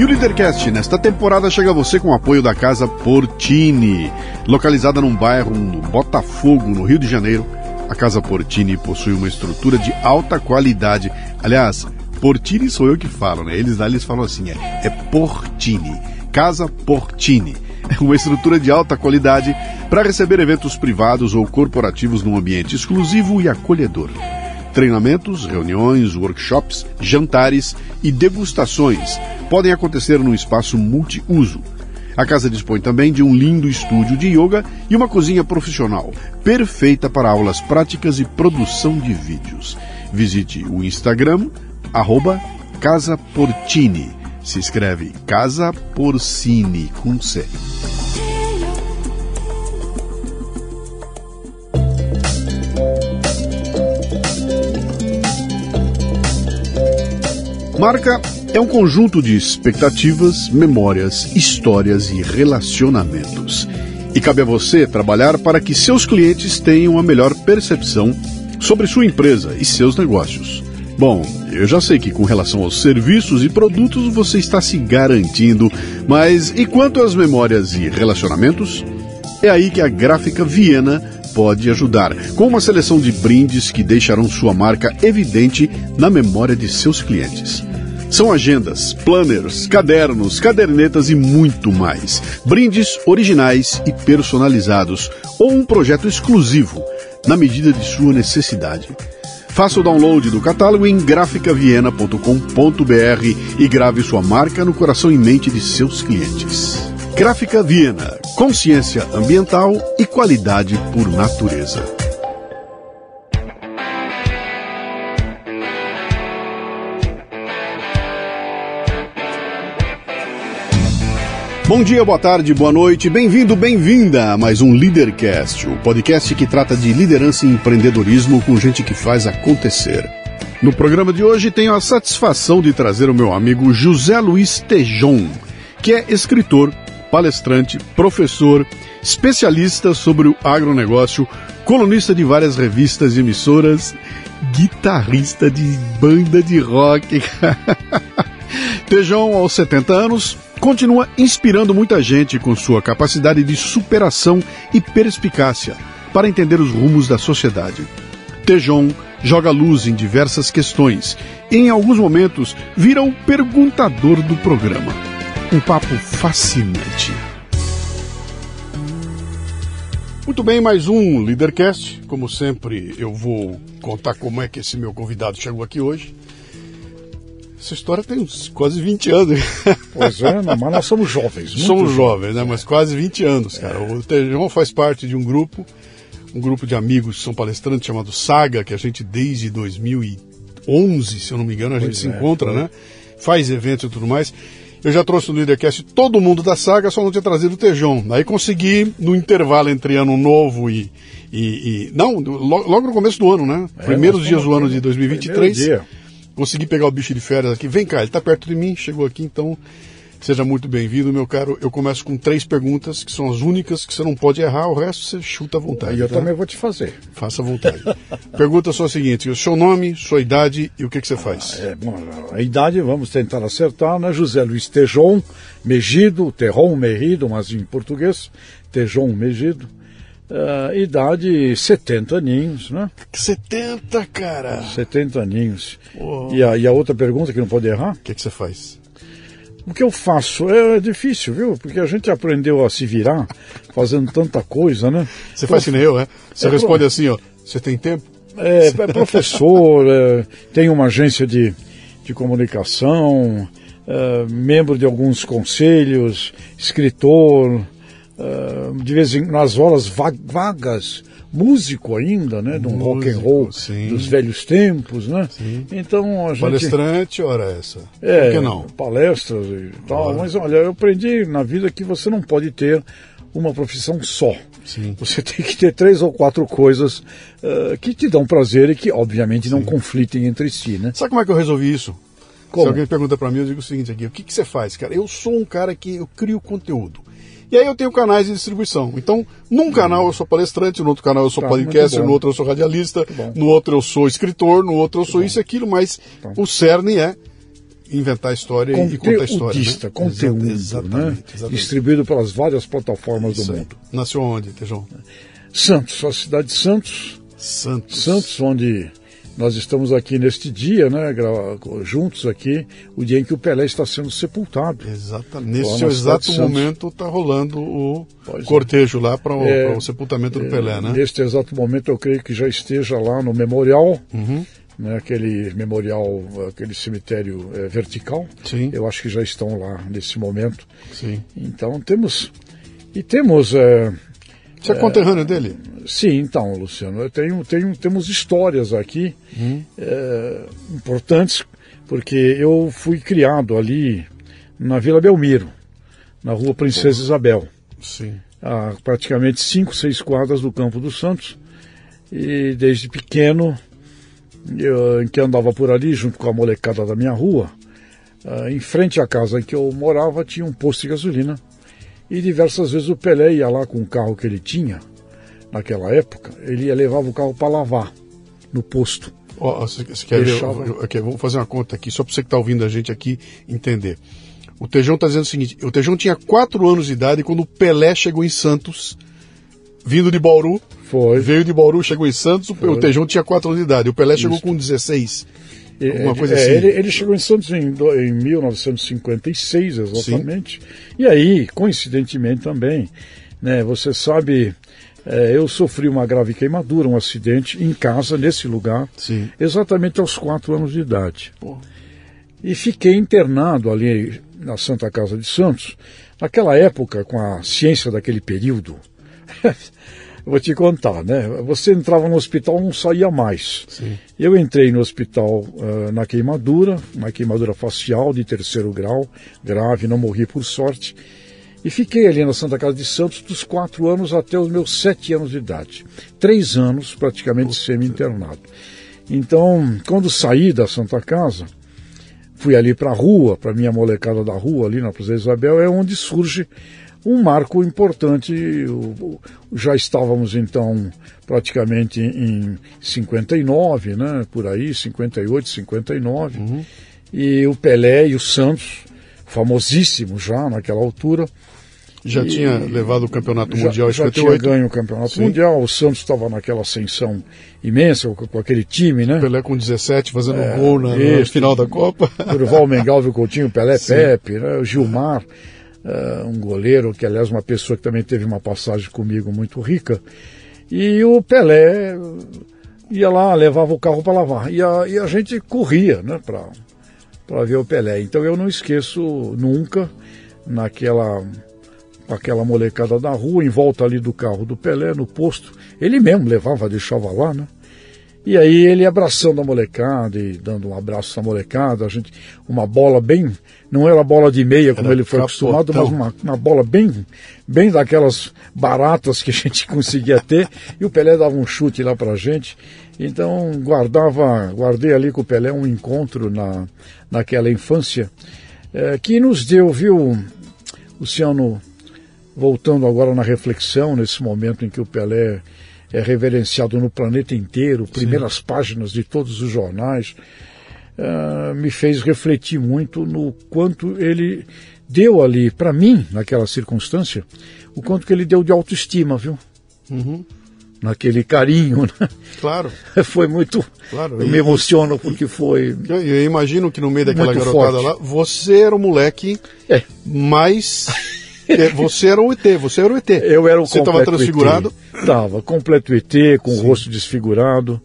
E o Leadercast nesta temporada chega a você com o apoio da Casa Portini. Localizada num bairro no Botafogo, no Rio de Janeiro, a Casa Portini possui uma estrutura de alta qualidade. Aliás, Portini sou eu que falo, né? Eles lá eles falam assim, é, é Portini. Casa Portini. É uma estrutura de alta qualidade para receber eventos privados ou corporativos num ambiente exclusivo e acolhedor. Treinamentos, reuniões, workshops, jantares e degustações podem acontecer num espaço multiuso. A casa dispõe também de um lindo estúdio de yoga e uma cozinha profissional, perfeita para aulas práticas e produção de vídeos. Visite o Instagram, arroba Casa Portini. Se escreve Casa Porcini com C. Marca é um conjunto de expectativas, memórias, histórias e relacionamentos. E cabe a você trabalhar para que seus clientes tenham a melhor percepção sobre sua empresa e seus negócios. Bom, eu já sei que com relação aos serviços e produtos você está se garantindo, mas e quanto às memórias e relacionamentos? É aí que a Gráfica Viena pode ajudar, com uma seleção de brindes que deixarão sua marca evidente na memória de seus clientes. São agendas, planners, cadernos, cadernetas e muito mais. Brindes originais e personalizados ou um projeto exclusivo, na medida de sua necessidade. Faça o download do catálogo em graficaviena.com.br e grave sua marca no coração e mente de seus clientes. Gráfica Viena, consciência ambiental e qualidade por natureza. Bom dia, boa tarde, boa noite, bem-vindo, bem-vinda a mais um Leadercast, o podcast que trata de liderança e empreendedorismo com gente que faz acontecer. No programa de hoje tenho a satisfação de trazer o meu amigo José Luiz Tejon, que é escritor, palestrante, professor, especialista sobre o agronegócio, colunista de várias revistas e emissoras, guitarrista de banda de rock. Tejon, aos 70 anos, continua inspirando muita gente com sua capacidade de superação e perspicácia para entender os rumos da sociedade. Tejon joga luz em diversas questões e, em alguns momentos, vira o perguntador do programa. Um papo fascinante. Muito bem, mais um Leadercast. Como sempre, eu vou contar como é que esse meu convidado chegou aqui hoje. Essa história tem uns quase 20 anos. Pois é, mas nós somos jovens. Somos jovens, né? Mas quase 20 anos, cara. É. O Tejão faz parte de um grupo, um grupo de amigos que são palestrantes chamado Saga, que a gente desde 2011, se eu não me engano, a pois gente é, se encontra, foi. né? Faz eventos e tudo mais. Eu já trouxe no Leadercast todo mundo da saga, só não tinha trazido o Tejão. Aí consegui, no intervalo entre ano novo e. e, e não, logo no começo do ano, né? É, Primeiros dias do ano de 2023. Dia consegui pegar o bicho de férias aqui. Vem cá, ele está perto de mim, chegou aqui, então seja muito bem-vindo, meu caro. Eu começo com três perguntas, que são as únicas que você não pode errar, o resto você chuta à vontade. E eu tá? também vou te fazer. Faça à vontade. Pergunta só a seguinte: o seu nome, sua idade e o que, que você faz? Ah, é, bom, a idade, vamos tentar acertar, né? José Luiz Tejon Megido, Terron Merrido, mas em português, Tejon Megido. Uh, idade 70 aninhos, né? 70, cara! 70 aninhos. E a, e a, outra pergunta que não pode errar? O que, que você faz? O que eu faço é, é difícil, viu? Porque a gente aprendeu a se virar fazendo tanta coisa, né? Você faz que nem eu, né? Você é responde pro... assim, ó, você tem tempo? É, é professor, é, tem uma agência de, de comunicação, é, membro de alguns conselhos, escritor, de vez em nas horas vagas músico ainda, né, de um rock and roll sim. dos velhos tempos, né? Sim. Então a gente palestrante, ora essa. É, Por que não? Palestras e tal, mas olha, eu aprendi na vida que você não pode ter uma profissão só. Sim. Você tem que ter três ou quatro coisas uh, que te dão prazer e que, obviamente, Sim. não conflitem entre si, né? Sabe como é que eu resolvi isso? Como? Se alguém pergunta para mim, eu digo o seguinte aqui: o que, que você faz, cara? Eu sou um cara que eu crio conteúdo. E aí eu tenho canais de distribuição. Então, num canal eu sou palestrante, no outro canal eu sou tá, podcaster, no outro eu sou radialista, no outro eu sou escritor, no outro eu sou isso e aquilo, mas tá. o cerne é inventar a história e contar a história. Né? conteúdo, exatamente, né? Exatamente. Distribuído pelas várias plataformas Isso do mundo. Aí. Nasceu onde, Tejão? Santos, a cidade de Santos. Santos. Santos, onde nós estamos aqui neste dia, né, juntos aqui, o dia em que o Pelé está sendo sepultado. Exatamente. Nesse exato momento está rolando o pois é. cortejo é. lá para o, é, o, sepultamento do é, Pelé, né? Neste exato momento eu creio que já esteja lá no memorial. Uhum. Né, aquele memorial, aquele cemitério é, vertical. Sim. Eu acho que já estão lá nesse momento. Sim. Então temos e temos é, você é, conterrâneo dele? Sim, então, Luciano, eu tenho, tenho, temos histórias aqui hum. é, importantes, porque eu fui criado ali na Vila Belmiro, na rua Princesa Isabel. Sim. A praticamente cinco, seis quadras do Campo dos Santos. E desde pequeno, eu, em que andava por ali, junto com a molecada da minha rua, uh, em frente à casa em que eu morava, tinha um posto de gasolina e diversas vezes o Pelé ia lá com o carro que ele tinha, naquela época, ele ia levar o carro para lavar no posto. Oh, você, você quer Deixava... ver? Okay, vamos fazer uma conta aqui, só para você que está ouvindo a gente aqui entender. O Tejão está dizendo o seguinte: o Tejão tinha 4 anos de idade quando o Pelé chegou em Santos, vindo de Bauru. Foi. Veio de Bauru, chegou em Santos, Foi. o Tejão tinha 4 anos de idade. O Pelé Isso. chegou com 16. Alguma coisa é, assim. Ele, ele, chegou em Santos em, em 1956, exatamente. Sim. E aí, coincidentemente também, né, você sabe, é, eu sofri uma grave queimadura, um acidente em casa, nesse lugar, Sim. exatamente aos quatro anos de idade. Pô. E fiquei internado ali na Santa Casa de Santos. Naquela época, com a ciência daquele período, vou te contar, né? Você entrava no hospital não saía mais. Sim. Eu entrei no hospital uh, na queimadura, uma queimadura facial de terceiro grau, grave, não morri por sorte. E fiquei ali na Santa Casa de Santos dos quatro anos até os meus sete anos de idade. Três anos praticamente semi-internado. Então, quando saí da Santa Casa, fui ali para a rua, para minha molecada da rua, ali na Praça Isabel, é onde surge um marco importante. Já estávamos então praticamente em 59, né, por aí, 58, 59, uhum. e o Pelé e o Santos, famosíssimo já naquela altura. Já e, tinha levado o campeonato já, mundial 58. Já tinha ganho o campeonato Sim. mundial, o Santos estava naquela ascensão imensa com, com, aquele time, né? Pelé com 17 fazendo é, gol na, no final da Copa. Durval Mengalvio Coutinho, Pelé Sim. Pepe, né, o Gilmar uh, um goleiro, que aliás uma pessoa que também teve uma passagem comigo muito rica. E o Pelé ia lá, levava o carro para lavar. E a, e a gente corria né, para ver o Pelé. Então eu não esqueço nunca, naquela aquela molecada da rua, em volta ali do carro do Pelé, no posto. Ele mesmo levava, deixava lá, né? E aí ele abraçando a molecada e dando um abraço à molecada, a gente, uma bola bem, não era bola de meia como era ele foi capotão. acostumado, mas uma, uma bola bem, bem daquelas baratas que a gente conseguia ter, e o Pelé dava um chute lá pra gente. Então guardava, guardei ali com o Pelé um encontro na, naquela infância, é, que nos deu, viu, Luciano, voltando agora na reflexão, nesse momento em que o Pelé é reverenciado no planeta inteiro, primeiras Sim. páginas de todos os jornais, uh, me fez refletir muito no quanto ele deu ali, para mim, naquela circunstância, o quanto que ele deu de autoestima, viu? Uhum. Naquele carinho, né? Claro. Foi muito. Claro. Eu e, me emociono porque foi. Eu, eu, imagino que no meio daquela garotada forte. lá, você era o moleque é. mais você era o ET, você era o ET. Eu era o Você estava transfigurado? Estava, completo ET, com Sim. o rosto desfigurado.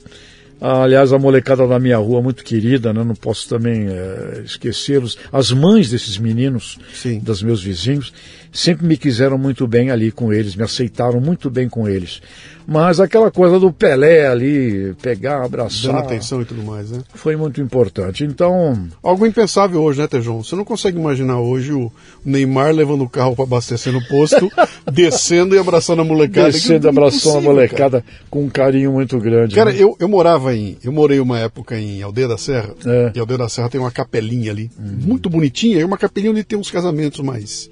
aliás, a molecada da minha rua, muito querida, né? não posso também é, esquecê-los. As mães desses meninos, Sim. dos meus vizinhos, sempre me quiseram muito bem ali com eles, me aceitaram muito bem com eles. Mas aquela coisa do Pelé ali, pegar, abraçar. Dando atenção e tudo mais, né? Foi muito importante. Então. Algo impensável hoje, né, Tejão? Você não consegue imaginar hoje o Neymar levando o carro para abastecer no posto, descendo e abraçando a molecada. Descendo e abraçando a molecada cara. com um carinho muito grande. Cara, né? eu, eu morava em. Eu morei uma época em Aldeia da Serra. É. E Aldeia da Serra tem uma capelinha ali, uhum. muito bonitinha, e uma capelinha onde tem uns casamentos mais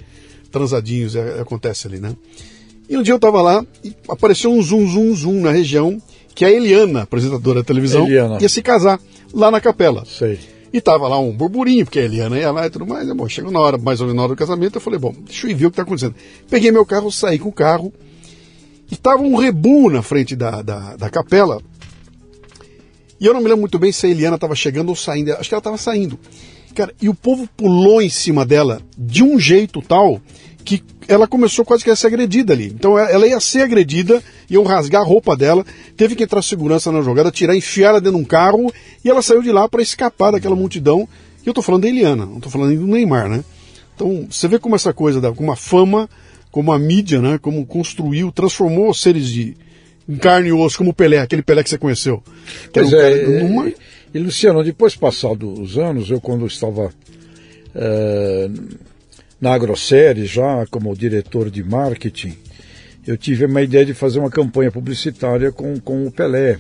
transadinhos, é, acontece ali, né? E um dia eu estava lá e apareceu um zoom, zoom, zoom na região que a Eliana, apresentadora da televisão, Eliana. ia se casar lá na capela. Sei. E tava lá um burburinho, porque a Eliana ia lá e tudo mais. Bom, chegou na hora, mais ou menos na hora do casamento, eu falei, bom, deixa eu ir ver o que tá acontecendo. Peguei meu carro, saí com o carro, e tava um rebu na frente da, da, da capela. E eu não me lembro muito bem se a Eliana tava chegando ou saindo. Acho que ela tava saindo. Cara, e o povo pulou em cima dela de um jeito tal que ela começou quase que a ser agredida ali. Então ela ia ser agredida, iam rasgar a roupa dela, teve que entrar segurança na jogada, tirar, enfiar ela dentro de um carro e ela saiu de lá para escapar daquela multidão. E eu tô falando da Eliana, não tô falando do Neymar, né? Então você vê como essa coisa, como a fama, como a mídia, né? Como construiu, transformou os seres de em carne e osso, como o Pelé, aquele Pelé que você conheceu. Que pois um é, numa... e Luciano, depois passados os anos, eu quando estava é, na AgroSérie, já como diretor de marketing, eu tive uma ideia de fazer uma campanha publicitária com, com o Pelé.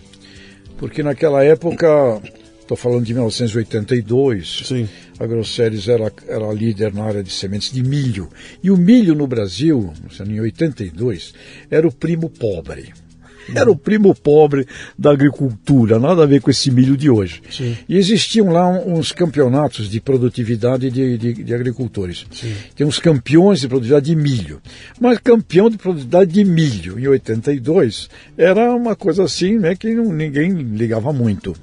Porque naquela época, estou falando de 1982, Sim. a AgroSéries era, era líder na área de sementes de milho. E o milho no Brasil, em 82, era o primo pobre. Era o primo pobre da agricultura, nada a ver com esse milho de hoje. Sim. E existiam lá uns campeonatos de produtividade de, de, de agricultores. Sim. Tem uns campeões de produtividade de milho. Mas campeão de produtividade de milho, em 82, era uma coisa assim né, que não, ninguém ligava muito.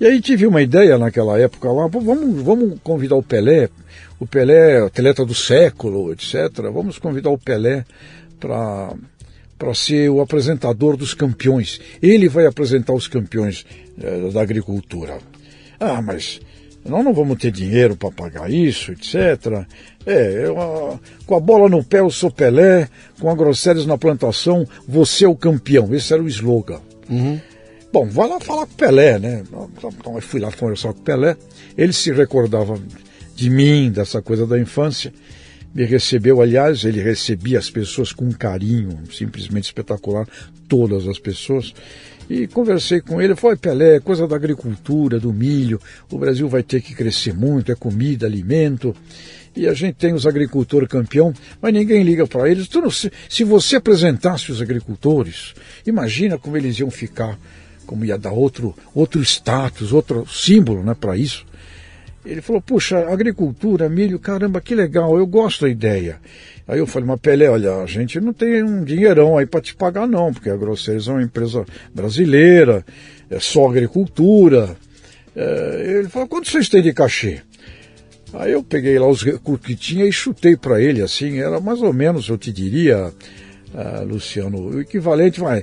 E aí tive uma ideia naquela época lá, vamos, vamos convidar o Pelé, o Pelé, atleta do século, etc. Vamos convidar o Pelé para para ser o apresentador dos campeões. Ele vai apresentar os campeões eh, da agricultura. Ah, mas nós não vamos ter dinheiro para pagar isso, etc. É, eu, com a bola no pé eu sou Pelé, com a Grosséries na plantação, você é o campeão. Esse era o slogan. Uhum. Bom, vai lá falar com o Pelé, né? Então eu fui lá conversar com o Pelé. Ele se recordava de mim, dessa coisa da infância me recebeu, aliás, ele recebia as pessoas com um carinho simplesmente espetacular, todas as pessoas. E conversei com ele, foi Pelé, coisa da agricultura, do milho, o Brasil vai ter que crescer muito, é comida, alimento. E a gente tem os agricultores campeão, mas ninguém liga para eles. Não, se você apresentasse os agricultores, imagina como eles iam ficar, como ia dar outro, outro status, outro símbolo né, para isso. Ele falou, puxa, agricultura, milho, caramba, que legal, eu gosto da ideia. Aí eu falei, mas Pelé, olha, a gente não tem um dinheirão aí para te pagar não, porque a Grosseiros é uma empresa brasileira, é só agricultura. É, ele falou, quanto vocês têm de cachê? Aí eu peguei lá os recursos que tinha e chutei para ele, assim, era mais ou menos, eu te diria, uh, Luciano, o equivalente, vai,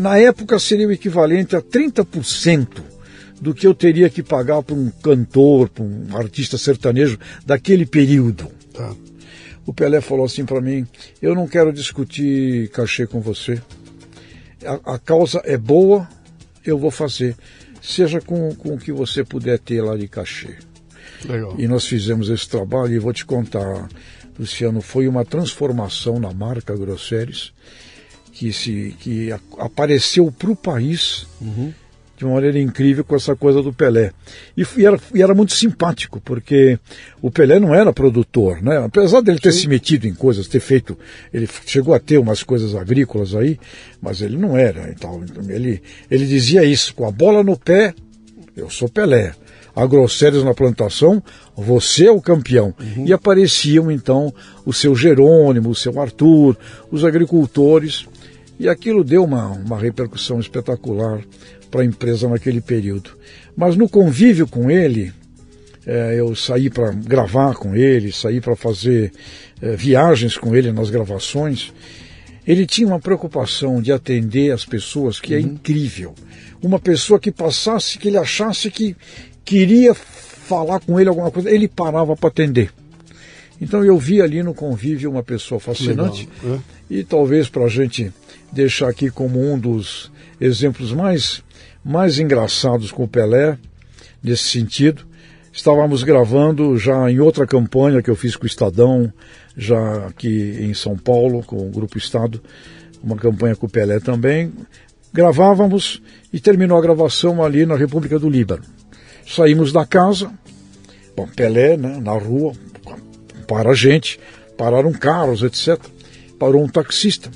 na época seria o equivalente a 30% do que eu teria que pagar para um cantor, para um artista sertanejo daquele período. Tá. O Pelé falou assim para mim: Eu não quero discutir cachê com você. A, a, causa é boa, eu vou fazer. Seja com, com o que você puder ter lá de cachê. Legal. E nós fizemos esse trabalho e vou te contar, Luciano, foi uma transformação na marca Grosseries que, se, que a, apareceu para o país. Uhum de uma maneira incrível com essa coisa do Pelé. E, e, era, e era muito simpático, porque o Pelé não era produtor, né? Apesar dele ter Sim. se metido em coisas, ter feito. Ele chegou a ter umas coisas agrícolas aí, mas ele não era. Então, ele, ele dizia isso, com a bola no pé, eu sou Pelé. Agrossérios na plantação, você é o campeão. Uhum. E apareciam então o seu Jerônimo, o seu Arthur, os agricultores. E aquilo deu uma, uma repercussão espetacular para a empresa naquele período. Mas no convívio com ele, é, eu saí para gravar com ele, saí para fazer é, viagens com ele nas gravações. Ele tinha uma preocupação de atender as pessoas que é uhum. é incrível. Uma pessoa que passasse, que ele achasse que queria falar com ele alguma coisa, ele parava para atender. Então eu vi ali no convívio uma pessoa fascinante Legal, é? e talvez para a gente deixar aqui como um dos exemplos mais mais engraçados com o Pelé, nesse sentido. Estávamos gravando já em outra campanha que eu fiz com o Estadão, já aqui em São Paulo, com o Grupo Estado, uma campanha com o Pelé também. Gravávamos e terminou a gravação ali na República do Líbano. Saímos da casa, bom, Pelé né, na rua, para a gente, pararam carros, etc. Parou um taxista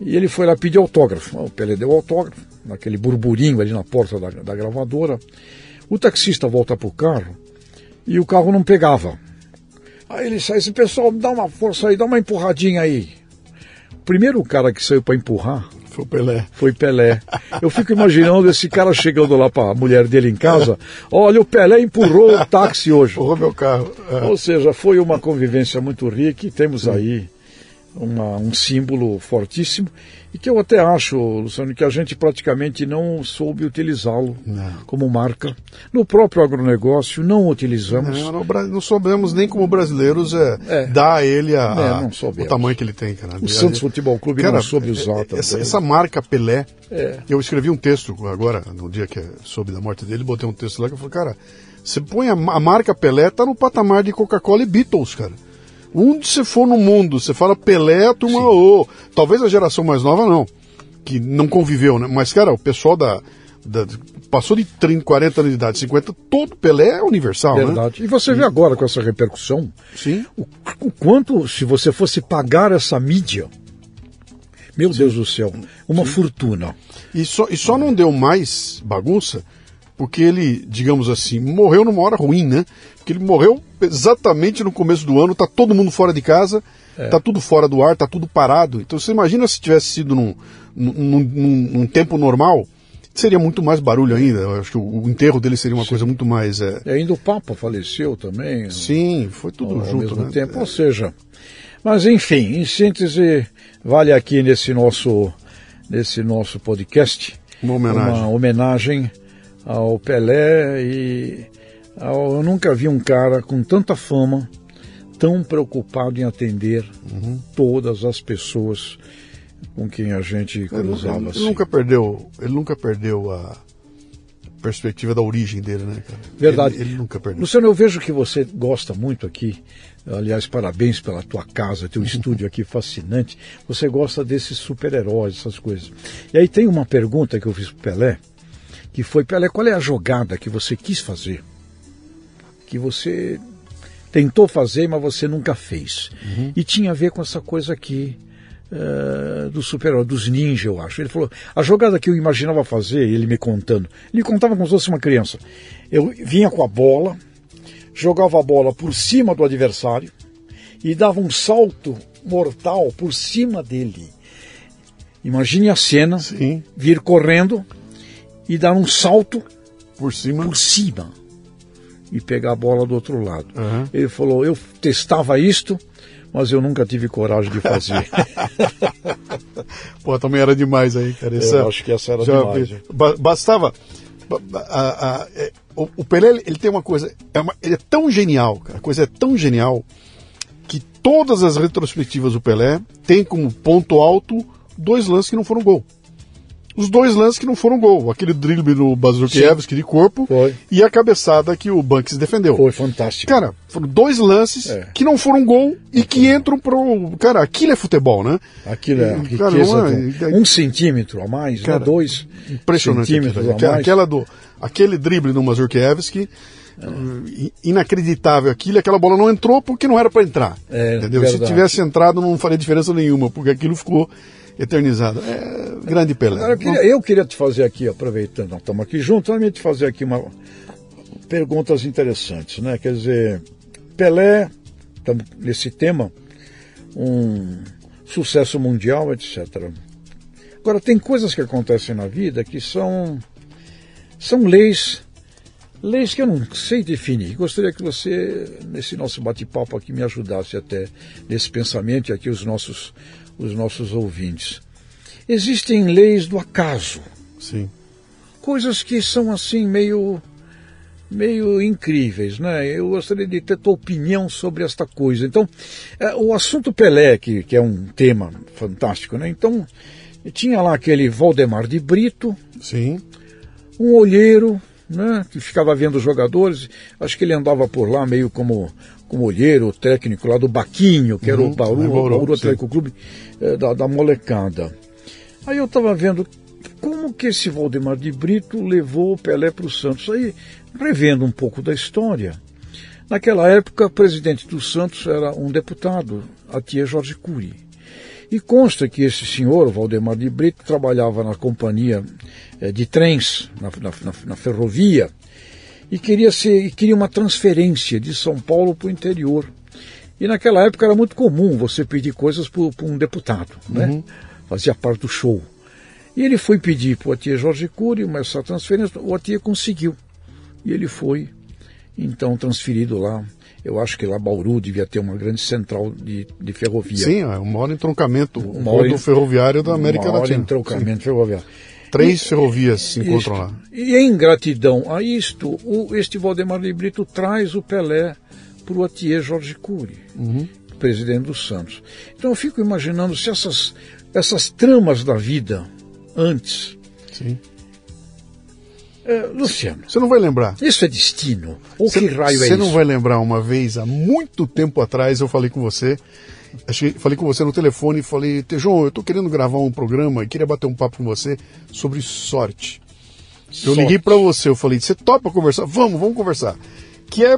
e ele foi lá pedir autógrafo. O Pelé deu autógrafo naquele burburinho ali na porta da, da gravadora. O taxista volta pro carro e o carro não pegava. Aí ele sai assim, pessoal, dá uma força aí, dá uma empurradinha aí. O primeiro cara que saiu para empurrar foi Pelé. Foi Pelé. Eu fico imaginando esse cara chegando lá para a mulher dele em casa. Olha, o Pelé empurrou o táxi hoje. Empurrou meu carro. É. Ou seja, foi uma convivência muito rica e temos aí uma, um símbolo fortíssimo e que eu até acho, Luciano, que a gente praticamente não soube utilizá-lo como marca. No próprio agronegócio não utilizamos. Não, não, não soubemos nem como brasileiros é, é. dar a ele a, é, o tamanho que ele tem. Cara. O Santos Futebol Clube cara, não soube usar é, essa, essa, marca Pelé, é. eu escrevi um texto agora, no dia que soube da morte dele, botei um texto lá que eu falei, cara, você põe a, a marca Pelé, tá no patamar de Coca-Cola e Beatles, cara. Onde você for no mundo, você fala Pelé, a turma, oh, talvez a geração mais nova não, que não conviveu, né? Mas, cara, o pessoal da, da, passou de 30, 40 anos de idade, 50, todo Pelé é universal, né? Verdade. Né? E você vê agora com essa repercussão, Sim. O, o quanto, se você fosse pagar essa mídia, meu Sim. Deus do céu, uma Sim. fortuna. E só, e só não deu mais bagunça porque ele, digamos assim, morreu numa hora ruim, né? Porque ele morreu exatamente no começo do ano, tá todo mundo fora de casa, é. tá tudo fora do ar, tá tudo parado. Então você imagina se tivesse sido num, num, num, num tempo normal, seria muito mais barulho ainda. Eu acho que o, enterro dele seria uma Sim. coisa muito mais. É... E ainda o Papa faleceu também. Sim, foi tudo ao, junto. Ao mesmo né? tempo, é. ou seja. Mas enfim, em síntese, vale aqui nesse nosso, nesse nosso podcast uma homenagem. Uma homenagem ao Pelé e ao, eu nunca vi um cara com tanta fama tão preocupado em atender uhum. todas as pessoas com quem a gente cruzava. Ele, ele, ele nunca perdeu, ele nunca perdeu a perspectiva da origem dele, né, cara? Verdade. Ele, ele, nunca perdeu. Luciano, eu vejo que você gosta muito aqui. Aliás, parabéns pela tua casa, teu estúdio aqui fascinante. Você gosta desses super-heróis, essas coisas. E aí tem uma pergunta que eu fiz pro Pelé que foi, Pelé, qual é a jogada que você quis fazer? Que você tentou fazer, mas você nunca fez. Uhum. E tinha a ver com essa coisa aqui uh, do super dos ninja, eu acho. Ele falou, a jogada que eu imaginava fazer, ele me contando, ele contava como se fosse uma criança. Eu vinha com a bola, jogava a bola por cima do adversário e dava um salto mortal por cima dele. Imagine a cena, Sim. vir correndo e dar um salto por cima, por cima e pegar a bola do outro lado. Uhum. Ele falou: eu testava isto, mas eu nunca tive coragem de fazer. Pô, também era demais aí, cara. Essa, eu acho que essa era demais. Bastava. A, a, a, é, o, o, Pelé, ele tem uma coisa. É uma, ele é tão genial, cara. A coisa é tão genial que todas as retrospectivas do Pelé tem como ponto alto dois lances que não foram gol os dois lances que não foram gol. Aquele drible do Bazurkiewicz de corpo Foi. e a cabeçada que o Banks defendeu. Foi fantástico. Cara, foram dois lances é. que não foram gol e que entram pro... Cara, aquilo é futebol, né? Aquilo é e, cara, uma, um centímetro a mais, né? cara, né? dois impressionante centímetros aquilo, a mais. Aquela do, aquele drible do Mazurkiewicz é. inacreditável aquilo, aquela bola não entrou porque não era para entrar. É, entendeu? Se tivesse entrado não faria diferença nenhuma, porque aquilo ficou eternizado. É grande Pelé. Agora, eu, queria, eu queria te fazer aqui, aproveitando, nós estamos aqui juntos, eu te fazer aqui uma perguntas interessantes, né? Quer dizer, Pelé, estamos nesse tema, um sucesso mundial, etc. Agora, tem coisas que acontecem na vida que são, são leis, leis que eu não sei definir. Gostaria que você, nesse nosso bate-papo aqui, me ajudasse até nesse pensamento e aqui os nossos os nossos ouvintes. Existem leis do acaso. Sim. Coisas que são assim meio meio incríveis, né? Eu gostaria de ter tua opinião sobre esta coisa. Então, é, o assunto Pelé, que, que é um tema fantástico, né? Então, tinha lá aquele Valdemar de Brito, Sim. um olheiro, né? Que ficava vendo os jogadores. Acho que ele andava por lá meio como como olheiro, técnico lá do Baquinho, que era o uhum. Bauru, é Bauru, Bauru Atlético Clube é, da, da molecada. Aí eu estava vendo como que esse Valdemar de Brito levou o Pelé para o Santos. Aí, revendo um pouco da história, naquela época, o presidente do Santos era um deputado, a tia Jorge Cury. E consta que esse senhor, Valdemar de Brito, trabalhava na companhia é, de trens, na, na, na ferrovia, e queria, ser, queria uma transferência de São Paulo para o interior. E naquela época era muito comum você pedir coisas para um deputado, né? Uhum. Fazia parte do show. E ele foi pedir para o Atia Jorge Cury uma essa transferência, o Atia conseguiu. E ele foi, então, transferido lá. Eu acho que lá Bauru devia ter uma grande central de, de ferrovia. Sim, é o maior entroncamento do ferroviário da América maior Latina. entroncamento Sim. ferroviário. Três e, ferrovias se encontram isto, lá. E em gratidão a isto, o, este Valdemar de Brito traz o Pelé para o Atier Jorge Cury, uhum. presidente do Santos. Então eu fico imaginando se essas, essas tramas da vida antes. Sim. É, Luciano. Você não vai lembrar. Isso é destino? Ou cê, que raio é isso? Você não vai lembrar uma vez, há muito tempo atrás, eu falei com você. Falei com você no telefone e falei, Tejon, eu estou querendo gravar um programa e queria bater um papo com você sobre sorte. sorte. Eu liguei para você, eu falei, você topa conversar? Vamos, vamos conversar. Que é,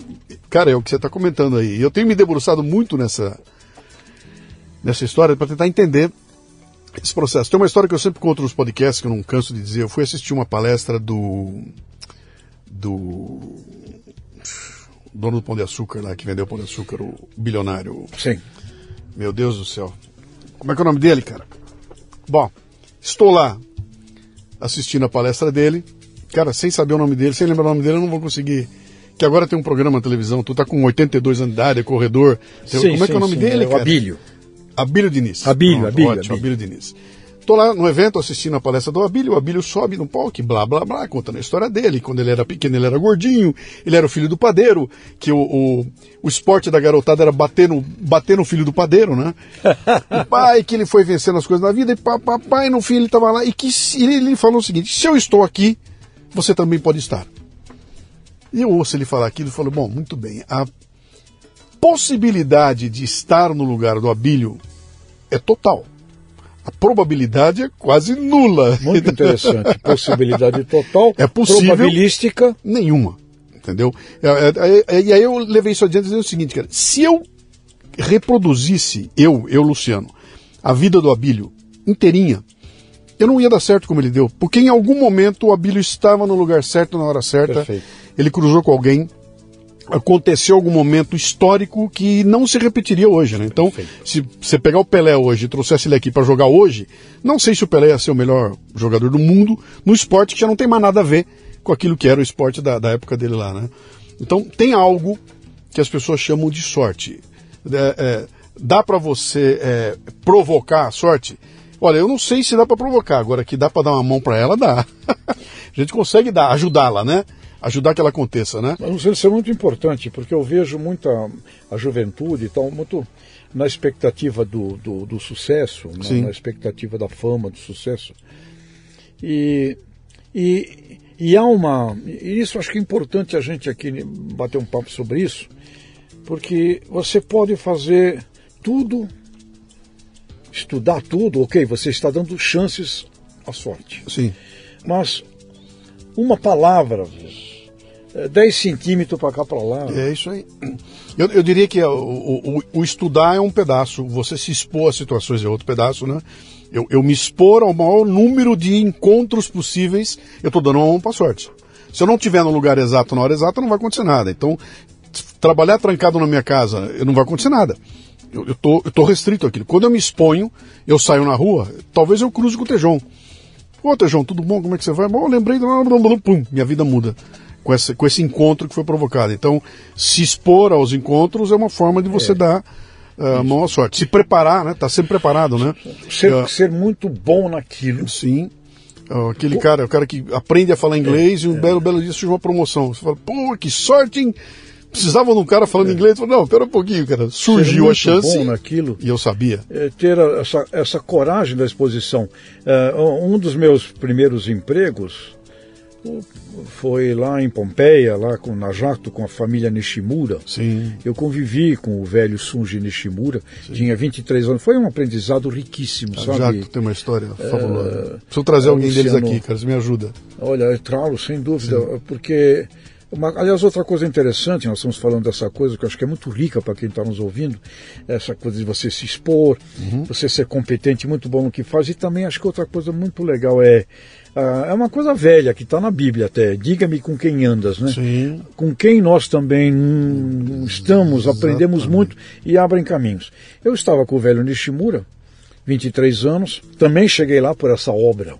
cara, é o que você está comentando aí. Eu tenho me debruçado muito nessa, nessa história para tentar entender esse processo. Tem uma história que eu sempre conto nos podcasts, que eu não canso de dizer. Eu fui assistir uma palestra do. do. dono do Pão de Açúcar lá, que vendeu o Pão de Açúcar, o bilionário. Sim. Meu Deus do céu. Como é que é o nome dele, cara? Bom, estou lá assistindo a palestra dele. Cara, sem saber o nome dele, sem lembrar o nome dele, eu não vou conseguir. Que agora tem um programa na televisão, tu tá com 82 anos de idade, é corredor. Sim, Como é sim, que é o nome sim, dele, é cara? Abílio. Abílio Diniz. Abílio, Pronto, Abílio, Ótimo, Abílio. Abílio Diniz. Estou lá no evento assistindo a palestra do Abílio, o Abílio sobe no palco, blá blá blá, contando a história dele. Quando ele era pequeno, ele era gordinho, ele era o filho do padeiro, que o, o, o esporte da garotada era bater no, bater no filho do padeiro, né? o pai, que ele foi vencendo as coisas na vida, e papai, no fim ele estava lá, e que ele, ele falou o seguinte: se eu estou aqui, você também pode estar. E eu ouço ele falar aquilo e falo, bom, muito bem, a possibilidade de estar no lugar do Abílio é total. A probabilidade é quase nula. Muito interessante. Possibilidade total. É possível. Probabilística. Nenhuma. Entendeu? E aí eu levei isso adiante dizendo o seguinte, cara. Se eu reproduzisse, eu, eu, Luciano, a vida do Abílio inteirinha, eu não ia dar certo como ele deu. Porque em algum momento o Abílio estava no lugar certo, na hora certa. Perfeito. Ele cruzou com alguém, aconteceu algum momento histórico que não se repetiria hoje, né? Então, Perfeito. se você pegar o Pelé hoje e trouxesse ele aqui para jogar hoje, não sei se o Pelé ia ser o melhor jogador do mundo no esporte que já não tem mais nada a ver com aquilo que era o esporte da, da época dele lá, né? Então, tem algo que as pessoas chamam de sorte. É, é, dá para você é, provocar a sorte? Olha, eu não sei se dá para provocar, agora que dá para dar uma mão para ela, dá. a gente consegue dar, ajudá-la, né? Ajudar que ela aconteça, né? Mas isso é muito importante, porque eu vejo muita a juventude e tal, muito na expectativa do, do, do sucesso, né? na expectativa da fama, do sucesso. E, e, e há uma. E isso acho que é importante a gente aqui bater um papo sobre isso, porque você pode fazer tudo, estudar tudo, ok, você está dando chances à sorte. Sim. Mas uma palavra, 10 centímetros para cá para lá. É isso aí. Eu, eu diria que o, o, o, estudar é um pedaço, você se expor a situações é outro pedaço, né? Eu, eu me expor ao maior número de encontros possíveis, eu estou dando uma mão para sorte. Se eu não estiver no lugar exato na hora exata, não vai acontecer nada. Então, trabalhar trancado na minha casa, não vai acontecer nada. Eu, eu, tô, eu tô restrito àquilo. Quando eu me exponho, eu saio na rua, talvez eu cruze com o Tejon. Ô Tejon, tudo bom? Como é que você vai? Bom, eu lembrei, pum, minha vida muda com esse, com esse encontro que foi provocado. Então, se expor aos encontros é uma forma de você é. dar uh, mão à sorte. Se preparar, né? Tá sempre preparado, né? Ser, uh, ser muito bom naquilo. Sim. Uh, aquele cara, o cara que aprende a falar inglês é, e um é. belo, belo dia surge uma promoção. Você fala, pô, que sorte, hein? Precisava de um cara falando é. inglês. Falo, não, pera um pouquinho, cara. Surgiu a chance. Bom naquilo, e eu sabia. É, ter essa, essa coragem da exposição. Um dos meus primeiros empregos foi lá em Pompeia, lá com, na Jato, com a família Nishimura. Sim. Eu convivi com o velho Sunji Nishimura, Sim. tinha 23 anos. Foi um aprendizado riquíssimo, a sabe? Jato tem uma história fabulosa. É, Preciso trazer alguém Luciano, deles aqui, cara, você me ajuda. Olha, eu trago, sem dúvida, Sim. porque Uma, aliás, outra coisa interessante, nós estamos falando dessa coisa que eu acho que é muito rica para quem está nos ouvindo, essa coisa de você se expor, uhum. você ser competente, muito bom no que faz, e também acho que outra coisa muito legal é ah, é uma coisa velha que está na Bíblia até. Diga-me com quem andas, né? Sim. Com quem nós também estamos, Exatamente. aprendemos muito e abrem caminhos. Eu estava com o velho Nishimura, 23 anos, também cheguei lá por essa obra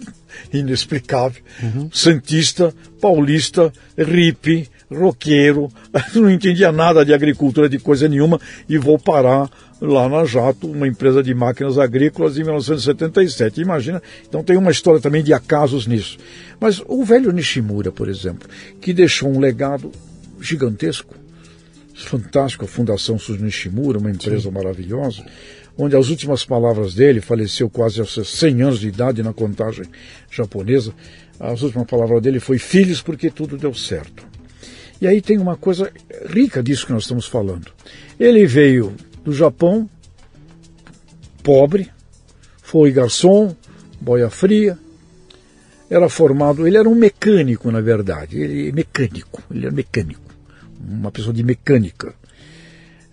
inexplicável. Uhum. Santista, paulista, ripe, roqueiro, não entendia nada de agricultura, de coisa nenhuma, e vou parar lá na Jato, uma empresa de máquinas agrícolas em 1977. Imagina, então tem uma história também de acasos nisso. Mas o velho Nishimura, por exemplo, que deixou um legado gigantesco, fantástico, a Fundação Sus Nishimura, uma empresa Sim. maravilhosa, onde as últimas palavras dele, faleceu quase aos 100 anos de idade na contagem japonesa, as últimas palavras dele foi filhos porque tudo deu certo. E aí tem uma coisa rica disso que nós estamos falando. Ele veio do Japão, pobre, foi garçom, boia fria, era formado, ele era um mecânico, na verdade, ele é mecânico, ele era mecânico, uma pessoa de mecânica.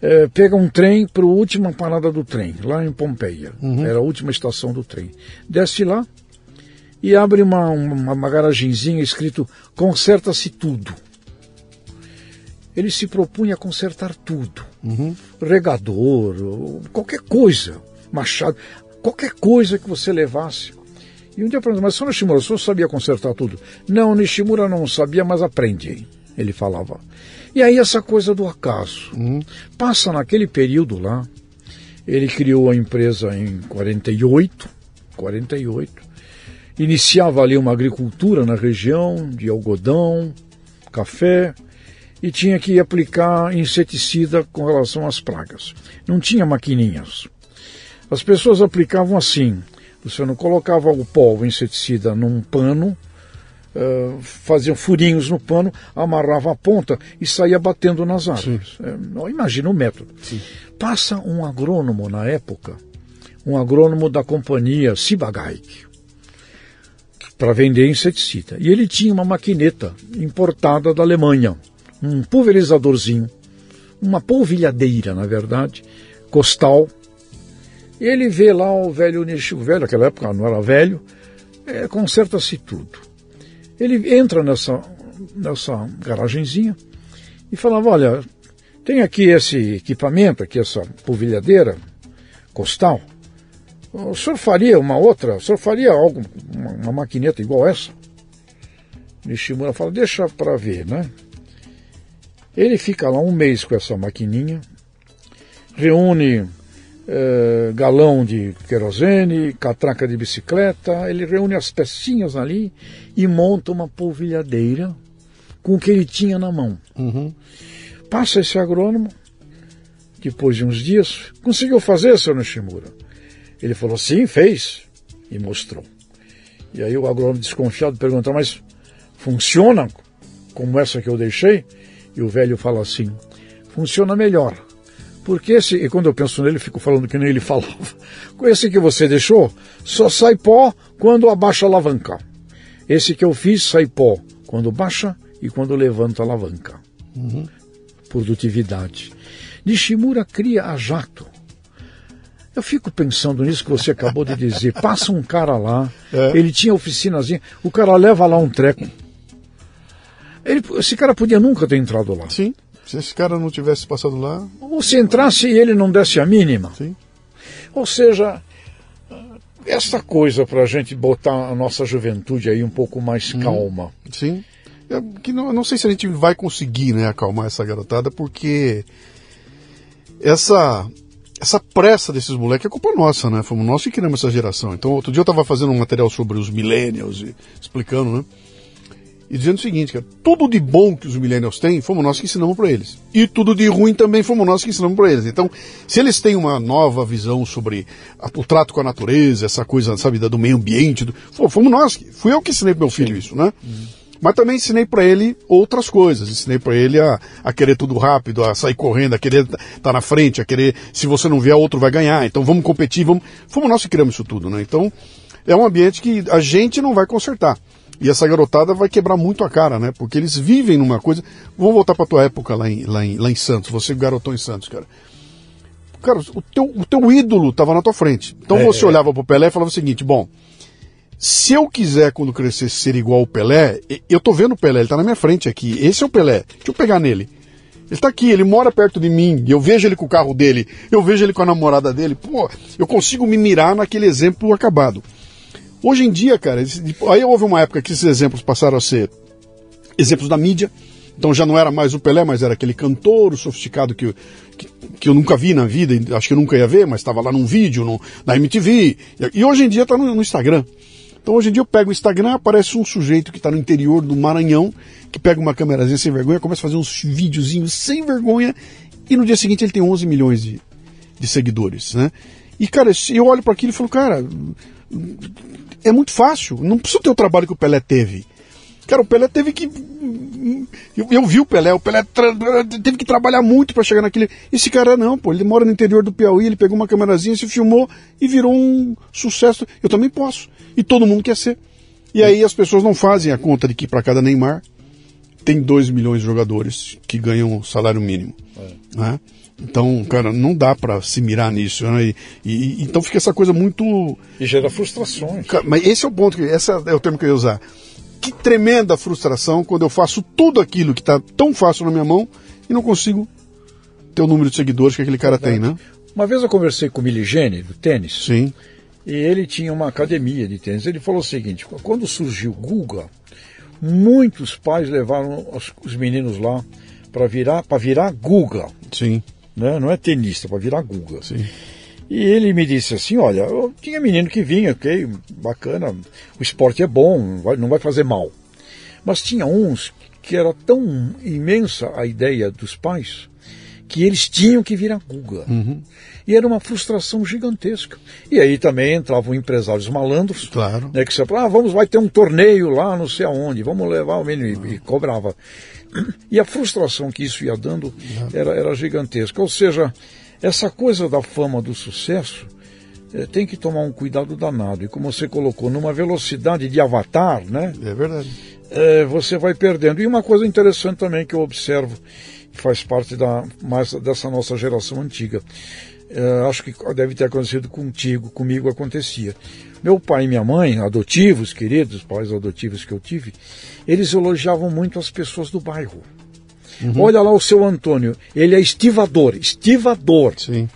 É, pega um trem para a última parada do trem, lá em Pompeia, uhum. era a última estação do trem. Desce lá e abre uma, uma, uma garagenzinha escrito Conserta-se tudo ele se propunha a consertar tudo. Uhum. Regador, qualquer coisa, machado, qualquer coisa que você levasse. E um dia perguntou, mas só Nishimura, o senhor sabia consertar tudo? Não, Nishimura não sabia, mas aprendi, ele falava. E aí essa coisa do acaso. Uhum. Passa naquele período lá, ele criou a empresa em 48, 48, iniciava ali uma agricultura na região de algodão, café, e tinha que aplicar inseticida com relação às pragas. Não tinha maquininhas. As pessoas aplicavam assim: você não colocava o pó, o inseticida, num pano, uh, faziam furinhos no pano, amarrava a ponta e saía batendo nas árvores. É, imagina o método. Sim. Passa um agrônomo na época, um agrônomo da companhia Sibagaik, para vender inseticida. E ele tinha uma maquineta importada da Alemanha um pulverizadorzinho, uma polvilhadeira, na verdade, costal. Ele vê lá o velho nicho, velho, naquela época não era velho, é, conserta-se tudo. Ele entra nessa, nessa garagenzinha e falava, olha, tem aqui esse equipamento, aqui essa polvilhadeira costal. O senhor faria uma outra? O senhor faria algo, uma, uma maquineta igual essa? Nishimura fala, deixa para ver, né? Ele fica lá um mês com essa maquininha, reúne é, galão de querosene, catraca de bicicleta, ele reúne as pecinhas ali e monta uma polvilhadeira com o que ele tinha na mão. Uhum. Passa esse agrônomo, depois de uns dias, conseguiu fazer, seu Nishimura? Ele falou, sim, fez, e mostrou. E aí o agrônomo desconfiado perguntou, mas funciona como essa que eu deixei? E o velho fala assim: funciona melhor. Porque esse, e quando eu penso nele, fico falando que nem ele falava. Com esse que você deixou, só sai pó quando abaixa a alavanca. Esse que eu fiz sai pó quando baixa e quando levanta a alavanca. Uhum. Produtividade. Nishimura cria a jato. Eu fico pensando nisso que você acabou de dizer. Passa um cara lá, é. ele tinha oficinazinha, o cara leva lá um treco ele, esse cara podia nunca ter entrado lá. Sim. Se esse cara não tivesse passado lá. Ou se entrasse e ele não desse a mínima. Sim. Ou seja, essa coisa para a gente botar a nossa juventude aí um pouco mais hum, calma. Sim. É, que não, não sei se a gente vai conseguir né, acalmar essa garotada, porque essa essa pressa desses moleques é culpa nossa, né? Fomos nós que criamos essa geração. Então, outro dia eu estava fazendo um material sobre os millennials, explicando, né? E dizendo o seguinte, cara, tudo de bom que os millennials têm, fomos nós que ensinamos para eles. E tudo de ruim também fomos nós que ensinamos para eles. Então, se eles têm uma nova visão sobre a, o trato com a natureza, essa coisa, sabe, do meio ambiente, do, fomos nós, fui eu que ensinei pro meu filho isso, né? Uhum. Mas também ensinei para ele outras coisas. Ensinei para ele a, a, querer tudo rápido, a sair correndo, a querer estar tá na frente, a querer, se você não vier, outro vai ganhar. Então vamos competir, vamos. Fomos nós que criamos isso tudo, né? Então, é um ambiente que a gente não vai consertar. E essa garotada vai quebrar muito a cara, né? Porque eles vivem numa coisa. Vamos voltar pra tua época lá em, lá em, lá em Santos. Você garotou em Santos, cara. Cara, o teu, o teu ídolo estava na tua frente. Então É, você é. olhava pro Pelé e falava o seguinte: bom, se eu quiser, quando crescer, ser igual o Pelé, eu tô vendo o Pelé, ele tá na minha frente aqui. Esse é o Pelé. Deixa eu pegar nele. Ele tá aqui, ele mora perto de mim, eu vejo ele com o carro dele, eu vejo ele com a namorada dele. Pô, eu consigo me mirar naquele exemplo acabado. Hoje em dia, cara, aí houve uma época que esses exemplos passaram a ser exemplos da mídia. Então já não era mais o Pelé, mas era aquele cantor sofisticado que, que, que eu nunca vi na vida, acho que eu nunca ia ver, mas estava lá num vídeo, no, na MTV. E, e hoje em dia está no, no Instagram. Então hoje em dia eu pego o Instagram, aparece um sujeito que está no interior do Maranhão, que pega uma câmerazinha sem vergonha, começa a fazer uns videozinhos sem vergonha, e no dia seguinte ele tem 11 milhões de, de seguidores, né? E, cara, eu olho para aquilo e falo, cara, é muito fácil, não precisa ter o trabalho que o Pelé teve. Cara, o Pelé teve que. Eu, eu vi o Pelé, o Pelé tra- teve que trabalhar muito para chegar naquele. Esse cara não, pô, ele mora no interior do Piauí, ele pegou uma câmerazinha, se filmou e virou um sucesso. Eu também posso. E todo mundo quer ser. E aí as pessoas não fazem a conta de que para cada Neymar tem 2 milhões de jogadores que ganham salário mínimo. né? Então, cara, não dá para se mirar nisso. Né? E, e- então fica essa coisa muito. E gera frustrações. Cara, Mas esse é o ponto, que esse é o termo que eu ia usar. Que tremenda frustração quando eu faço tudo aquilo que está tão fácil na minha mão e não consigo ter o número de seguidores que aquele cara tem, né? Uma vez eu conversei com o Miligene, do tênis, Sim. e ele tinha uma academia de tênis. Ele falou o seguinte: quando surgiu o Guga, muitos pais levaram os, os meninos lá para virar, para virar Guga. Sim, Né? Não é tenista, para virar Guga. sim. E ele me disse assim: olha, eu tinha menino que vinha, ok, bacana, o esporte é bom, não vai, fazer mal. Mas tinha uns que era tão imensa a ideia dos pais que eles tinham que virar Guga. E era uma frustração gigantesca. E aí também entravam empresários malandros, Claro. né, que você falava, ah, vamos, vai ter um torneio lá, não sei aonde, vamos levar o menino, e, e cobrava. E a frustração que isso ia dando era, era gigantesca. Ou seja, essa coisa da fama, do sucesso, eh, tem que tomar um cuidado danado. E como você colocou, numa velocidade de avatar, né? É verdade. eh, você vai perdendo. E uma coisa interessante também que eu observo, que faz parte da, mais dessa nossa geração antiga, eh, acho que deve ter acontecido contigo, comigo acontecia. Meu pai e minha mãe, adotivos, queridos pais adotivos que eu tive, eles elogiavam muito as pessoas do bairro. Olha lá o seu Antônio, ele é estivador, estivador. Sim,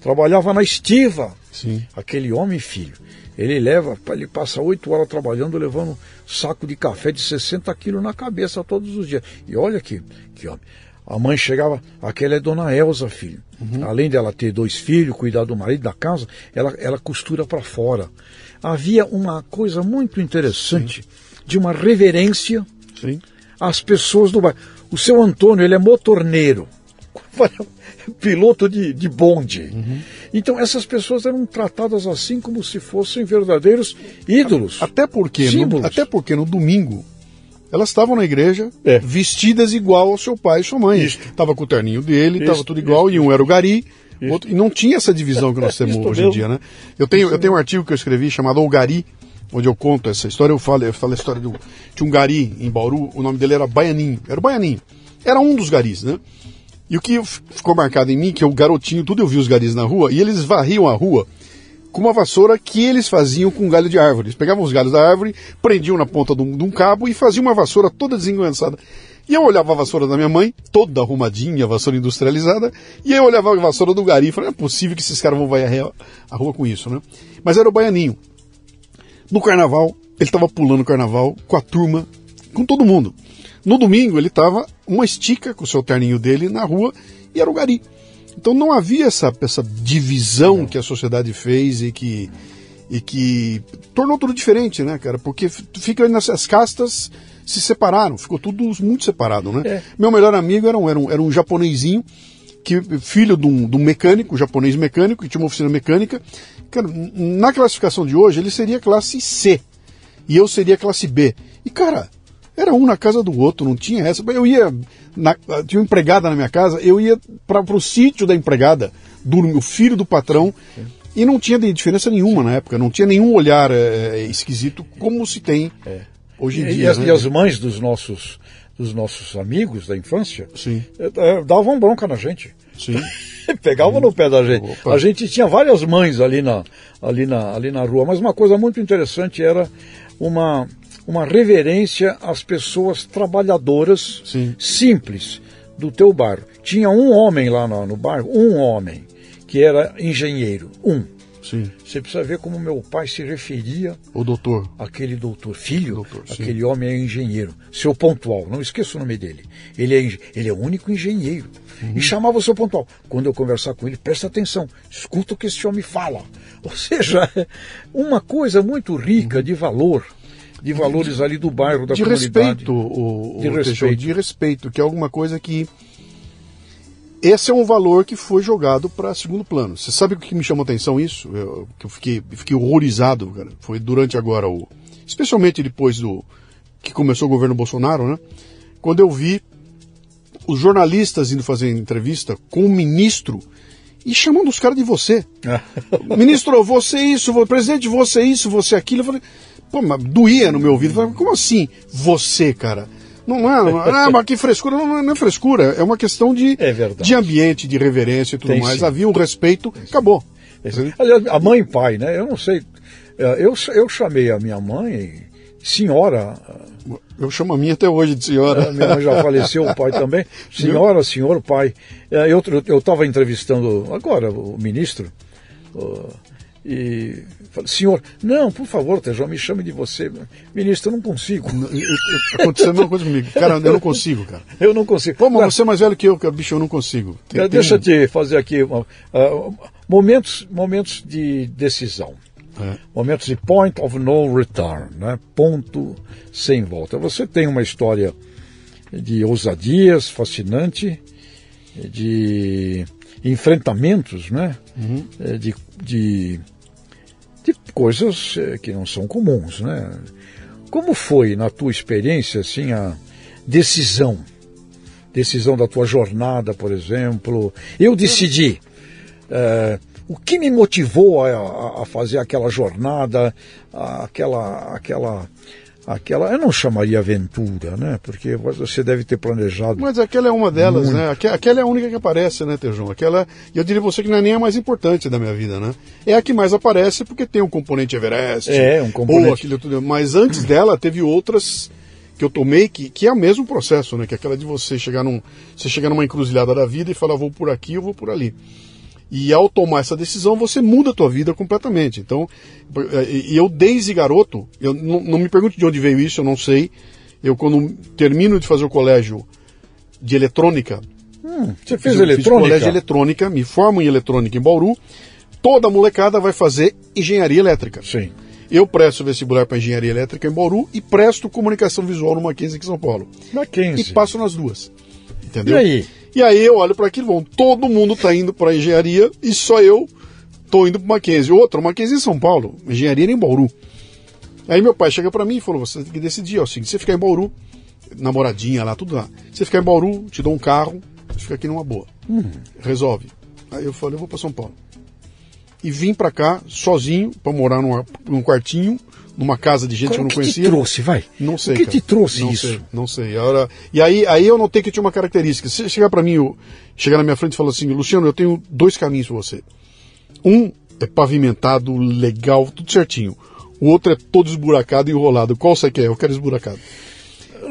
Trabalhava na estiva. sim. Aquele homem, filho, ele leva, ele passa oito horas trabalhando, levando um saco de café de 60 quilos na cabeça todos os dias. E olha aqui, que homem. A mãe chegava, aquela é Dona Elza, filho. Além dela ter dois filhos, cuidar do marido da casa, ela, ela costura para fora. Havia uma coisa muito interessante de uma reverência Sim. às pessoas do bairro. O seu Antônio, ele é motorneiro, piloto de, de bonde. Então, essas pessoas eram tratadas assim como se fossem verdadeiros ídolos. Até porque, no, até porque no domingo elas estavam na igreja É. vestidas igual ao seu pai e sua mãe. Isto. Tava com o terninho dele, Isto, tava tudo igual, e um era o gari, outro, e não tinha essa divisão que nós temos hoje em mesmo. dia, né? Eu tenho, eu tenho um artigo que eu escrevi chamado O Gari, onde eu conto essa história, eu falo, eu falo a história do, de um gari em Bauru, o nome dele era Baianinho, era o Baianinho. Era um dos garis, né? E o que ficou marcado em mim, que eu garotinho, tudo eu vi os garis na rua, e eles varriam a rua com uma vassoura que eles faziam com galho de árvore. Eles pegavam os galhos da árvore, prendiam na ponta de um, de um cabo e faziam uma vassoura toda desengonçada. E eu olhava a vassoura da minha mãe, toda arrumadinha, vassoura industrializada, e eu olhava a vassoura do gari e não é possível que esses caras vão varrer a rua com isso, né? Mas era o baianinho. No carnaval, ele estava pulando o carnaval com a turma, com todo mundo. No domingo, ele estava uma estica com o seu terninho dele na rua e era o gari. Então não havia essa, essa divisão que a sociedade fez e que, e que tornou tudo diferente, né, cara? Porque fica nessas castas se separaram, ficou tudo muito separado, né? É. Meu melhor amigo era um, era um, era um japonesinho, que, filho de um, de um mecânico, um japonês mecânico, que tinha uma oficina mecânica. Cara, na classificação de hoje, ele seria classe C. E eu seria classe B. E, cara, era um na casa do outro, não tinha essa. Eu ia. na- tinha uma empregada na minha casa, eu ia para o sítio da empregada, do meu filho do patrão, e não tinha diferença nenhuma na época, não tinha nenhum olhar é, esquisito como se tem Hoje em e, dia. E as, né? e as mães dos nossos, dos nossos amigos da infância Sim. É, davam bronca na gente. Sim. Pegavam no pé da gente. Opa. A gente tinha várias mães ali na, ali, na, ali na rua, mas uma coisa muito interessante era uma, uma reverência às pessoas trabalhadoras Sim. simples do teu bairro. Tinha um homem lá no, no bairro, um homem, que era engenheiro. Um. Sim. Você precisa ver como meu pai se referia. O doutor. Aquele doutor, filho, doutor, aquele homem é engenheiro. Seu pontual, não esqueça o nome dele. Ele é, ele é o único engenheiro. Uhum. E chamava o seu pontual. Quando eu conversar com ele, presta atenção, escuta o que esse homem fala. Ou seja, uma coisa muito rica uhum. de valor de valores ali do bairro, da de comunidade. Respeito, o, o de respeito, de respeito, que é alguma coisa que esse é um valor que foi jogado para segundo plano. Você sabe o que me chamou a atenção isso? Eu, que eu fiquei, fiquei horrorizado, cara. Foi durante agora o, especialmente depois do que começou o governo Bolsonaro, né? Quando eu vi os jornalistas indo fazer entrevista com o ministro e chamando os caras de você. ministro, você isso, presidente, você isso, você aquilo. Eu falei, pô, mas doía no meu ouvido. Falei, como assim, você, cara? Não é, não é ah, mas que frescura, não, não, é frescura, é uma questão de, é de ambiente, de reverência e tudo Tem mais. Sim. Havia um respeito, acabou. Aliás, a mãe e pai, né? Eu não sei. É, eu, eu chamei a minha mãe senhora. Eu chamo a minha até hoje de senhora. A minha mãe já faleceu, o pai também. Senhora, senhor, pai. É, eu estava entrevistando agora o ministro. E falei, senhor, não, por favor, Tejão, me chame de você. Ministro, eu não consigo. Aconteceu a mesma coisa comigo. Cara, eu não consigo, cara. Eu não consigo. Pô, mas você é mais velho que eu, cara, bicho, eu não consigo. Tem, deixa eu te fazer aqui uh, momentos, momentos de decisão. É. Momentos de point of no return, né? ponto sem volta. Você tem uma história de ousadias fascinante, de enfrentamentos, né? Uhum. De, de de coisas eh, que não são comuns, né? Como foi, na tua experiência, assim, a decisão? Decisão da tua jornada, por exemplo. Eu decidi. É, o que me motivou a, a fazer aquela jornada, aquela, aquela aquela eu não chamaria aventura, né? Porque você deve ter planejado. Mas aquela é uma delas, muito. né? Aquela é a única que aparece, né, Tejão? Aquela, eu diria você que não é nem a mais importante da minha vida, né? É a que mais aparece porque tem um componente Everest. É, um componente. Ou aquilo tudo. Mas antes dela teve outras que eu tomei que, que é o mesmo processo, né? Que é aquela de você chegar num, você chegar numa encruzilhada da vida e falar vou por aqui, eu vou por ali. E ao tomar essa decisão, você muda a tua vida completamente. Então, e eu desde garoto, eu não, não, me pergunte de onde veio isso, eu não sei. Eu quando termino de fazer o colégio de eletrônica, hum, você fez eletrônica? Fiz colégio de eletrônica, me formo em eletrônica em Bauru. Toda molecada vai fazer engenharia elétrica. Sim. Eu presto vestibular para engenharia elétrica em Bauru e presto comunicação visual no Mackenzie aqui em São Paulo. Mackenzie. E passo nas duas. Entendeu? E aí? E aí eu olho para aquilo, bom, todo mundo está indo para engenharia e só eu estou indo para Mackenzie. Outro, Mackenzie em São Paulo, engenharia em Bauru. Aí meu pai chega para mim e falou: você tem que decidir, ó, seguinte, você ficar em Bauru, namoradinha lá, tudo lá. Você ficar em Bauru, te dou um carro, você fica aqui numa boa. Hum. Resolve. Aí eu falei: eu vou para São Paulo. E vim para cá sozinho, para morar numa, num quartinho, numa casa de gente que eu não conhecia. O que te trouxe, vai? Não sei. O que cara. te trouxe não isso? Sei, não sei. Agora, e aí, aí eu notei que tinha uma característica. Se chegar para mim, chegar na minha frente e falar assim, Luciano, eu tenho dois caminhos para você. Um é pavimentado, legal, tudo certinho. O outro é todo esburacado e enrolado. Qual você quer? Eu quero esburacado.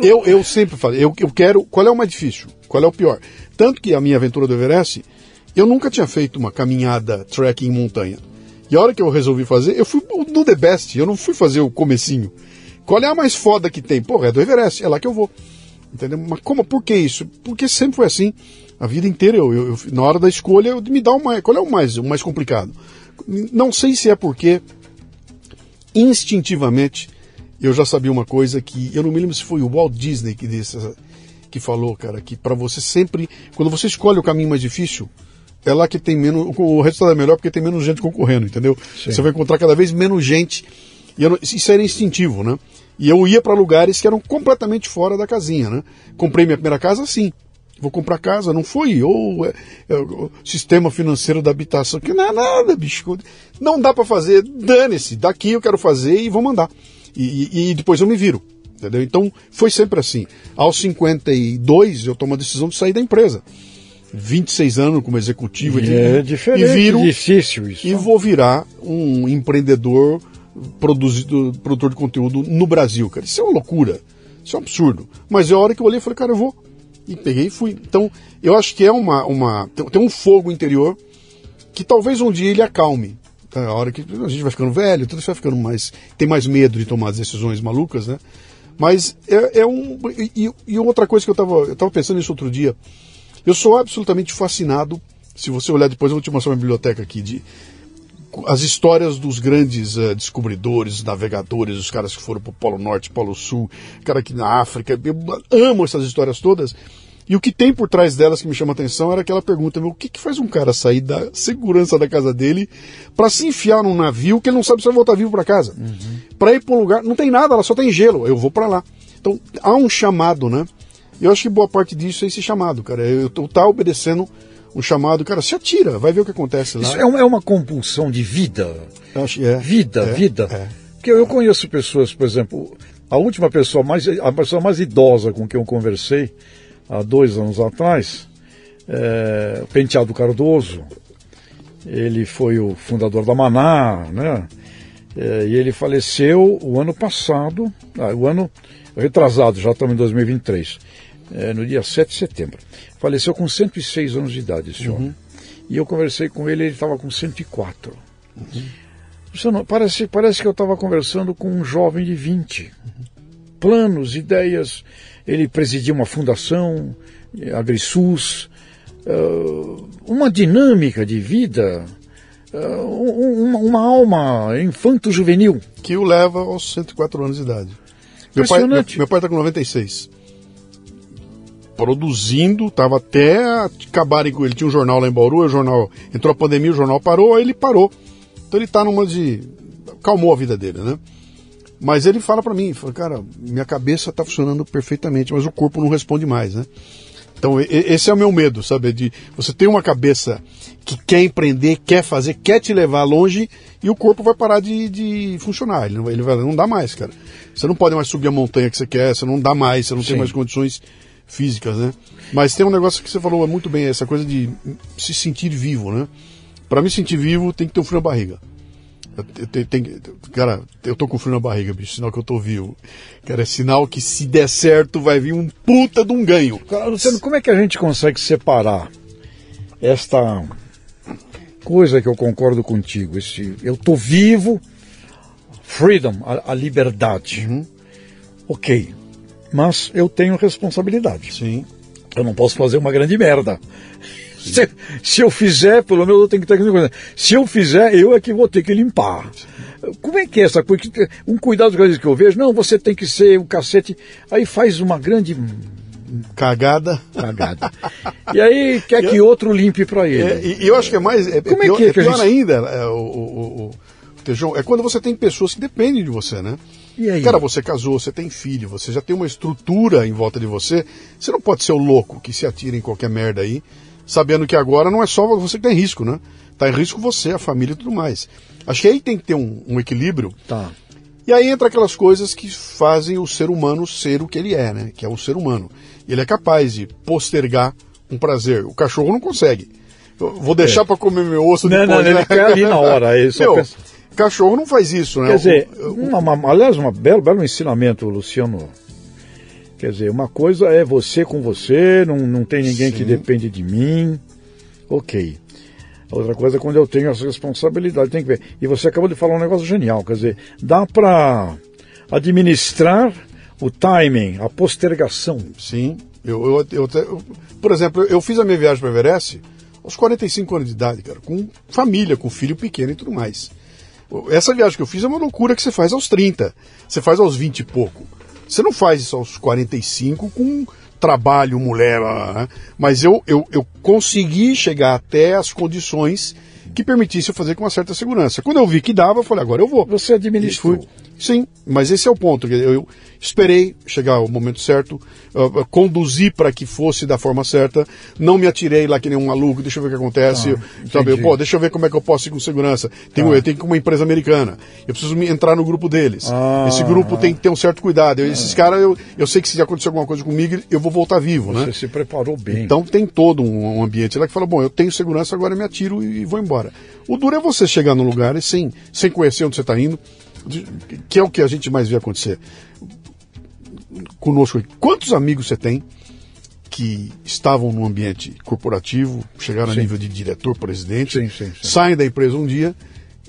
Eu, eu sempre falei, eu, eu quero. Qual é o mais difícil? Qual é o pior? Tanto que a minha aventura do Everest, eu nunca tinha feito uma caminhada trekking em montanha. E a hora que eu resolvi fazer, eu fui no The Best, eu não fui fazer o comecinho. Qual é a mais foda que tem? Porra, é do Everest, é lá que eu vou. Entendeu? Mas como, por que isso? Porque sempre foi assim. A vida inteira, eu, eu, eu na hora da escolha, eu, me dá uma. Qual é o mais, o mais complicado? Não sei se é porque, instintivamente, eu já sabia uma coisa que. Eu não me lembro se foi o Walt Disney que disse, que falou, cara, que para você sempre. Quando você escolhe o caminho mais difícil, é lá que tem menos. O resultado é melhor porque tem menos gente concorrendo, entendeu? Sim. Você vai encontrar cada vez menos gente. E eu, isso era instintivo, né? E eu ia para lugares que eram completamente fora da casinha, né? Comprei minha primeira casa assim. Vou comprar casa, não foi, ou é, é, o sistema financeiro da habitação, que não é nada, bicho. Não dá para fazer, dane-se, daqui eu quero fazer e vou mandar. E, e, e, depois eu me viro. Entendeu? Então, foi sempre assim. Aos 52, eu tomo a decisão de sair da empresa. 26 anos como executivo. E é diferente, e viro, difícil isso. E vou virar um empreendedor produzido, produtor de conteúdo no Brasil, cara. Isso é uma loucura. Isso é um absurdo. Mas é a hora que eu olhei e falei, cara, eu vou. E peguei e fui. Então, eu acho que é uma. uma tem um fogo interior que talvez um dia ele acalme. É a hora que a gente vai ficando velho, tudo isso vai ficando mais. tem mais medo de tomar as decisões malucas, né? Mas é, é um. E, e, outra coisa que eu estava eu tava pensando nisso outro dia. Eu sou absolutamente fascinado. Se você olhar depois, eu vou te mostrar uma biblioteca aqui de as histórias dos grandes uh, descobridores, navegadores, os caras que foram para o Polo Norte, Polo Sul, cara aqui na África. Eu amo essas histórias todas. E o que tem por trás delas que me chama a atenção era aquela pergunta: meu, o que, que faz um cara sair da segurança da casa dele para se enfiar num navio que ele não sabe se vai voltar vivo para casa? Uhum. Para ir para um lugar, não tem nada, ela só tem gelo, eu vou para lá. Então há um chamado, né? Eu acho que boa parte disso é esse chamado, cara. Eu, eu tá obedecendo um chamado, cara, se atira, vai ver o que acontece lá. Isso é uma, é uma compulsão de vida. Acho, é, vida, é, vida. É. Porque eu conheço pessoas, por exemplo, a última pessoa mais, a pessoa mais idosa com quem eu conversei, há dois anos atrás, é, Penteado Cardoso, ele foi o fundador da Maná, né? É, e ele faleceu o ano passado, ah, o ano retrasado, já estamos em 2023, é, no dia 7 de setembro. Faleceu com 106 anos de idade esse uhum. homem. E eu conversei com ele, ele estava com 104. Uhum. Não, parece, parece que eu estava conversando com um jovem de 20. Uhum. Planos, ideias, ele presidia uma fundação, AgriSUS, uh, uma dinâmica de vida, uma, uma, alma infanto-juvenil. Que o leva aos 104 anos de idade. Meu pai, meu, meu pai está com 96. Produzindo, estava até acabarem com ele. Tinha um jornal lá em Bauru, o jornal entrou a pandemia, o jornal parou, aí ele parou. Então ele está numa de. calmou a vida dele, né? Mas ele fala para mim, fala, cara, minha cabeça está funcionando perfeitamente, mas o corpo não responde mais, né? Então esse é o meu medo, sabe? De você ter uma cabeça que quer empreender, quer fazer, quer te levar longe e o corpo vai parar de, de funcionar. Ele não, ele vai, não dá mais, cara. Você não pode mais subir a montanha que você quer, você não dá mais, você não Sim. tem mais condições físicas, né? Mas tem um negócio que você falou muito bem, essa coisa de se sentir vivo, né? Para me sentir vivo tem que ter um frio na barriga. Eu, tenho, cara, eu tô com frio na barriga, bicho, sinal que eu tô vivo. Cara, é sinal que se der certo vai vir um puta de um ganho. Cara, Luciano, como é que a gente consegue separar esta coisa que eu concordo contigo, esse eu tô vivo, freedom, a, a liberdade. Uhum. Ok, mas eu tenho responsabilidade. Sim. Eu não posso fazer uma grande merda. Se, se, eu fizer, pelo menos eu tenho que ter que Se eu fizer, eu é que vou ter que limpar. Como é que é essa coisa? Um cuidado que eu vejo, não, você tem que ser um cacete. Aí faz uma grande cagada. Cagada. E aí quer que outro limpe para ele. É, e eu acho que é mais. É, Como é, pior, que é, que é pior gente... ainda, é, o, o, o, é quando você tem pessoas que dependem de você, né? E aí? Cara, você casou, você tem filho, você já tem uma estrutura em volta de você. Você não pode ser o louco que se atira em qualquer merda aí sabendo que agora não é só você que tem risco, né? Tá em risco você, a família e tudo mais. Acho que aí tem que ter um, um equilíbrio. Tá. E aí entra aquelas coisas que fazem o ser humano ser o que ele é, né? Que é o ser humano. Ele é capaz de postergar um prazer. O cachorro não consegue. Eu vou deixar é. para comer meu osso não, depois. Não, né? ele quer ali na hora. Ele meu, pensa... Cachorro não faz isso, né? Quer dizer, o, o... Uma, uma, aliás, um belo, belo ensinamento, Luciano Quer dizer, uma coisa é você com você, não, não tem ninguém Sim. que depende de mim. Ok. Outra coisa é quando eu tenho essa responsabilidade, tem que ver. E você acabou de falar um negócio genial, quer dizer, dá para administrar o timing, a postergação. Sim. Eu, eu, eu, eu, por exemplo, eu fiz a minha viagem para Everest aos 45 anos de idade, cara, com família, com filho pequeno e tudo mais. Essa viagem que eu fiz é uma loucura que você faz aos 30, você faz aos 20 e pouco. Você não faz isso aos 45 com trabalho, mulher, né? mas eu, eu, eu consegui chegar até as condições que permitisse eu fazer com uma certa segurança. Quando eu vi que dava, eu falei, agora eu vou. Você administrou. Sim, mas esse é o ponto. Eu, eu esperei chegar o momento certo, uh, conduzi para que fosse da forma certa, não me atirei lá que nem um maluco, deixa eu ver o que acontece. Ah, sabe? Pô, deixa eu ver como é que eu posso ir com segurança. Tenho, ah. Eu tenho uma empresa americana, eu preciso entrar no grupo deles. Ah. Esse grupo tem que ter um certo cuidado. Eu, esses caras, eu, eu sei que se acontecer alguma coisa comigo, eu vou voltar vivo, Você né? se preparou bem. Então tem todo um, um ambiente lá que fala, bom, eu tenho segurança, agora eu me atiro e vou embora. O duro é você chegar no lugar e sem, sem conhecer onde você está indo, que é o que a gente mais vê acontecer conosco. Quantos amigos você tem que estavam no ambiente corporativo, chegaram sim. a nível de diretor, presidente, sim, sim, saem da empresa um dia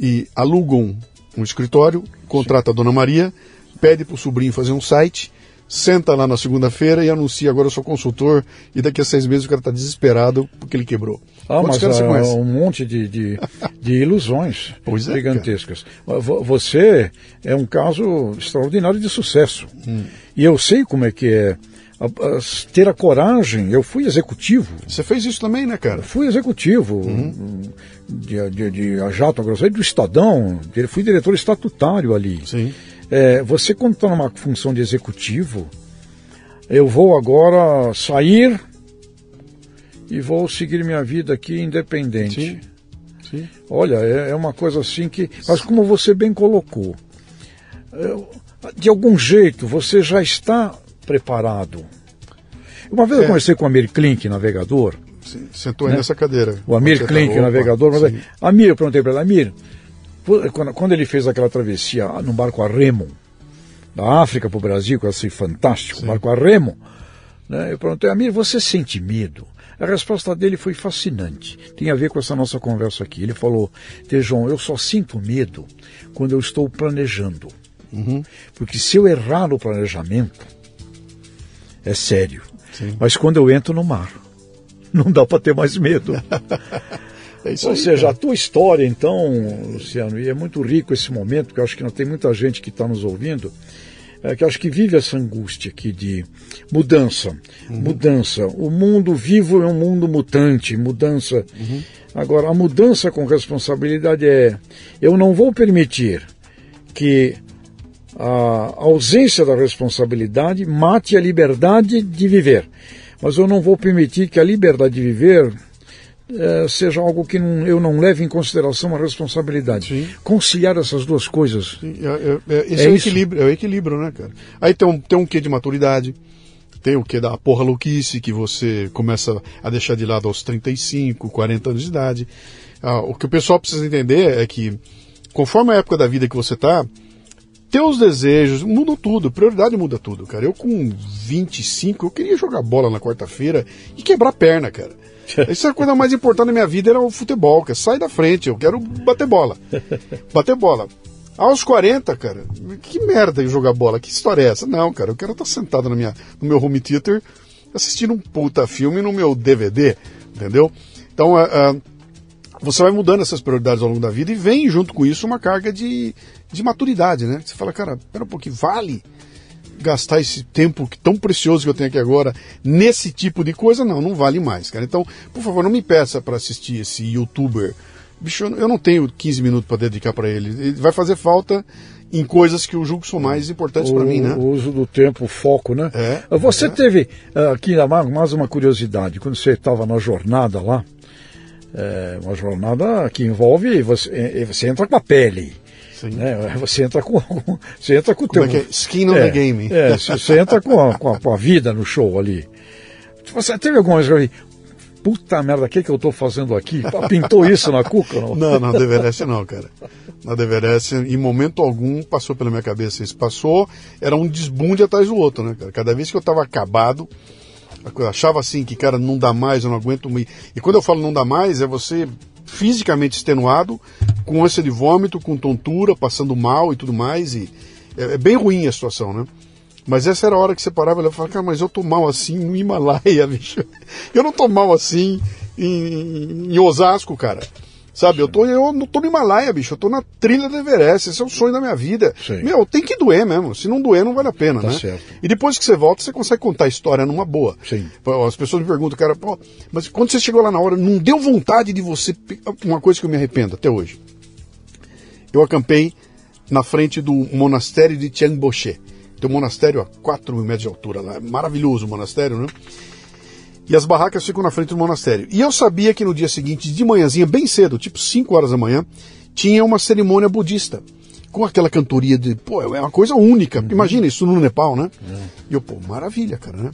e alugam um escritório, contrata a Dona Maria, pede para o sobrinho fazer um site senta lá na segunda-feira e anuncia agora eu sou consultor e daqui a seis meses o cara está desesperado porque ele quebrou. Ah, Quantos mas há um monte de, de, de ilusões é, gigantescas. Cara. Você é um caso extraordinário de sucesso. Hum. E eu sei como é que é ter a coragem. Eu fui executivo. Você fez isso também, né, cara? fui executivo uhum. de, de, de a Jato Grosseiro do Estadão. Fui diretor estatutário ali. Sim. É, você, quando está numa função de executivo, eu vou agora sair e vou seguir minha vida aqui independente. Sim. Sim. Olha, é, é, uma coisa assim que. Mas como você bem colocou, de algum jeito você já está preparado. Uma vez é. eu conversei com o Amir Klink, navegador. Sim, sentou aí né? nessa cadeira. O Amir Klink, tá... navegador. Mas, Amir, eu perguntei para ele, Amir, quando ele fez aquela travessia no barco a remo, da África para o Brasil, que eu achei fantástico, Sim. barco a remo, né, eu perguntei, Amir, você sente medo? A resposta dele foi fascinante. Tem a ver com essa nossa conversa aqui. Ele falou, Tejon, eu só sinto medo quando eu estou planejando. Uhum. Porque se eu errar no planejamento, é sério. Sim. Mas quando eu entro no mar, não dá para ter mais medo. É Ou aí, seja, cara. a tua história, então, Luciano, e é muito rico esse momento, que eu acho que não tem muita gente que está nos ouvindo, é, que acho que vive essa angústia aqui de mudança, uhum. mudança. O mundo vivo é um mundo mutante, mudança. Uhum. Agora, a mudança com responsabilidade é: eu não vou permitir que a ausência da responsabilidade mate a liberdade de viver. Mas eu não vou permitir que a liberdade de viver é, seja algo que não, eu não leve em consideração a responsabilidade. Sim. Conciliar essas duas coisas. Sim, é, é, é esse é, é o equilíbrio, é o equilíbrio, né, cara? Aí tem um, tem um quê de maturidade, tem o quê da porra louquice que você começa a deixar de lado aos 35, 40 anos de idade. Ah, o que o pessoal precisa entender é que, conforme a época da vida que você está, teus desejos mudam tudo, prioridade muda tudo, cara. Eu com 25, eu queria jogar bola na quarta-feira e quebrar perna, cara. Essa é a coisa mais importante da minha vida era o futebol, que sai da frente, eu quero bater bola. Bater bola. Aos 40, cara, que merda em jogar bola, que história é essa? Não, cara, eu quero estar sentado na minha, no meu home theater assistindo um puta filme no meu DVD, entendeu? Então, uh, uh, você vai mudando essas prioridades ao longo da vida e vem junto com isso uma carga de, de maturidade, né? Você fala, cara, pera um pouquinho, vale gastar esse tempo tão precioso que eu tenho aqui agora nesse tipo de coisa, não, não vale mais, cara. Então, por favor, não me peça para assistir esse youtuber. Bicho, eu não tenho 15 minutos para dedicar para ele. Ele vai fazer falta em coisas que eu julgo que são mais importantes para mim, né? O uso do tempo, o foco, né? É, você é. teve uh, aqui mais uma curiosidade. Quando você estava na jornada lá, é, uma jornada que envolve você, é, você entra com a pele. Né? Você entra com você entra com o teu é é? skin on é, the game. É, você entra com a, com a, com, a, vida no show ali. Você teve alguma vez puta merda, o que, que eu estou fazendo aqui? Pintou isso na cuca? Não, não, não Everest não, cara. Na Everest, em momento algum, passou pela minha cabeça isso. Passou, era um desbunde atrás do outro, né, cara? Cada vez que eu estava acabado, eu achava assim que, cara, não dá mais, eu não aguento. E quando eu falo não dá mais, é você fisicamente extenuado, com ânsia de vômito, com tontura, passando mal e tudo mais. E é, é bem ruim a situação, né? Mas essa era a hora que você parava e falava, cara, mas eu tô mal assim no Himalaia, bicho. Eu não tô mal assim em, em Osasco, cara. Sabe, eu tô, eu não tô no Himalaia, bicho, eu tô na trilha do Everest, esse é o sonho da minha vida. Sim. Meu, tem que doer mesmo, se não doer não vale a pena, Tá né? certo. E depois que você volta, você consegue contar a história numa boa. Sim. As pessoas me perguntam, cara, pô, mas quando você chegou lá na hora, não deu vontade de você... Uma coisa que eu me arrependo até hoje. Eu acampei na frente do monastério de Tianboche. Tem um monastério a 4 mil metros de altura lá. É Maravilhoso o monastério, né? E as barracas ficam na frente do monastério. E eu sabia que no dia seguinte, de manhãzinha, bem cedo, tipo 5 horas da manhã, tinha uma cerimônia budista. Com aquela cantoria de. Pô, é uma coisa única. Imagina isso no Nepal, né? E eu, pô, maravilha, cara, né?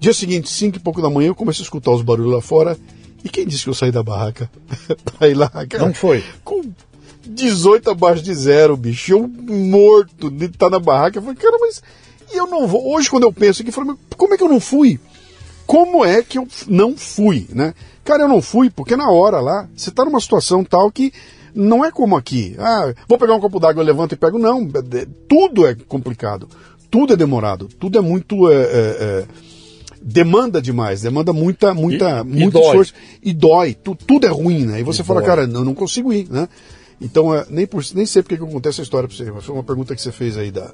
Dia seguinte, 5 e pouco da manhã, eu comecei a escutar os barulhos lá fora. E quem disse que eu saí da barraca pra ir lá, cara? Não foi. Com 18 abaixo de zero, bicho. Eu morto de estar na barraca. Eu falei, cara, mas e eu não vou. Hoje, quando eu penso aqui, eu falo, como é que eu não fui? Como é que eu não fui, né? Cara, eu não fui porque na hora lá, você tá numa situação tal que não é como aqui. Ah, vou pegar um copo d'água, eu levanto e pego. Não, é- tudo é complicado. Tudo é demorado. Tudo é muito. é, é, é, demanda demais, demanda muita, muita, E- e muito dói. esforço. E dói. Tu- tudo é ruim, né? E você E fala, dói. cara, eu não consigo ir, né? Então, é, nem, por, nem sei porque que eu contei essa história pra você, mas foi uma pergunta que você fez aí da.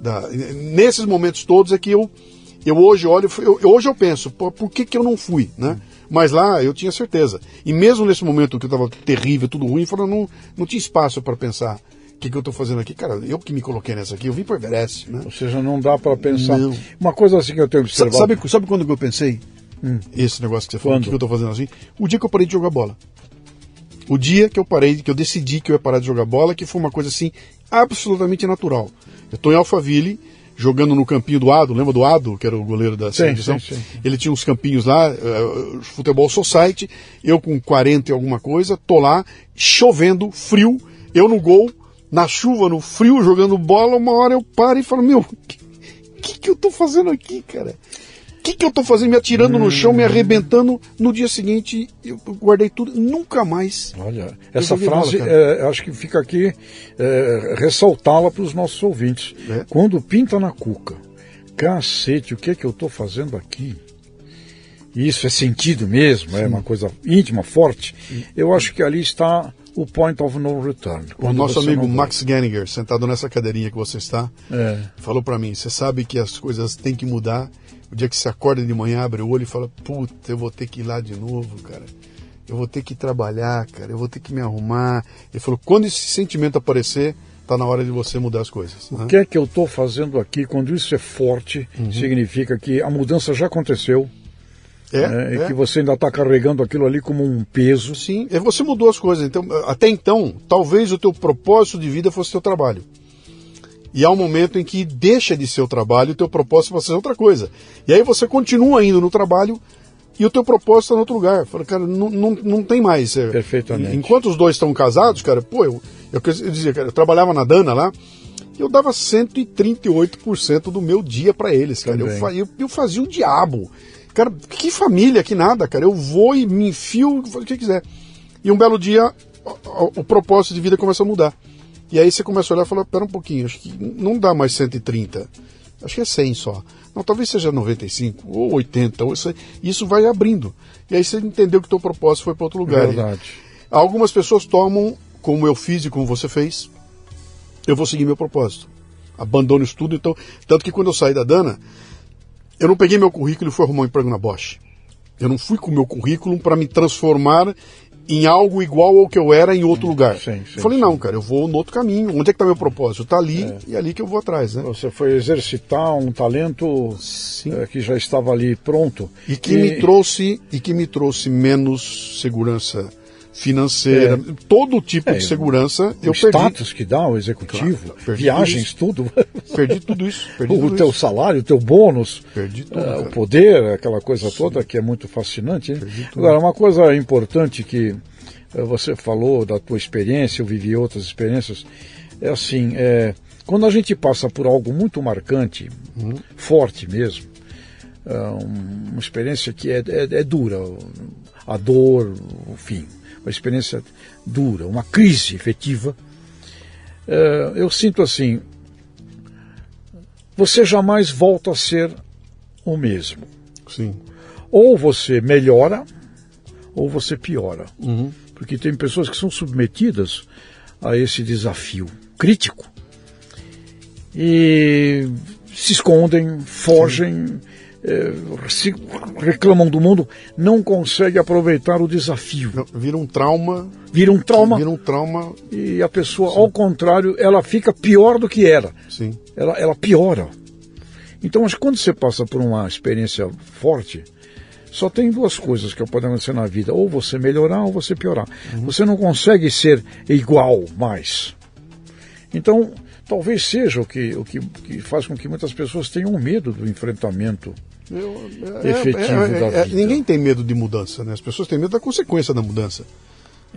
da nesses momentos todos é que eu, eu hoje olho, eu, hoje eu penso, pô, por que, que eu não fui, né? Mas lá eu tinha certeza. E mesmo nesse momento que eu estava terrível, tudo ruim, eu falei, não, não tinha espaço para pensar o que, que eu estou fazendo aqui. Cara, eu que me coloquei nessa aqui, eu vim para Everest, né? Ou seja, não dá para pensar. Não. Uma coisa assim que eu tenho observado. Sabe, sabe quando eu pensei? Esse negócio que você falou, o que, que eu tô fazendo assim? O dia que eu parei de jogar bola. O dia que eu parei, que eu decidi que eu ia parar de jogar bola, que foi uma coisa assim, absolutamente natural. Eu tô em Alphaville, jogando no campinho do Ado, lembra do Ado, que era o goleiro da Sim, seleção? sim, sim. Ele tinha uns campinhos lá, eh, futebol society, eu com 40 e alguma coisa, tô lá, chovendo, frio, eu no gol, na chuva, no frio, jogando bola, uma hora eu paro e falo, meu, o que, que, que eu tô fazendo aqui, cara? O que, que eu tô fazendo? Me atirando no chão, me arrebentando. No dia seguinte, eu guardei tudo, nunca mais. Olha, essa frase, é, acho que fica aqui é, ressaltá-la para os nossos ouvintes. É. Quando pinta na cuca, cacete, o que é que eu estou fazendo aqui? Isso é sentido mesmo, é uma coisa íntima, forte. Eu acho que ali está o point of no return. O nosso amigo. Max Ganniger, sentado nessa cadeirinha que você está, É. falou pra mim: você sabe que as coisas têm que mudar. O dia que você acorda de manhã, abre o olho e fala: puta, eu vou ter que ir lá de novo, cara. Eu vou ter que trabalhar, cara. Eu vou ter que me arrumar. Ele falou: quando esse sentimento aparecer, tá na hora de você mudar as coisas. né? O que é que eu estou fazendo aqui? Quando isso é forte, Uhum. significa que a mudança já aconteceu É, né, é. e que você ainda está carregando aquilo ali como um peso. Sim, é, você mudou as coisas. Então, até então, talvez o teu propósito de vida fosse teu trabalho. E há um momento em que deixa de ser o trabalho e o teu propósito a ser outra coisa. E aí você continua indo no trabalho e o teu propósito está em outro lugar. Fala, cara, não, não, não tem mais. É, Perfeitamente. Enquanto os dois estão casados, cara, pô, eu, eu, eu dizia, cara, eu trabalhava na Dana lá, eu dava 138% do meu dia para eles, cara. Eu, eu, eu fazia o diabo. Cara, que família, que nada, cara. Eu vou e me enfio, o que quiser. E um belo dia, o- o propósito de vida começa a mudar. E aí você começa a olhar e fala, pera um pouquinho, acho que não dá mais 130. Acho que é 100 só. Não, talvez seja 95 ou 80. Ou isso, isso vai abrindo. E aí você entendeu que teu propósito foi para outro lugar. Verdade. Algumas pessoas tomam, como eu fiz e como você fez, eu vou seguir meu propósito. Abandono isso tudo. Então, tanto que quando eu saí da Dana, eu não peguei meu currículo e fui arrumar um emprego na Bosch. Eu não fui com o meu currículo para me transformar em algo igual ao que eu era em outro lugar. sim, sim, falei, sim. não, cara, eu vou no outro caminho. Onde é que está meu propósito? Está ali e é ali que eu vou atrás, né? Você foi exercitar um talento eh, que já estava ali pronto. E que me trouxe e que me trouxe menos segurança financeira, todo tipo É, de segurança o eu perdi. status que dá o executivo, Claro, perdi viagens, tudo. Perdi tudo isso. Perdi o tudo teu isso. salário, o teu bônus, Perdi tudo, eh, cara. o poder, aquela coisa toda que é muito fascinante. Agora, uma coisa importante que eh, você falou da tua experiência, eu vivi outras experiências, é assim, é, quando a gente passa por algo muito marcante, Uhum. forte mesmo, é, um- uma experiência que é, é- é dura, a dor, o fim, uma experiência dura, uma crise efetiva. É, eu sinto assim, você jamais volta a ser o mesmo. Sim. Ou você melhora, ou você piora. porque tem pessoas que são submetidas a esse desafio crítico e se escondem, fogem, eh, se reclamam do mundo, não conseguem aproveitar o desafio. Vira um trauma. Vira um trauma. Vira um trauma. E a pessoa, Sim. ao contrário, ela fica pior do que era. Sim. Ela, ela piora. Então, acho que quando você passa por uma experiência forte, só tem duas coisas que podem acontecer na vida: ou você melhorar ou você piorar. Uhum. Você não consegue ser igual mais. Então, talvez seja o que, o que, que faz com que muitas pessoas tenham medo do enfrentamento eu, é, efetivo é, é, da é, vida. Ninguém tem medo de mudança, né? As pessoas têm medo da consequência da mudança.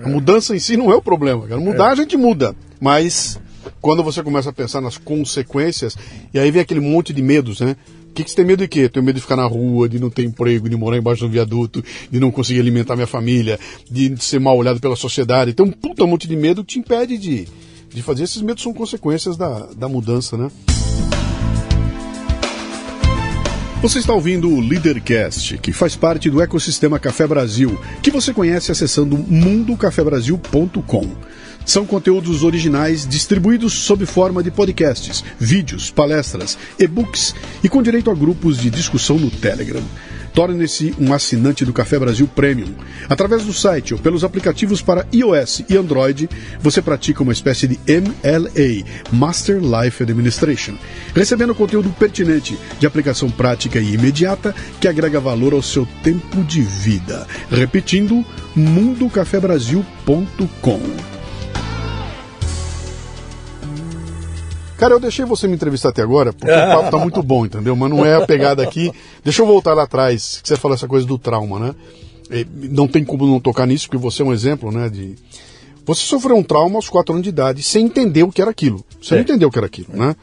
A mudança em si não é o problema. Cara. Mudar é. a gente muda, mas quando você começa a pensar nas consequências, e aí vem aquele monte de medos, né? O que, que você tem medo de quê? Tenho medo de ficar na rua, de não ter emprego, de morar embaixo de um viaduto, de não conseguir alimentar minha família, de ser mal olhado pela sociedade. Então, um puta monte de medo te impede de, de fazer. Esses medos são consequências da, da mudança, né? Você está ouvindo o Leadercast, que faz parte do ecossistema Café Brasil, que você conhece acessando mundocafebrasil.com. São conteúdos originais distribuídos sob forma de podcasts, vídeos, palestras, e-books e com direito a grupos de discussão no Telegram. Torne-se um assinante do Café Brasil Premium. Através do site ou pelos aplicativos para iOS e Android, você pratica uma espécie de MLA, Master Life Administration, recebendo conteúdo pertinente, de aplicação prática e imediata que agrega valor ao seu tempo de vida. Repetindo, mundocafebrasil.com. Cara, eu deixei você me entrevistar até agora, porque o papo tá muito bom, entendeu? Mas não é a pegada aqui. Deixa eu voltar lá atrás, que você falou essa coisa do trauma, né? Não tem como não tocar nisso, porque você é um exemplo, né? De... Você sofreu um trauma aos 4 anos de idade, sem entender o que era aquilo. Você é. não entendeu o que era aquilo, né?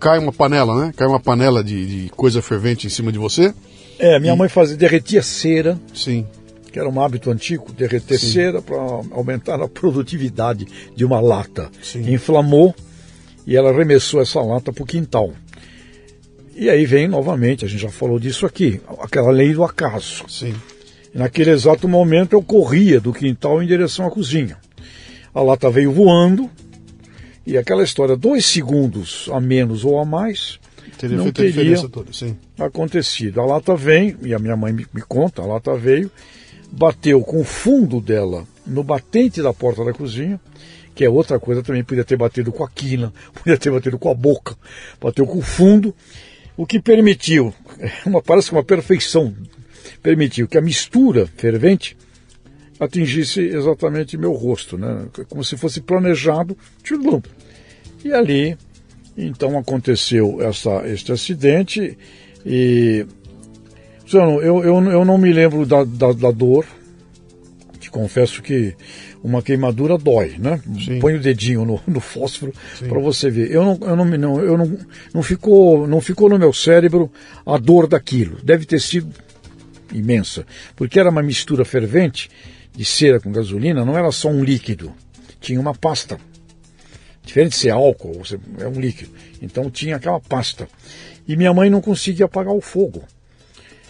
Cai uma panela, né? Cai uma panela de, de coisa fervente em cima de você. É, minha e... mãe fazia, derretia cera. Sim que era um hábito antigo, derreter Sim. cera para aumentar a produtividade de uma lata. Sim. Inflamou, e ela arremessou essa lata para o quintal. E aí vem novamente, a gente já falou disso aqui, aquela lei do acaso. Sim. Naquele exato momento eu corria do quintal em direção à cozinha. A lata veio voando e aquela história, dois segundos a menos ou a mais, teria não teria toda, acontecido. A lata vem, e a minha mãe me, me conta, a lata veio, bateu com o fundo dela no batente da porta da cozinha, que é outra coisa também, podia ter batido com a quina, podia ter batido com a boca, bateu com o fundo, o que permitiu, uma, parece que uma perfeição, permitiu que a mistura fervente atingisse exatamente meu rosto, né? como se fosse planejado, e ali então aconteceu essa, este acidente e eu, eu, eu não me lembro da, da, da dor, confesso que uma queimadura dói, né? Sim. Põe o dedinho no, no fósforo para você ver. Eu não, eu não, não, eu não, não ficou, não ficou no meu cérebro a dor daquilo. Deve ter sido imensa, porque era uma mistura fervente de cera com gasolina. Não era só um líquido, tinha uma pasta. Diferente de ser álcool, é um líquido. Então tinha aquela pasta. E minha mãe não conseguia apagar o fogo.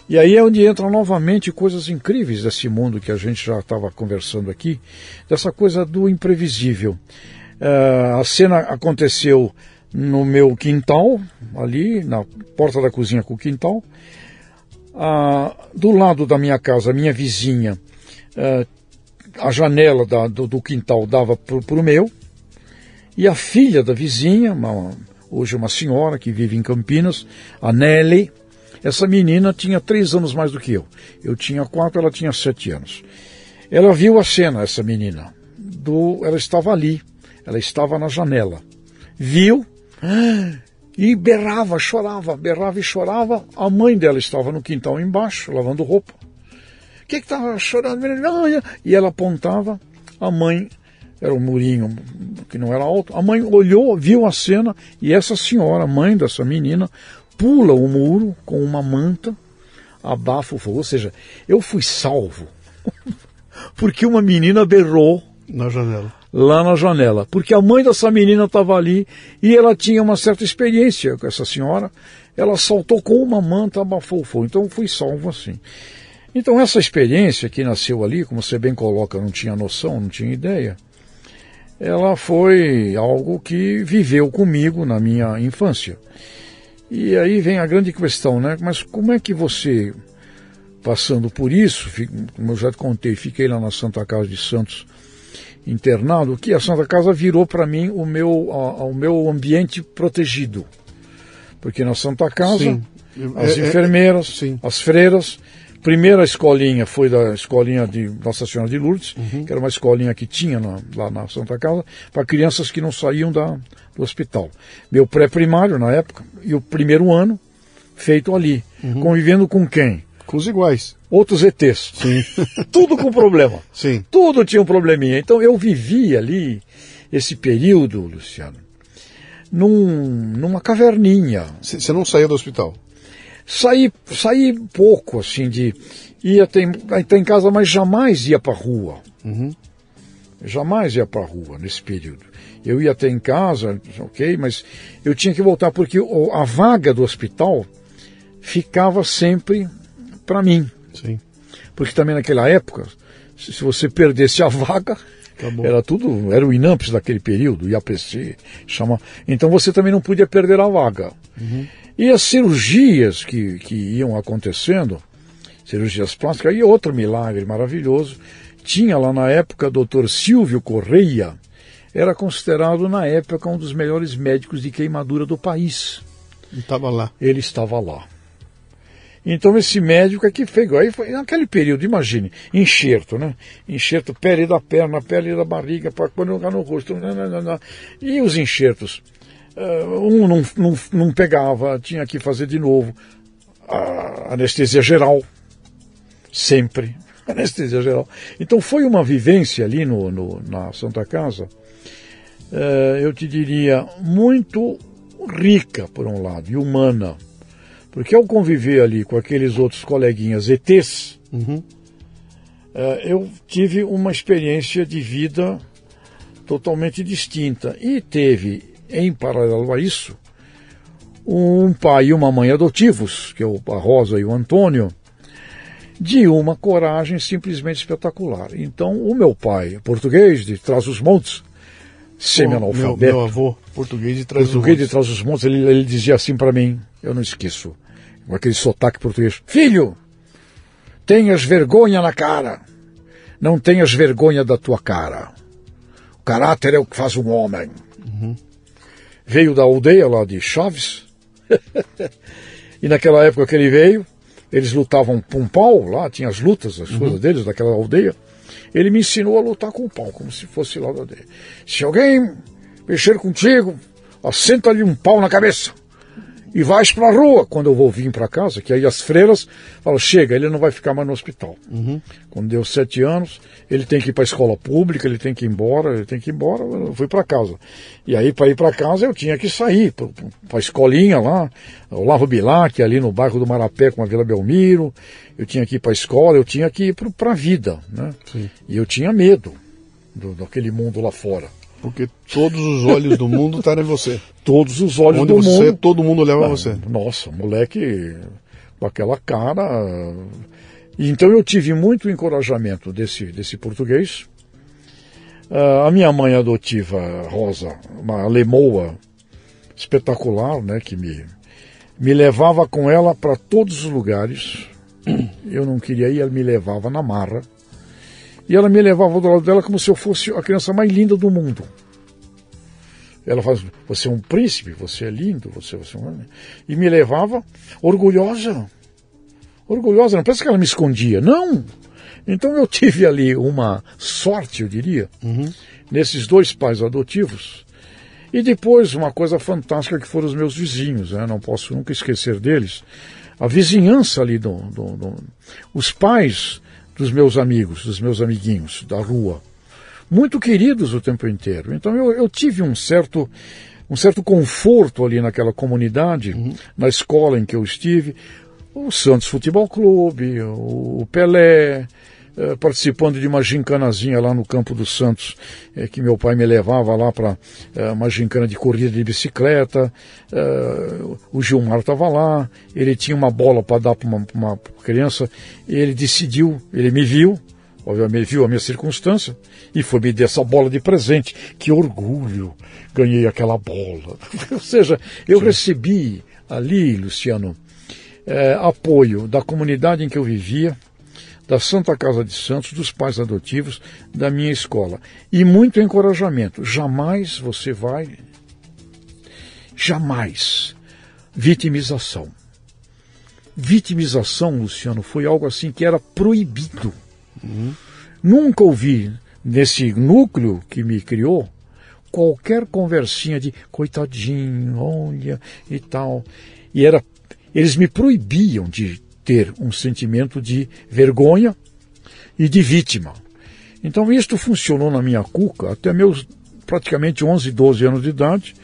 E aí é onde entram novamente coisas incríveis desse mundo que a gente já estava conversando aqui, dessa coisa do imprevisível. Uh, a cena aconteceu no meu quintal, ali, na porta da cozinha com o quintal. Uh, do lado da minha casa, a minha vizinha, uh, a janela da, do, do, quintal dava para o meu, e a filha da vizinha, uma, hoje uma senhora que vive em Campinas, a Nelly, essa menina tinha três anos mais do que eu. Eu tinha quatro, ela tinha sete anos. Ela viu a cena, essa menina. Do, ela estava ali, ela estava na janela. Viu e berrava, chorava, berrava e chorava. A mãe dela estava no quintal embaixo, lavando roupa. O que estava chorando? E ela apontava. A mãe era um murinho que não era alto. A mãe olhou, viu a cena e essa senhora, mãe dessa menina, pula o muro com uma manta, abafa o fogo. Ou seja, eu fui salvo porque uma menina berrou na janela. Lá na janela, porque a mãe dessa menina estava ali e ela tinha uma certa experiência com essa senhora. Ela saltou com uma manta, abafou o fogo. Então eu fui salvo assim. Então essa experiência que nasceu ali, como você bem coloca, não tinha noção, não tinha ideia, ela foi algo que viveu comigo na minha infância. E aí vem a grande questão, né? Mas como é que você, passando por isso, como eu já te contei, fiquei lá na Santa Casa de Santos internado, que a Santa Casa virou para mim o meu, o meu ambiente protegido. Porque na Santa Casa, sim. as é, é enfermeiras, é, as freiras, primeira escolinha foi da escolinha de Nossa Senhora de Lourdes, uhum. que era uma escolinha que tinha na, lá na Santa Casa, para crianças que não saíam da, do hospital. Meu pré-primário na época e o primeiro ano feito ali, uhum. convivendo com quem? Com os iguais. Outros ETs. Sim. Tudo com problema. Sim. Tudo tinha um probleminha. Então eu vivi ali esse período, Luciano, num, numa caverninha. Você não saía do hospital? Saí, saí pouco, assim, de. Ia até, até em casa, mas jamais ia para rua. Uhum. Jamais ia para rua nesse período. Eu ia até em casa, ok, mas eu tinha que voltar porque a vaga do hospital ficava sempre para mim. Sim. Porque também naquela época, se você perdesse a vaga, Acabou. era tudo, era o INAMPS daquele período, IAPC, chama. Então você também não podia perder a vaga. Uhum. E as cirurgias que, que iam acontecendo, cirurgias plásticas, e outro milagre maravilhoso, tinha lá na época o doutor Silvio Correia, era considerado na época um dos melhores médicos de queimadura do país. Estava lá. Ele estava lá. Então esse médico aqui fez, aí foi naquele período, imagine, enxerto, né? Enxerto, pele da perna, pele da barriga, para quando no rosto, não, não, não, e os enxertos, uh, um não, não, não pegava, tinha que fazer de novo, a anestesia geral, sempre, anestesia geral. Então foi uma vivência ali no, no na Santa Casa, eu te diria, muito rica, por um lado, e humana porque ao conviver ali com aqueles outros coleguinhas ETs, uhum. uh, eu tive uma experiência de vida totalmente distinta. E teve, em paralelo a isso, um pai e uma mãe adotivos, que é o, a Rosa e o Antônio, de uma coragem simplesmente espetacular. Então, o meu pai, português de Trás-os-Montes, semi-analfabeto. Meu, meu, avô, português de Trás-os-Montes. Português de Trás-os-Montes, ele, ele dizia assim para mim, eu não esqueço com aquele sotaque português: Filho, tenhas vergonha na cara. Não tenhas vergonha da tua cara. O caráter é o que faz um homem. Uhum. Veio da aldeia lá de Chaves. e naquela época que ele veio, eles lutavam com um pau lá, tinha as lutas, as uhum. coisas deles, daquela aldeia. Ele me ensinou a lutar com o pau, como se fosse da aldeia. Se alguém mexer contigo, assenta-lhe um pau na cabeça e vais para a rua quando eu vou vir para casa, que aí as freiras falam, chega, ele não vai ficar mais no hospital. Uhum. Quando deu sete anos, ele tem que ir para a escola pública, ele tem que ir embora, ele tem que ir embora, eu fui para casa. E aí para ir para casa eu tinha que sair para a escolinha lá, o Lavo Bilac, ali no bairro do Marapé com a Vila Belmiro, eu tinha que ir para a escola, eu tinha que ir para a vida, né? Sim. E eu tinha medo do, daquele mundo lá fora. Porque todos os olhos do mundo estão em você. Todos os olhos Onde do você, mundo. todo mundo leva ah, você. Nossa, moleque com aquela cara. Então eu tive muito encorajamento desse, desse português. Uh, a minha mãe adotiva, Rosa, uma alemoa espetacular, né, que me, me levava com ela para todos os lugares. Eu não queria ir, ela me levava na marra. E ela me levava do lado dela como se eu fosse a criança mais linda do mundo. Ela faz, você é um príncipe, você é lindo, você, você é um... E me levava orgulhosa. Orgulhosa, não parece que ela me escondia. Não! Então eu tive ali uma sorte, eu diria, uhum. nesses dois pais adotivos. E depois uma coisa fantástica que foram os meus vizinhos, né? não posso nunca esquecer deles. A vizinhança ali, do, do, do, os pais dos meus amigos, dos meus amiguinhos da rua, muito queridos o tempo inteiro. Então eu, eu tive um certo um certo conforto ali naquela comunidade, uhum. na escola em que eu estive. O Santos Futebol Clube, o Pelé, eh, participando de uma gincanazinha lá no Campo dos Santos, eh, que meu pai me levava lá para eh, uma gincana de corrida de bicicleta. o Gilmar estava lá, ele tinha uma bola para dar para uma, uma criança, ele decidiu, ele me viu, obviamente viu a minha circunstância e foi me dar essa bola de presente. Que orgulho! Ganhei aquela bola. Ou seja, eu Sim. recebi ali, Luciano, é, apoio da comunidade em que eu vivia, da Santa Casa de Santos, dos pais adotivos, da minha escola. E muito encorajamento. Jamais você vai. Jamais. Vitimização. Vitimização, Luciano, foi algo assim que era proibido. Uhum. Nunca ouvi nesse núcleo que me criou qualquer conversinha de coitadinho, olha e tal. E era eles me proibiam de ter um sentimento de vergonha e de vítima. Então isto funcionou na minha cuca até meus praticamente 11, 12 anos de idade,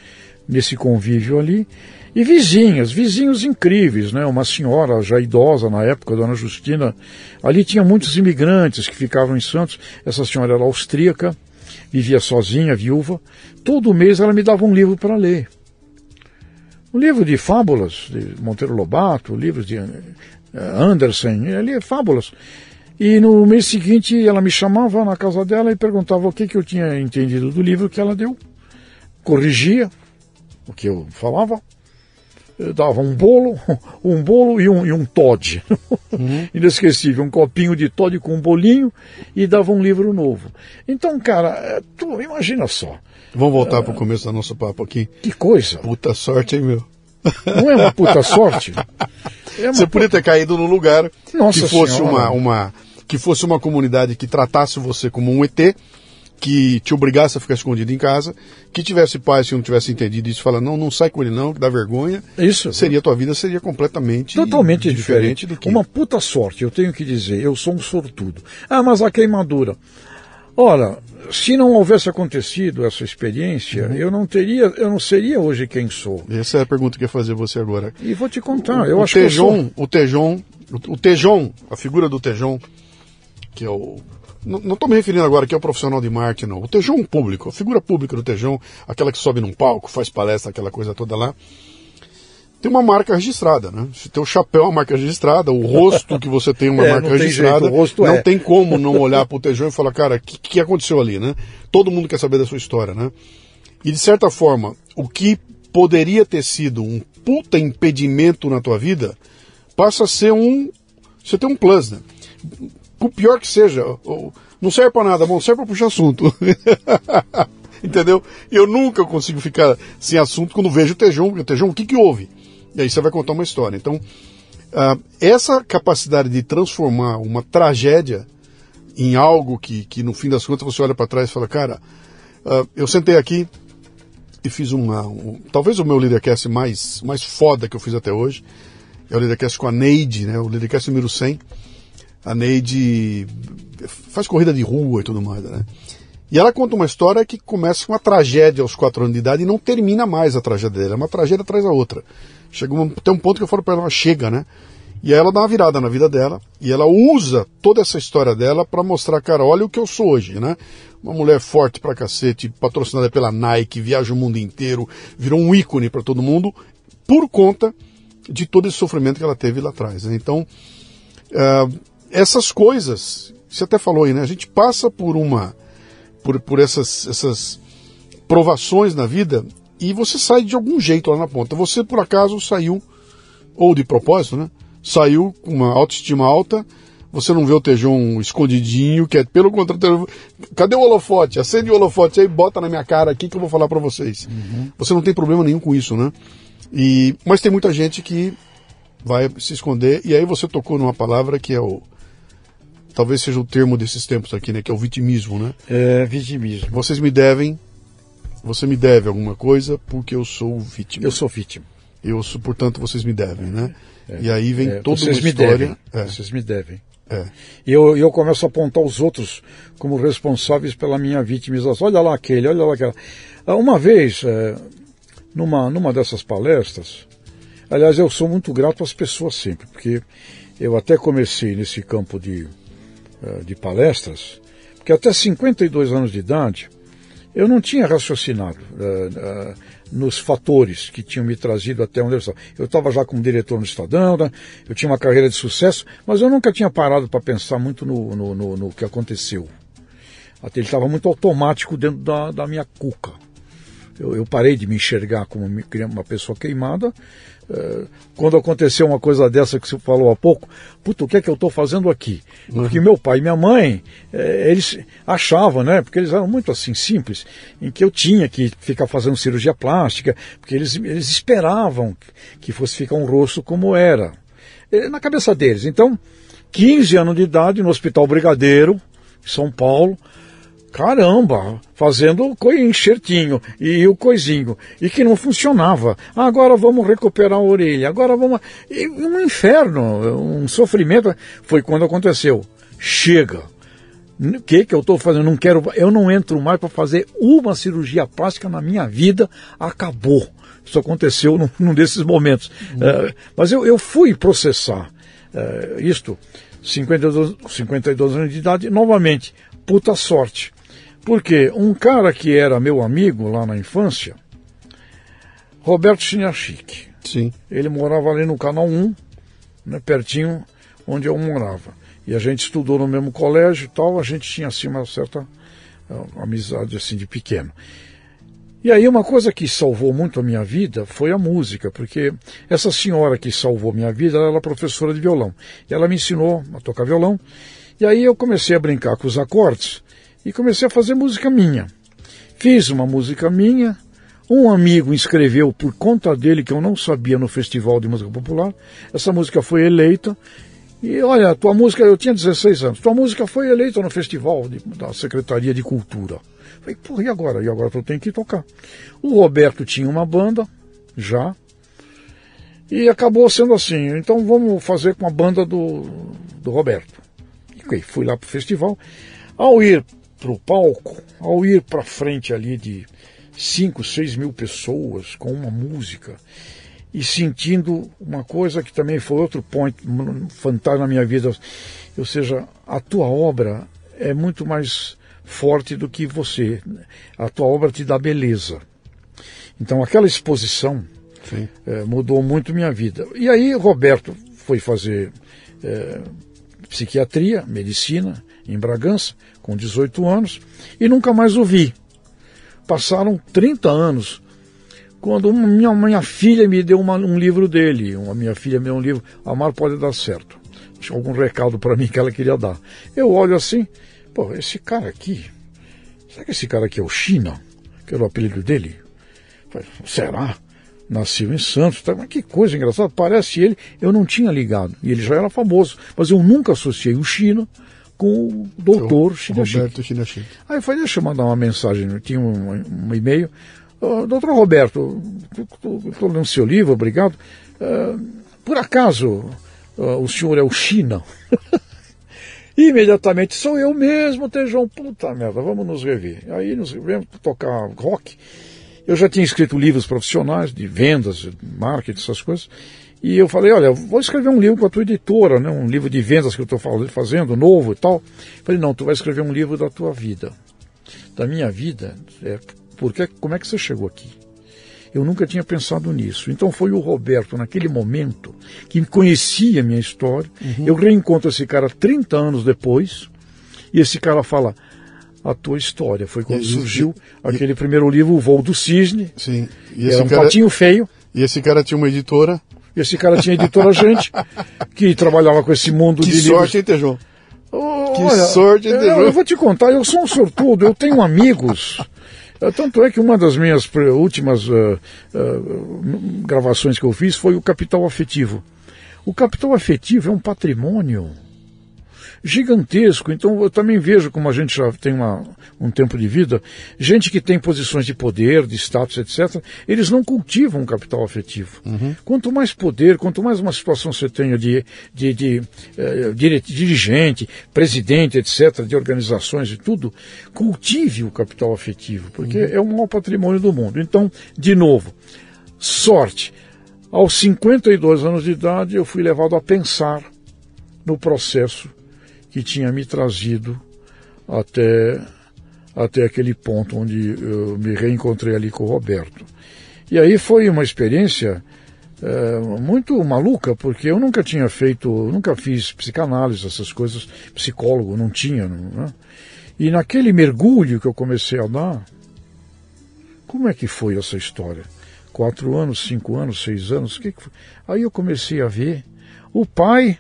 nesse convívio ali. E vizinhas, vizinhos incríveis, né? Uma senhora já idosa na época, Dona Justina. Ali tinha muitos imigrantes que ficavam em Santos. Essa senhora era austríaca, vivia sozinha, viúva. Todo mês ela me dava um livro para ler. Um livro de fábulas, de Monteiro Lobato, livros de eh, Anderson, ali é fábulas. E no mês seguinte ela me chamava na casa dela e perguntava o que, que eu tinha entendido do livro que ela deu. Corrigia o que eu falava. Eu dava um bolo, um bolo e um, e um Todd. Uhum. Inesquecível, um copinho de Todd com um bolinho e dava um livro novo. Então, cara, é, tu imagina só. Vamos voltar uh, para o começo do nosso papo aqui. Que coisa. Puta sorte, hein, meu? Não é uma puta sorte? É uma Você podia ter caído num lugar Nossa que fosse uma, uma que fosse uma comunidade que tratasse você como um ET, que te obrigasse a ficar escondido em casa, que tivesse paz se não tivesse entendido isso, fala não, não sai com ele não, que dá vergonha. Isso. Seria tua vida seria completamente totalmente diferente, diferente do que uma puta sorte. Eu tenho que dizer, eu sou um sortudo. Ah, mas a queimadura. Ora, se não houvesse acontecido essa experiência, uhum. eu não teria, eu não seria hoje quem sou. Essa é a pergunta que eu ia fazer você agora. E vou te contar, o, eu o acho Tejon, que sou... o Tejon, o, o Tejon, a figura do Tejon, que é o não estou me referindo agora que é o profissional de marketing, não. O Tejon público, a figura pública do Tejon, aquela que sobe num palco, faz palestra, aquela coisa toda lá tem uma marca registrada, né? Se tem o chapéu, uma marca registrada, o rosto que você tem uma é, marca registrada, jeito, não é. tem como não olhar para o Tejão e falar, cara, o que, que aconteceu ali, né? Todo mundo quer saber da sua história, né? E de certa forma, o que poderia ter sido um puta impedimento na tua vida passa a ser um. Você tem um plus, né? O pior que seja, não serve para nada, bom, serve para puxar assunto. Entendeu? Eu nunca consigo ficar sem assunto quando vejo o Tejão, o Tejão, o que que houve? E aí você vai contar uma história. Então, uh, essa capacidade de transformar uma tragédia em algo que, que no fim das contas você olha para trás e fala, cara, uh, eu sentei aqui e fiz uma. Um, talvez o meu Leadercast mais, mais foda que eu fiz até hoje. É o Leadercast com a Neide, né? O Leadercast número 100. A Neide faz corrida de rua e tudo mais, né? E ela conta uma história que começa com uma tragédia aos quatro anos de idade e não termina mais a tragédia dela. É uma tragédia atrás da outra. Chega um, tem um ponto que eu falo para ela, chega, né? E aí ela dá uma virada na vida dela e ela usa toda essa história dela para mostrar, cara, olha o que eu sou hoje, né? Uma mulher forte pra cacete, patrocinada pela Nike, viaja o mundo inteiro, virou um ícone para todo mundo por conta de todo esse sofrimento que ela teve lá atrás. Né? Então, uh, essas coisas, você até falou aí, né? A gente passa por uma, por, por essas, essas provações na vida e você sai de algum jeito lá na ponta. Você, por acaso, saiu, ou de propósito, né? Saiu com uma autoestima alta, você não vê o Tejon escondidinho, que é pelo contrário. Cadê o holofote? Acende o holofote aí, bota na minha cara aqui que eu vou falar para vocês. Uhum. Você não tem problema nenhum com isso, né? E, mas tem muita gente que vai se esconder, e aí você tocou numa palavra que é o. Talvez seja o termo desses tempos aqui, né? Que é o vitimismo, né? É, vitimismo. Vocês me devem você me deve alguma coisa porque eu sou vítima. Eu sou vítima. Eu sou, portanto, vocês me devem, né? É, e aí vem é, toda uma história. Devem, é. Vocês me devem. É. E eu, eu começo a apontar os outros como responsáveis pela minha vitimização. Olha lá aquele, olha lá aquela. Ah, uma vez, é, numa, numa dessas palestras, aliás, eu sou muito grato às pessoas sempre, porque eu até comecei nesse campo de uh, de palestras, porque até 52 anos de idade eu não tinha raciocinado uh, uh, nos fatores que tinham me trazido até onde eu estava. Eu estava já como diretor no Estadão, né? eu tinha uma carreira de sucesso, mas eu nunca tinha parado para pensar muito no, no, no, no, que aconteceu. Até ele estava muito automático dentro da, da minha cuca. Eu, eu, parei de me enxergar como uma pessoa queimada quando aconteceu uma coisa dessa que você falou há pouco, puta, o que é que eu estou fazendo aqui? Uhum. Porque meu pai e minha mãe, eh, eles achavam, né, porque eles eram muito assim simples, em que eu tinha que ficar fazendo cirurgia plástica, porque eles, eles esperavam que fosse ficar um rosto como era, eh, na cabeça deles. Então, 15 anos de idade, no Hospital Brigadeiro, São Paulo, caramba, fazendo o enxertinho e o coisinho, e que não funcionava. Agora vamos recuperar a orelha, agora vamos. Um inferno, um sofrimento. Foi quando aconteceu. Chega. O que, que eu estou fazendo? Não quero, eu não entro mais para fazer uma cirurgia plástica na minha vida. Acabou. Isso aconteceu num, num desses momentos. Uhum. Uh, mas eu, eu fui processar uh, isto, 52, 52 anos de idade, novamente, puta sorte. Porque um cara que era meu amigo lá na infância, Roberto Chiniachique. Sim. Ele morava ali no Canal 1, né, pertinho onde eu morava. E a gente estudou no mesmo colégio e tal, a gente tinha assim uma certa uh, amizade assim de pequeno. E aí uma coisa que salvou muito a minha vida foi a música, porque essa senhora que salvou minha vida, ela era professora de violão. E ela me ensinou a tocar violão. E aí eu comecei a brincar com os acordes e comecei a fazer música minha. Fiz uma música minha, um amigo escreveu por conta dele, que eu não sabia, no Festival de Música Popular. Essa música foi eleita. E olha, tua música, eu tinha 16 anos, tua música foi eleita no Festival de, da Secretaria de Cultura. Falei, porra, e agora? E agora eu tenho que tocar. O Roberto tinha uma banda, já, e acabou sendo assim. Então vamos fazer com a banda do, do Roberto. E fui lá pro festival. Ao ir para o palco, ao ir para frente ali de 5, 6 mil pessoas com uma música e sentindo uma coisa que também foi outro point fantástico na minha vida, ou seja, a tua obra é muito mais forte do que você. A tua obra te dá beleza. Então aquela exposição é, mudou muito minha vida. E aí Roberto foi fazer é, psiquiatria, medicina, em Bragança, com 18 anos, e nunca mais o vi. Passaram 30 anos, quando minha, minha filha me deu uma, um livro dele. A minha filha me deu um livro, Amar Pode Dar Certo. Tinha algum recado para mim que ela queria dar. Eu olho assim, pô, esse cara aqui, será que esse cara aqui é o China? Que era o apelido dele? Será? nasceu em Santos, tá? mas que coisa engraçada, parece ele, eu não tinha ligado, e ele já era famoso, mas eu nunca associei o China com o doutor Roberto Chinachique. Aí eu falei, deixa eu mandar uma mensagem, eu tinha um, um e-mail, uh, doutor Roberto, estou lendo seu livro, obrigado, uh, por acaso uh, o senhor é o China? Imediatamente, sou eu mesmo, Tejão, puta merda, vamos nos rever. Aí nos revemos tocar rock, eu já tinha escrito livros profissionais de vendas, marketing, essas coisas. E eu falei, olha, vou escrever um livro com a tua editora, né? um livro de vendas que eu estou fazendo, novo e tal. falei, não, tu vai escrever um livro da tua vida. Da minha vida, é, porque, como é que você chegou aqui? Eu nunca tinha pensado nisso. Então foi o Roberto, naquele momento, que conhecia a minha história. Uhum. Eu reencontro esse cara 30 anos depois, e esse cara fala, a tua história. Foi quando e, surgiu e, aquele e, primeiro livro, O Voo do Cisne. Sim. E esse era um cara, patinho feio. E esse cara tinha uma editora. Esse cara tinha editora gente que trabalhava com esse mundo que de sorte, livros. hein, Tejão? Oh, que olha, sorte, hein, Tejão? Eu, eu vou te contar, eu sou um sortudo, eu tenho amigos. Tanto é que uma das minhas últimas uh, uh, gravações que eu fiz foi o Capital Afetivo. O capital afetivo é um patrimônio gigantesco. Então eu também vejo, como a gente já tem uma, um tempo de vida, gente que tem posições de poder, de status, etc., eles não cultivam um capital afetivo. Uhum. Quanto mais poder, quanto mais uma situação você tenha de, de, de, eh, dirigente, presidente, etc., de organizações e tudo, cultive o capital afetivo, porque uhum. é o maior patrimônio do mundo. Então, de novo, sorte. Aos 52 anos de idade, eu fui levado a pensar no processo que tinha me trazido até, até aquele ponto onde eu me reencontrei ali com o Roberto. E aí foi uma experiência é, muito maluca, porque eu nunca tinha feito, nunca fiz psicanálise, essas coisas, psicólogo, não tinha. Não, né? E naquele mergulho que eu comecei a dar, como é que foi essa história? Quatro anos, cinco anos, seis anos, que, que aí eu comecei a ver o pai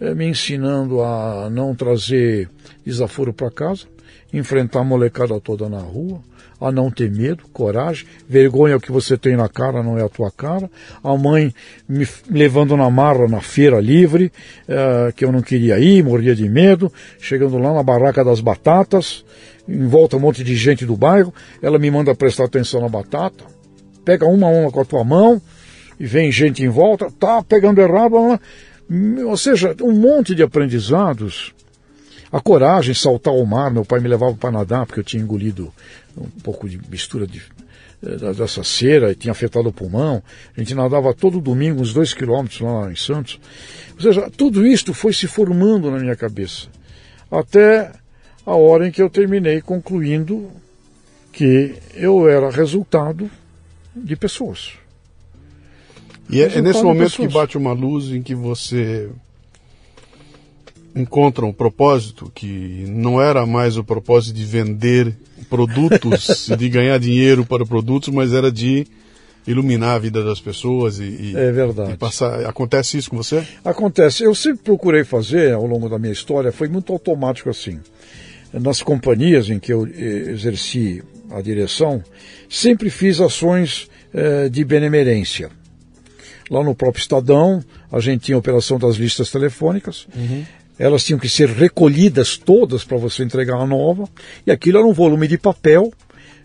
me ensinando a não trazer desaforo para casa, enfrentar a molecada toda na rua, a não ter medo, coragem, vergonha que você tem na cara não é a tua cara, a mãe me levando na marra na feira livre, uh, que eu não queria ir, morria de medo, chegando lá na barraca das batatas, em volta um monte de gente do bairro, ela me manda prestar atenção na batata, pega uma a uma com a tua mão, e vem gente em volta, tá pegando errado, ou seja, um monte de aprendizados a coragem, saltar ao mar. Meu pai me levava para nadar porque eu tinha engolido um pouco de mistura de, eh, dessa cera e tinha afetado o pulmão. A gente nadava todo domingo uns dois quilômetros lá em Santos. Ou seja, tudo isto foi se formando na minha cabeça. Até a hora em que eu terminei concluindo que eu era resultado de pessoas. E é, é nesse momento que bate uma luz em que você encontram um propósito que não era mais o propósito de vender produtos, de ganhar dinheiro para produtos, mas era de iluminar a vida das pessoas e, e é verdade. E passar. Acontece isso com você? Acontece. Eu sempre procurei fazer ao longo da minha história, foi muito automático assim. Nas companhias em que eu eh, exerci a direção, sempre fiz ações eh, de benemerência. Lá no próprio Estadão, a gente tinha a operação das listas telefônicas. Uhum elas tinham que ser recolhidas todas para você entregar a nova, e aquilo era um volume de papel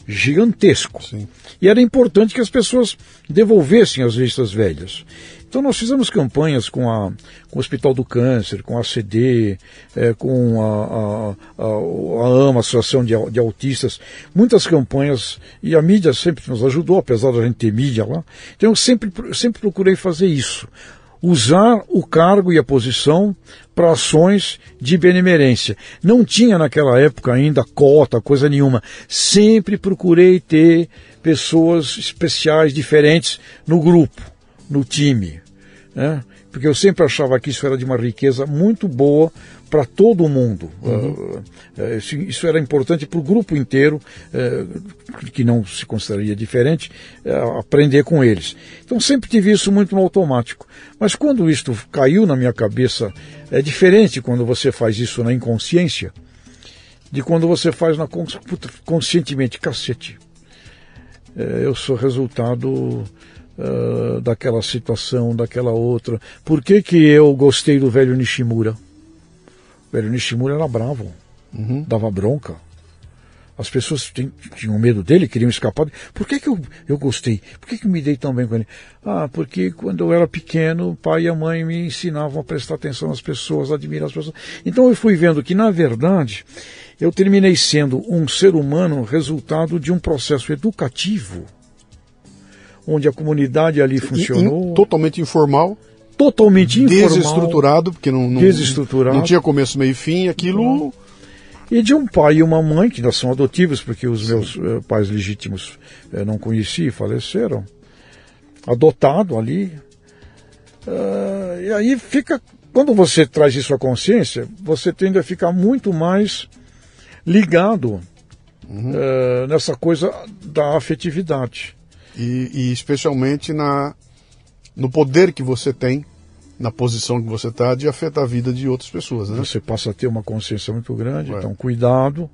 gigantesco. Sim. E era importante que as pessoas devolvessem as listas velhas. Então nós fizemos campanhas com, a, com o Hospital do Câncer, com a CD, é, com a, a, a, a AMA, Associação de, de, Autistas, muitas campanhas, e a mídia sempre nos ajudou, apesar da gente ter mídia lá. Então eu sempre, sempre procurei fazer isso usar o cargo e a posição para ações de benemerência. Não tinha naquela época ainda cota, coisa nenhuma. Sempre procurei ter pessoas especiais, diferentes no grupo, no time. Né? Porque eu sempre achava que isso era de uma riqueza muito boa para todo mundo. Uhum. Uh, isso, isso, era importante para o grupo inteiro, uh, que não se consideraria diferente, uh, aprender com eles. Então sempre tive isso muito no automático. Mas quando isto caiu na minha cabeça, é diferente quando você faz isso na inconsciência, de quando você faz na conscientemente, cacete. eu sou resultado daquela situação, daquela outra. Por que, que eu gostei do velho Nishimura? velho Nishimura era bravo, uhum. dava bronca. As pessoas tinham medo dele, queriam escapar. Por que, que eu, eu gostei? Por que, que eu me dei tão bem com ele? Ah, porque quando eu era pequeno, o pai e a mãe me ensinavam a prestar atenção nas pessoas, a admirar as pessoas. Então eu fui vendo que, na verdade, eu terminei sendo um ser humano resultado de um processo educativo, onde a comunidade ali funcionou. totalmente informal totalmente informal. Desestruturado, porque não, não, desestruturado. não tinha começo, meio e fim, aquilo... E de um pai e uma mãe, que ainda são adotivos, porque os Sim. meus uh, pais legítimos uh, não conheci e faleceram. Adotado ali. Uh, e aí fica... Quando você traz isso à consciência, você tende a ficar muito mais ligado uhum. nessa coisa da afetividade. E, e especialmente na, no poder que você tem na posição que você está de afetar a vida de outras pessoas. Né? Você passa a ter uma consciência muito grande, então cuidado,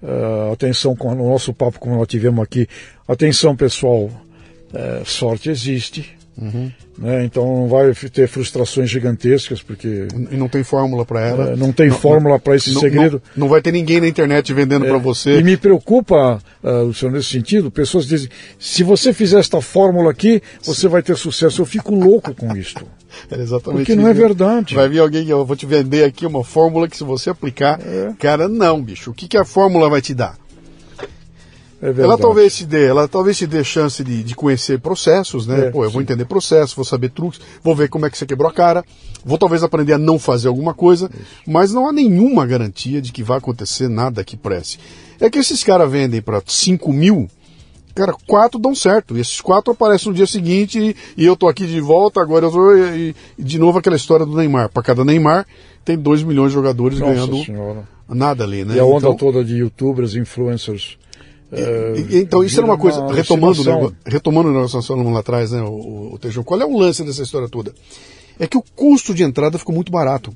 uh, atenção com o nosso papo como nós tivemos aqui, atenção pessoal, uh, sorte existe, Uhum. Né? Então não vai ter frustrações gigantescas, porque. E não tem fórmula para ela. É, não tem não, fórmula para esse não, segredo. Não, não, vai ter ninguém na internet vendendo é, para você. E me preocupa, uh, Luciano, nesse sentido, pessoas dizem: se você fizer esta fórmula aqui, você vai ter sucesso. Eu fico louco com isto. É exatamente Porque não é verdade. Vai vir alguém que eu vou te vender aqui uma fórmula que se você aplicar. É. Cara, não, bicho. O que, que a fórmula vai te dar? É ela talvez se dê, ela talvez se dê chance de, de conhecer processos, né? É, Pô, eu vou sim. entender processos, vou saber truques, vou ver como é que você quebrou a cara, vou talvez aprender a não fazer alguma coisa, mas não há nenhuma garantia de que vai acontecer nada que preste. É que esses caras vendem para 5 mil, cara, quatro dão certo. E esses quatro aparecem no dia seguinte e, e eu tô aqui de volta, agora eu tô. E, e de novo aquela história do Neymar. Para cada Neymar, tem 2 milhões de jogadores Nossa ganhando senhora. nada ali, né? E a onda Então- toda de youtubers, influencers. Eh, E- então, isso era uma coisa, retomando, o alucinação. negócio- retomando o negócio que nós falamos lá atrás, né, o, o Tejão, qual é o lance dessa história toda? É que o custo de entrada ficou muito barato.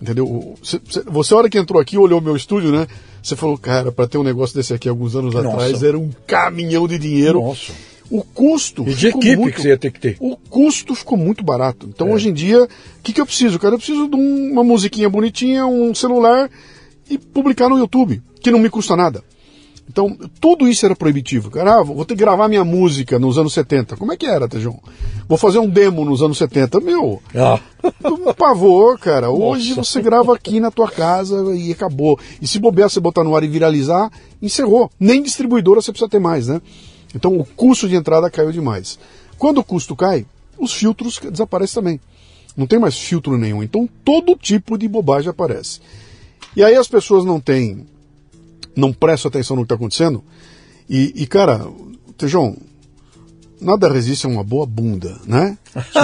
Entendeu? O- cê- cê- Você, a hora que entrou aqui, olhou meu estúdio, né? Você falou, cara, para ter um negócio desse aqui alguns anos Nossa. atrás, era um caminhão de dinheiro. Nossa. O custo. E de ficou equipe muito- que você ia ter que ter. o custo ficou muito barato. Então É. hoje em dia, o que, que eu preciso, cara? Eu preciso de um- uma musiquinha bonitinha, um celular e publicar no YouTube, que não me custa nada. Então, tudo isso era proibitivo. Cara, ah, vou ter que gravar minha música nos anos 70. Como é que era, Tejão? Vou fazer um demo nos anos 70. Meu, Ah, por favor, cara. Hoje Nossa. você grava aqui na tua casa e acabou. E se bobear, você botar no ar e viralizar, encerrou. Nem distribuidora você precisa ter mais, né? Então o custo de entrada caiu demais. Quando o custo cai, os filtros desaparecem também. Não tem mais filtro nenhum. Então todo tipo de bobagem aparece. E aí as pessoas não têm, não prestam atenção no que está acontecendo. E, e, cara, Tejão, nada resiste a uma boa bunda, né?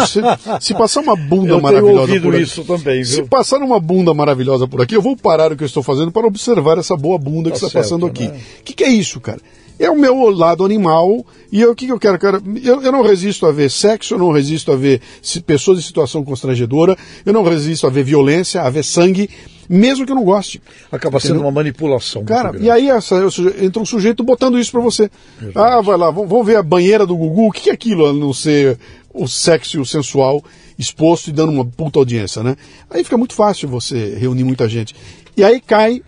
Se, se passar uma bunda eu tenho maravilhosa ouvido por aqui, isso também, se viu? passar uma bunda maravilhosa por aqui, eu vou parar o que eu estou fazendo para observar essa boa bunda que Tá está passando certo, aqui. O né? que, que é isso, cara? É o meu lado animal e o que, que eu quero, cara? Eu, eu não resisto a ver sexo, eu não resisto a ver se- pessoas em situação constrangedora, eu não resisto a ver violência, a ver sangue, mesmo que eu não goste. Acaba sendo uma manipulação. Cara, e aí essa, suje- entra um sujeito botando isso pra você. Ah, vai lá, vamos, ver a banheira do Gugu. O que que é aquilo a não ser o sexo e o sensual exposto e dando uma puta audiência, né? Aí fica muito fácil você reunir muita gente. E aí cai,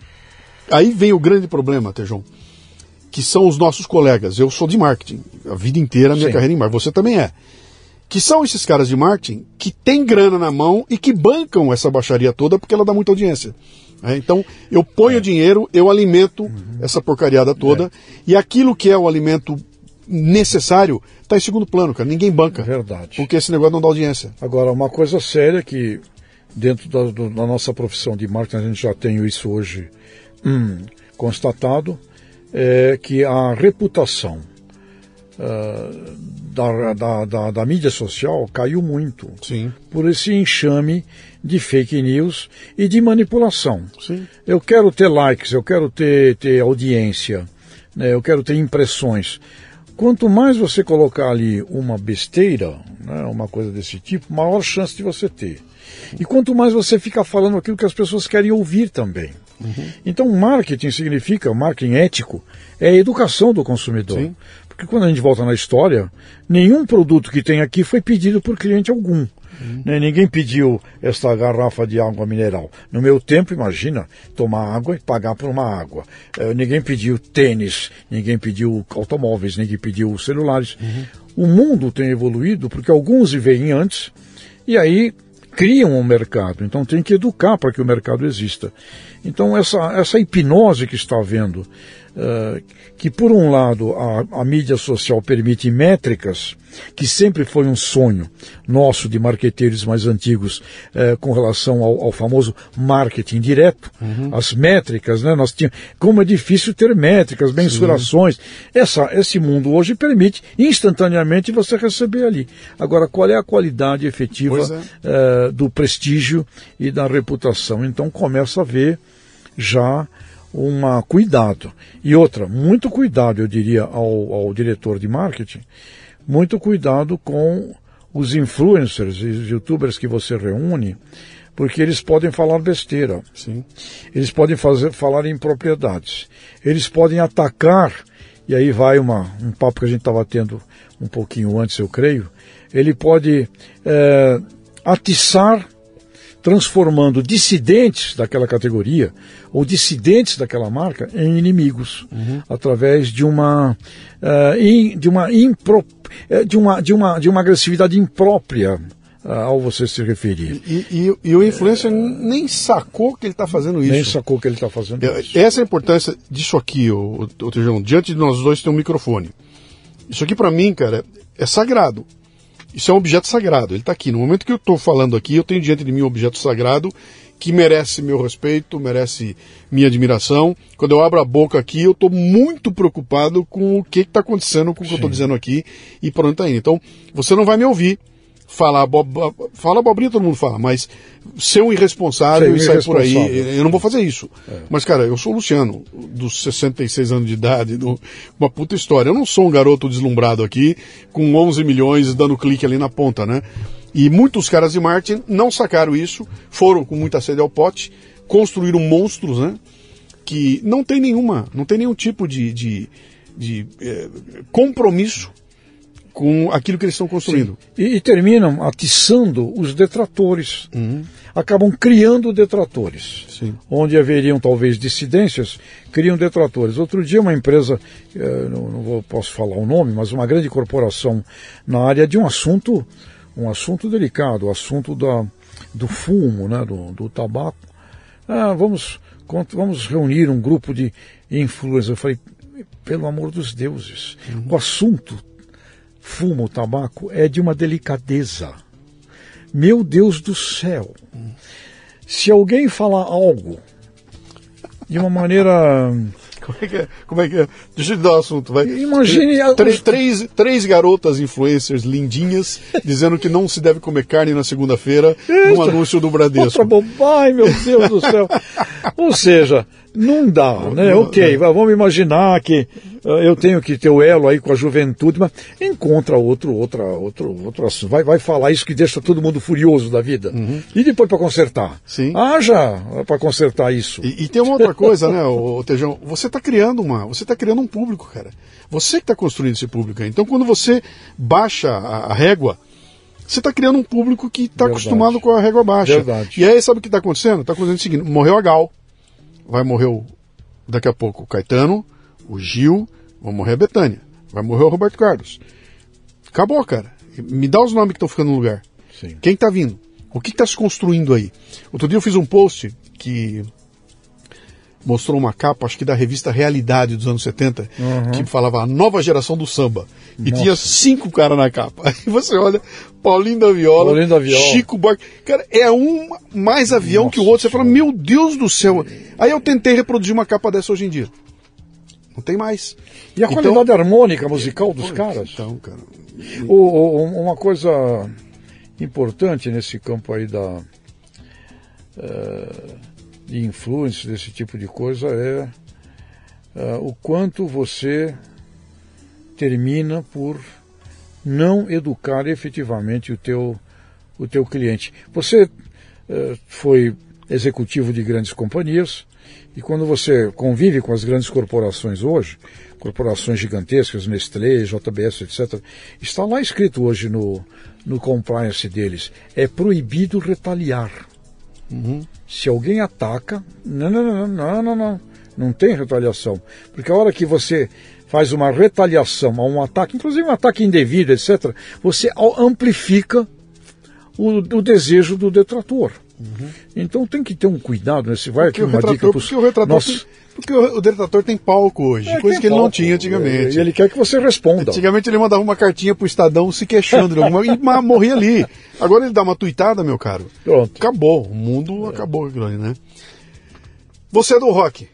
aí vem o grande problema, Tejão, que são os nossos colegas. Eu sou de marketing, a vida inteira a minha Sim. carreira em marketing, você também é. Que são esses caras de marketing que têm grana na mão e que bancam essa baixaria toda porque ela dá muita audiência. É, então, eu ponho dinheiro, eu alimento essa porcariada toda, e aquilo que é o alimento necessário está em segundo plano, cara. Ninguém banca. Verdade. Porque esse negócio não dá audiência. Agora, uma coisa séria que dentro da, do- da nossa profissão de marketing, a gente já tem isso hoje hum, constatado, é que a reputação ah, da, da, da, da mídia social caiu muito Sim. por esse enxame de fake news e de manipulação. Sim. Eu quero ter likes, eu quero ter, ter audiência, né, eu quero ter impressões. Quanto mais você colocar ali uma besteira, né, uma coisa desse tipo, maior chance de você ter. E quanto mais você fica falando aquilo que as pessoas querem ouvir também. Então, marketing significa, marketing ético, é a educação do consumidor. Sim. Porque quando a gente volta na história, nenhum produto que tem aqui foi pedido por cliente algum. Né, Ninguém pediu esta garrafa de água mineral. No meu tempo, imagina, tomar água e pagar por uma água. Eh, ninguém pediu tênis, ninguém pediu automóveis, ninguém pediu celulares. O mundo tem evoluído porque alguns vêm antes e aí criam um mercado. Então tem que educar para que o mercado exista. Então essa, essa hipnose que está havendo, eh, que por um lado a, a mídia social permite métricas, que sempre foi um sonho nosso de marqueteiros mais antigos eh, com relação ao, ao famoso marketing direto, as métricas, né? Nós tínhamos, como é difícil ter métricas, mensurações. Essa, esse mundo hoje permite instantaneamente você receber ali. Agora, qual é a qualidade efetiva é. eh, do prestígio e da reputação? Então começa a ver já uma cuidado. E outra, muito cuidado, eu diria, ao, ao diretor de marketing, muito cuidado com os influencers e os youtubers que você reúne, porque eles podem falar besteira. Sim. Eles podem fazer, falar em propriedades. Eles podem atacar, e aí vai uma, um papo que a gente estava tendo um pouquinho antes, eu creio. Ele pode eh, atiçar, transformando dissidentes daquela categoria ou dissidentes daquela marca em inimigos através de uma eh, in- de uma impro, eh, de uma de uma de uma agressividade imprópria ah, ao você se referir. E, e, e o influencer nem sacou que ele está fazendo isso. Nem sacou que ele está fazendo É, isso. Essa é a importância disso aqui, o Tejão. Diante de nós dois tem um microfone. Isso aqui pra mim, cara, é sagrado. Isso é um objeto sagrado. Ele tá aqui. No momento que eu tô falando aqui, eu tenho diante de mim um objeto sagrado que merece meu respeito, merece minha admiração. Quando eu abro a boca aqui, eu tô muito preocupado com o que, que tá acontecendo com o que eu tô dizendo aqui e por onde tá indo. Então, você não vai me ouvir falar abob... fala abobrinha, todo mundo fala, mas ser um irresponsável e sair por aí, eu não vou fazer isso. Mas, cara, eu sou o Luciano, dos 66 anos de idade, do- uma puta história. Eu não sou um garoto deslumbrado aqui, com 11 milhões dando clique ali na ponta, né? E muitos caras de marketing não sacaram isso, foram com muita sede ao pote, construíram monstros, né? Que não tem nenhuma, não tem nenhum tipo de, de, de, eh, compromisso com aquilo que eles estão construindo. E, e terminam atiçando os detratores. Acabam criando detratores. Sim. Onde haveriam talvez dissidências, criam detratores. Outro dia uma empresa, eh, não, não vou, posso falar o nome, mas uma grande corporação na área de um assunto, um assunto delicado, o assunto da, do fumo, né, do, do tabaco. Ah, vamos, vamos reunir um grupo de influencers. Eu falei, pelo amor dos deuses, o assunto fumo, tabaco é de uma delicadeza. Meu Deus do céu. Se alguém falar algo de uma maneira. Como é que é? Como é que é? Deixa eu te dar o assunto, vai. Imagine Três, três, três garotas influencers lindinhas dizendo que não se deve comer carne na segunda-feira num anúncio do Outra Bradesco. bobagem, meu Deus do céu. Ou seja, não dá, né? Ok, va- vamos imaginar que ah, eu tenho que ter o elo aí com a juventude, mas encontra outro, outra, outro, outro assunto. Vai, vai falar isso que deixa todo mundo furioso da vida. E depois para consertar? Sim. Haja para consertar isso. E, e tem uma outra coisa, né, o Tejão? Você está criando uma, você está criando um público, cara. Você que está construindo esse público aí. Então, quando você baixa a, a régua, você está criando um público que está acostumado com a régua baixa. Verdade. E aí, sabe o que está acontecendo? Está acontecendo o seguinte: morreu a Gal, vai morrer o, daqui a pouco o Caetano, o Gil, vai morrer a Betânia, vai morrer o Roberto Carlos. Acabou, cara. Me dá os nomes que estão ficando no lugar. Sim. Quem está vindo? O que está se construindo aí? Outro dia eu fiz um post que mostrou uma capa, acho que da revista Realidade dos anos 70, que falava a nova geração do samba. E tinha cinco caras na capa. Aí você olha, Paulinho da Viola, Paulinho da Viola. Chico Buarque. Cara, é um mais avião que o outro. Você fala, meu Deus do céu. Aí eu tentei reproduzir uma capa dessa hoje em dia. Não tem mais. E a Então- qualidade harmônica musical dos caras? Então, cara. O- o- uma coisa importante nesse campo aí da eh, de influência desse tipo de coisa é eh, o quanto você termina por não educar efetivamente o teu o teu cliente. Você eh, foi executivo de grandes companhias e quando você convive com as grandes corporações hoje, corporações gigantescas, Nestlé, JBS, etc., está lá escrito hoje no, no compliance deles, é proibido retaliar. Se alguém ataca, não, não, não, não, não, não, não tem retaliação. Porque a hora que você faz uma retaliação a um ataque, inclusive um ataque indevido, etc., você amplifica o, o desejo do detrator. Então tem que ter um cuidado, né? Se vai aqui Porque o uma dica retrator, pros porque o retrator, nossos- tem, porque o, o detrator tem palco hoje, É, coisa que ele não palco. tinha antigamente. E ele quer que você responda. Antigamente ele mandava uma cartinha pro Estadão se queixando de alguma e morria ali. Agora ele dá uma tuitada, meu caro. Pronto. Acabou. O mundo acabou aquilo ali, né? Você é do rock.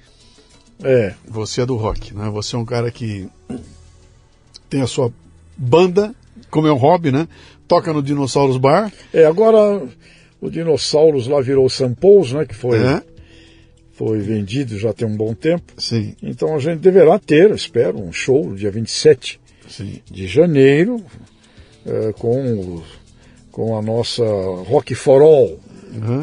É. Você é do rock, né? Você é um cara que tem a sua banda, como é um hobby, né? Toca no Dinossauros Bar. É, agora o Dinossauros lá virou Sampous, né? Que foi, É? Foi vendido já tem um bom tempo. Sim, Então a gente deverá ter, espero, um show no dia 27 sim. de janeiro eh, com, com a nossa Rock for All.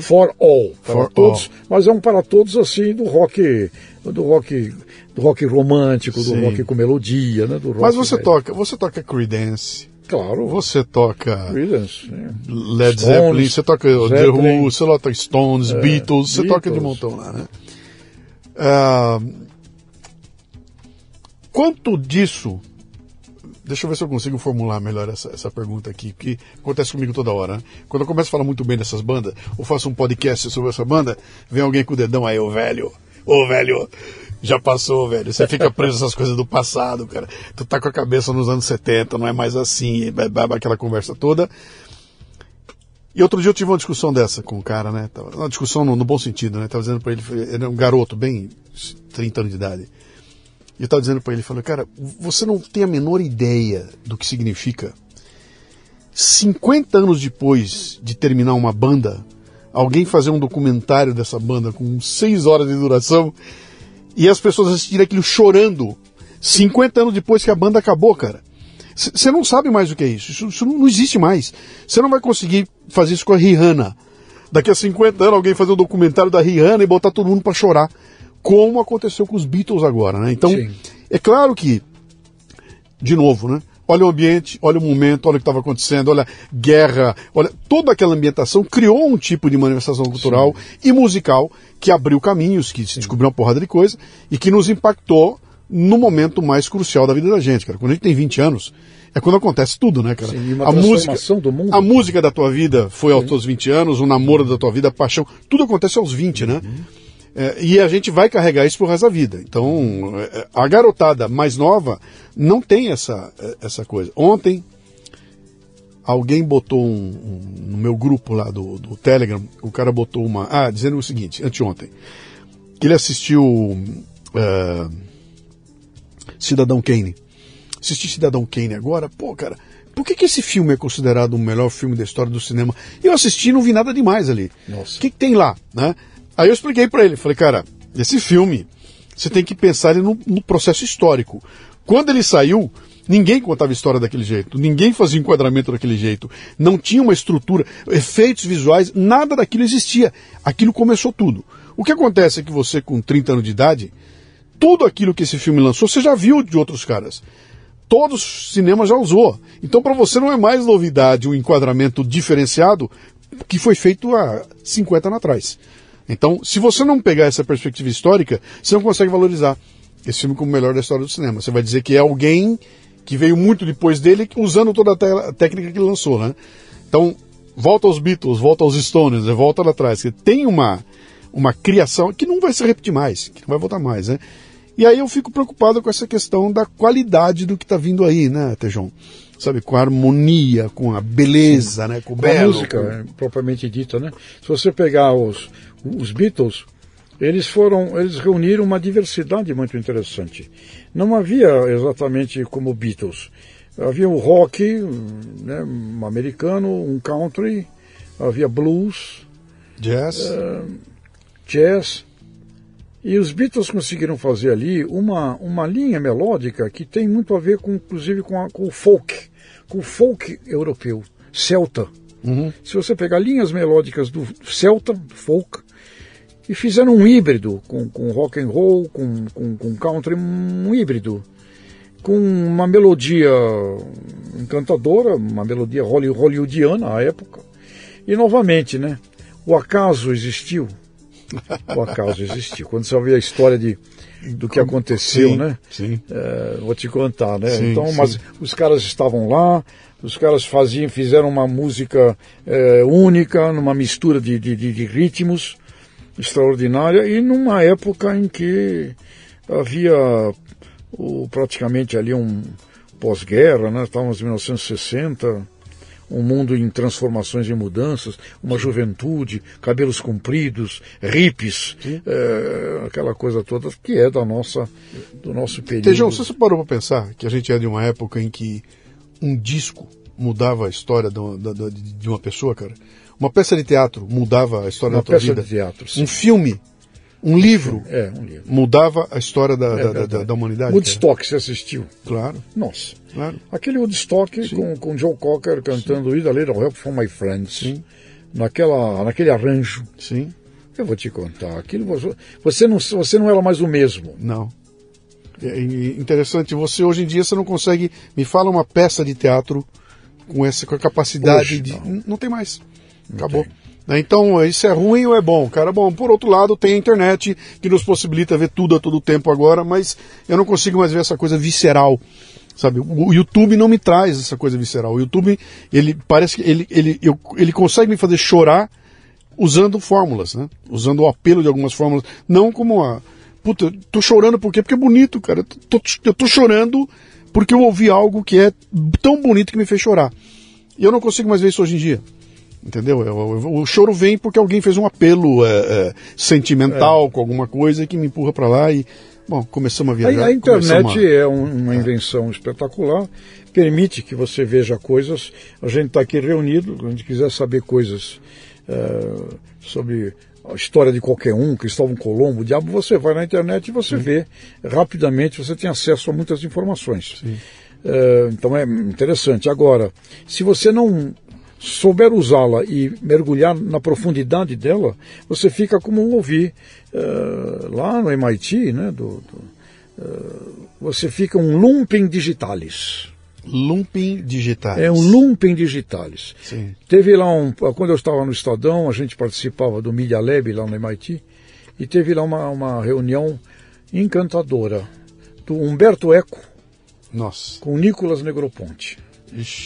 For All, para For todos, mas é um para todos assim do rock, do rock, do rock romântico, do Sim. rock com melodia, né? Do rock Mas você velho. toca, você toca Creedence, Claro, você toca Creedence? Led Stones, Zeppelin, você toca The Zeppelin. Who, você toca Stones, Beatles, você toca de Beatles. montão lá, né? Ah, quanto disso deixa eu ver se eu consigo formular melhor essa, essa pergunta aqui, que acontece comigo toda hora. Né? Quando eu começo a falar muito bem dessas bandas, ou faço um podcast sobre essa banda, vem alguém com o dedão aí, ô velho, ô velho, já passou, velho. Você fica preso nessas coisas do passado, cara. Tu tá com a cabeça nos anos 70, não é mais assim, aquela conversa toda. E outro dia eu tive uma discussão dessa com o cara, né? Uma discussão no, no bom sentido, né? Tava dizendo para ele, ele era um garoto, bem 30 anos de idade. E eu estava dizendo para ele, falou, cara, você não tem a menor ideia do que significa 50 anos depois de terminar uma banda, alguém fazer um documentário dessa banda com 6 horas de duração e as pessoas assistirem aquilo chorando 50 anos depois que a banda acabou, cara. Você não sabe mais o que é isso. Isso, isso não, não existe mais. Você não vai conseguir fazer isso com a Rihanna. Daqui a 50 anos alguém fazer um documentário da Rihanna e botar todo mundo para chorar como aconteceu com os Beatles agora, né? Então, Sim. é claro que, de novo, né? Olha o ambiente, olha o momento, olha o que estava acontecendo, olha guerra, olha toda aquela ambientação criou um tipo de manifestação cultural Sim. e musical que abriu caminhos, que se descobriu uma porrada de coisa e que nos impactou no momento mais crucial da vida da gente, cara. Quando a gente tem 20 anos, é quando acontece tudo, né, cara? Sim, a música, do mundo. a música da tua vida foi aos teus 20 anos, o namoro da tua vida, a paixão, tudo acontece aos 20, né? Uhum. É, e a gente vai carregar isso pro resto da vida. Então, é, a garotada mais nova não tem essa, é, essa coisa. Ontem, alguém botou um, um, no meu grupo lá do, do Telegram, o cara botou uma. Ah, dizendo o seguinte, anteontem, que ele assistiu uh, Cidadão Kane. Assisti Cidadão Kane agora, pô, cara, por que, que esse filme é considerado o melhor filme da história do cinema? Eu assisti e não vi nada demais ali. O que, que tem lá, né? Aí eu expliquei para ele, falei, cara, esse filme, você tem que pensar no, no processo histórico. Quando ele saiu, Ninguém contava história daquele jeito, ninguém fazia enquadramento daquele jeito, não tinha uma estrutura, efeitos visuais, nada daquilo existia. Aquilo começou tudo. O que acontece é que você, com 30 anos de idade, tudo aquilo que esse filme lançou, você já viu de outros caras. Todos os cinemas já usou. Então, para você não é mais novidade um enquadramento diferenciado que foi feito há 50 anos atrás. Então, se você não pegar essa perspectiva histórica, você não consegue valorizar esse filme como o melhor da história do cinema. Você vai dizer que é alguém que veio muito depois dele, usando toda a, técnica que ele lançou, né? Então, volta aos Beatles, volta aos Stones, volta lá atrás. Que tem uma, uma criação que não vai se repetir mais, que não vai voltar mais, né? E aí eu fico preocupado com essa questão da qualidade do que está vindo aí, né, Tejão? Sabe, com a harmonia, com a beleza, Sim. né? Com, com belo, a música, com... É, propriamente dita, né? Se você pegar os, os Beatles, eles foram, eles reuniram uma diversidade muito interessante. Não havia exatamente como Beatles. Havia o rock, né, um americano, um country, havia blues, jazz, uh, jazz. E os Beatles conseguiram fazer ali uma, uma linha melódica que tem muito a ver com, inclusive, com, a, com o folk, com o folk europeu, celta. Uhum. Se você pegar linhas melódicas do celta, do folk, e fizeram um híbrido com, com rock and roll, com, com, com country, um híbrido com uma melodia encantadora, uma melodia hollywoodiana à época. E novamente, né? O acaso existiu. O acaso existiu. Quando você vê a história de, do que aconteceu, sim, né? Sim. É, vou te contar, né? Sim, então, mas os caras estavam lá, os caras faziam, fizeram uma música é, única, numa mistura de, de, de ritmos extraordinária e numa época em que havia o, praticamente ali um pós-guerra, né? estávamos em 1960, um mundo em transformações e mudanças, uma juventude, cabelos compridos, hippies, é, aquela coisa toda que é da nossa, do nosso período. Tejão, você parou para pensar que a gente é de uma época em que um disco mudava a história de uma, de uma pessoa, cara? Uma peça de teatro mudava a história uma da tua vida. De teatro, sim. Um filme, um livro, é, um livro. mudava a história da, é, da, da, da, humanidade. Woodstock, você assistiu? Claro. Nossa. Claro. Aquele Woodstock com, com Joe Cocker cantando Ida Little Help from My Friends. Sim. Naquela, naquele arranjo. Sim. Eu vou te contar. Aquilo você não, você não era mais o mesmo. Não. É interessante. Você hoje em dia você não consegue. Me fala uma peça de teatro com essa com a capacidade hoje, de. Não. não tem mais. Acabou. Né, então, isso é ruim ou é bom? Cara, bom, por outro lado, tem a internet que nos possibilita ver tudo a todo tempo agora, mas eu não consigo mais ver essa coisa visceral Sabe, o YouTube não me traz essa coisa visceral. O YouTube, ele parece que ele, ele, eu, ele consegue me fazer chorar usando fórmulas, né? Usando o apelo de algumas fórmulas. Não como a. Puta, tô chorando por quê? Porque é bonito, cara. Eu tô, eu tô chorando porque eu ouvi algo que é tão bonito que me fez chorar. E eu não consigo mais ver isso hoje em dia. Entendeu? O choro vem porque alguém fez um apelo é, é, sentimental é. com alguma coisa que me empurra para lá e Bom, começamos a viajar. A, a internet a... é um, uma invenção espetacular, permite que você veja coisas. A gente está aqui reunido, a gente quiser saber coisas uh, sobre a história de qualquer um, Cristóvão Colombo, o diabo, você vai na internet e você Sim. vê rapidamente, você tem acesso a muitas informações. Uh, então é interessante. Agora, se você não souber usá-la e mergulhar na profundidade dela, você fica como um ouvir uh, lá no MIT, né, do, do uh, você fica um lumping digitalis. Lumping digitalis. É um lumping digitalis. Sim. Teve lá um, quando eu estava no Estadão, a gente participava do Media Lab lá no MIT, e teve lá uma, uma reunião encantadora do Humberto Eco Nossa. com Nicolas Negroponte.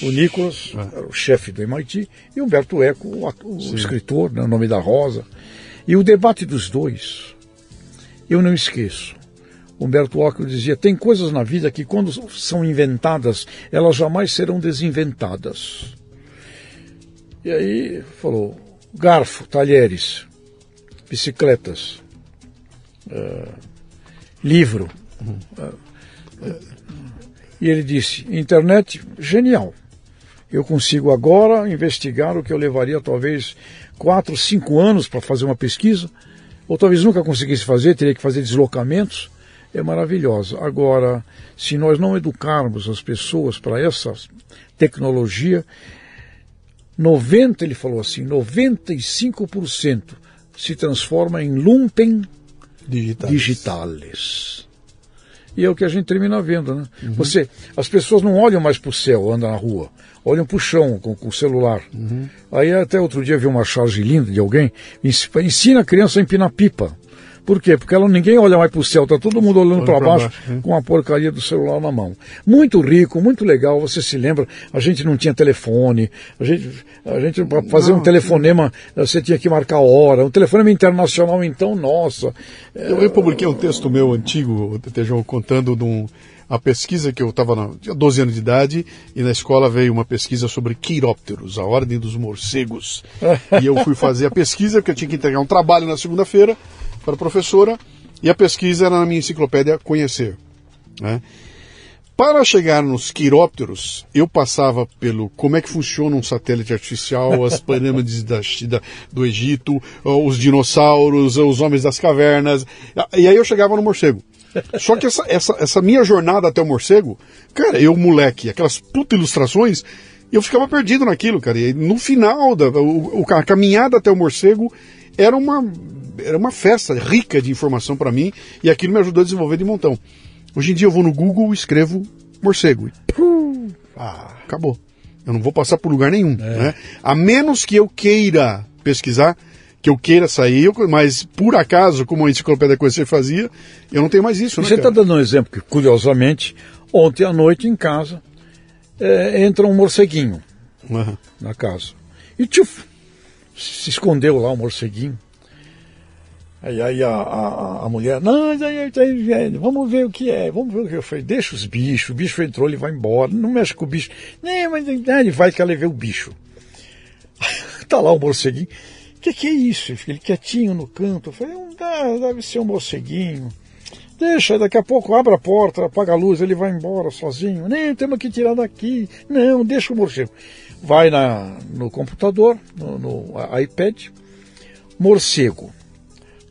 O Nicolas é. era o chefe do MIT e Humberto Eco, o, o escritor, né, o nome da Rosa. E o debate dos dois, eu não esqueço. Humberto Eco dizia: tem coisas na vida que, quando são inventadas, elas jamais serão desinventadas. E aí falou: garfo, talheres, bicicletas, uh, livro. Uh, e ele disse: internet, genial. Eu consigo agora investigar o que eu levaria talvez quatro, cinco anos para fazer uma pesquisa, ou talvez nunca conseguisse fazer, teria que fazer deslocamentos. É maravilhosa. Agora, se nós não educarmos as pessoas para essa tecnologia, 90, ele falou assim, 95% se transforma em lumpen digitales. digitales. E é o que a gente termina vendo, né? Uhum. Você, as pessoas não olham mais para o céu, andam na rua, olham para o chão com, com o celular. Uhum. Aí até outro dia vi uma charge linda de alguém, ensina a criança a empinar pipa. Por quê? Porque ela, ninguém olha mais para o céu, está todo mundo olhando para baixo, baixo né? com a porcaria do celular na mão. Muito rico, muito legal, você se lembra, a gente não tinha telefone, a gente, a gente para fazer não, um telefonema, você tinha que marcar hora, um telefonema internacional, então, nossa. Eu, eu publiquei um texto meu antigo, Tejão, contando de um, a pesquisa que eu estava, tinha 12 anos de idade, e na escola veio uma pesquisa sobre quirópteros, a ordem dos morcegos. e eu fui fazer a pesquisa, porque eu tinha que entregar um trabalho na segunda-feira, para a professora e a pesquisa era na minha enciclopédia Conhecer. Né? Para chegar nos quirópteros, eu passava pelo como é que funciona um satélite artificial, as pirâmides da, da, do Egito, os dinossauros, os homens das cavernas, e aí eu chegava no morcego. Só que essa, essa, essa minha jornada até o morcego, cara, eu moleque, aquelas puta ilustrações, eu ficava perdido naquilo, cara. E no final da o, a caminhada até o morcego era uma era uma festa rica de informação para mim e aquilo me ajudou a desenvolver de montão. Hoje em dia eu vou no Google e escrevo morcego. E, pum, ah, acabou. Eu não vou passar por lugar nenhum. É. Né? A menos que eu queira pesquisar, que eu queira sair, mas por acaso, como a enciclopédia conhecer fazia, eu não tenho mais isso. Né, você está dando um exemplo que, curiosamente, ontem à noite em casa é, entra um morceguinho uhum. na casa. E tchuf, se escondeu lá o um morceguinho. Aí, aí a, a, a, mulher, não, vamos ver o que é, vamos ver o que é. Eu falei, deixa os bichos, o bicho entrou, ele vai embora, não mexe com o bicho. Nem, mas ele vai que ela o bicho. tá lá o morceguinho. O que, que é isso? Ele quietinho no canto. Eu falei, ah, deve ser um morceguinho. Deixa, daqui a pouco abre a porta, apaga a luz, ele vai embora sozinho. Nem temos que tirar daqui. Não, deixa o morcego. Vai na, no computador, no, no iPad, morcego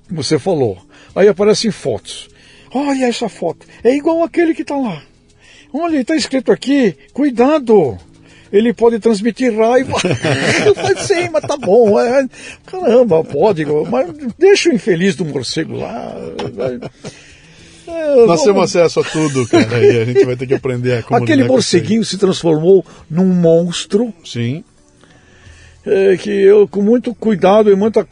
você falou. Aí aparecem fotos. Olha essa foto. É igual aquele que está lá. Olha, está escrito aqui, cuidado. Ele pode transmitir raiva. Eu falei, sim, mas tá bom. É, caramba, pode. Mas deixa o infeliz do morcego lá. É, Nós temos acesso a tudo, cara, e a gente vai ter que aprender a Aquele morceguinho se transformou num monstro. Sim. É, que eu, com muito cuidado e muita.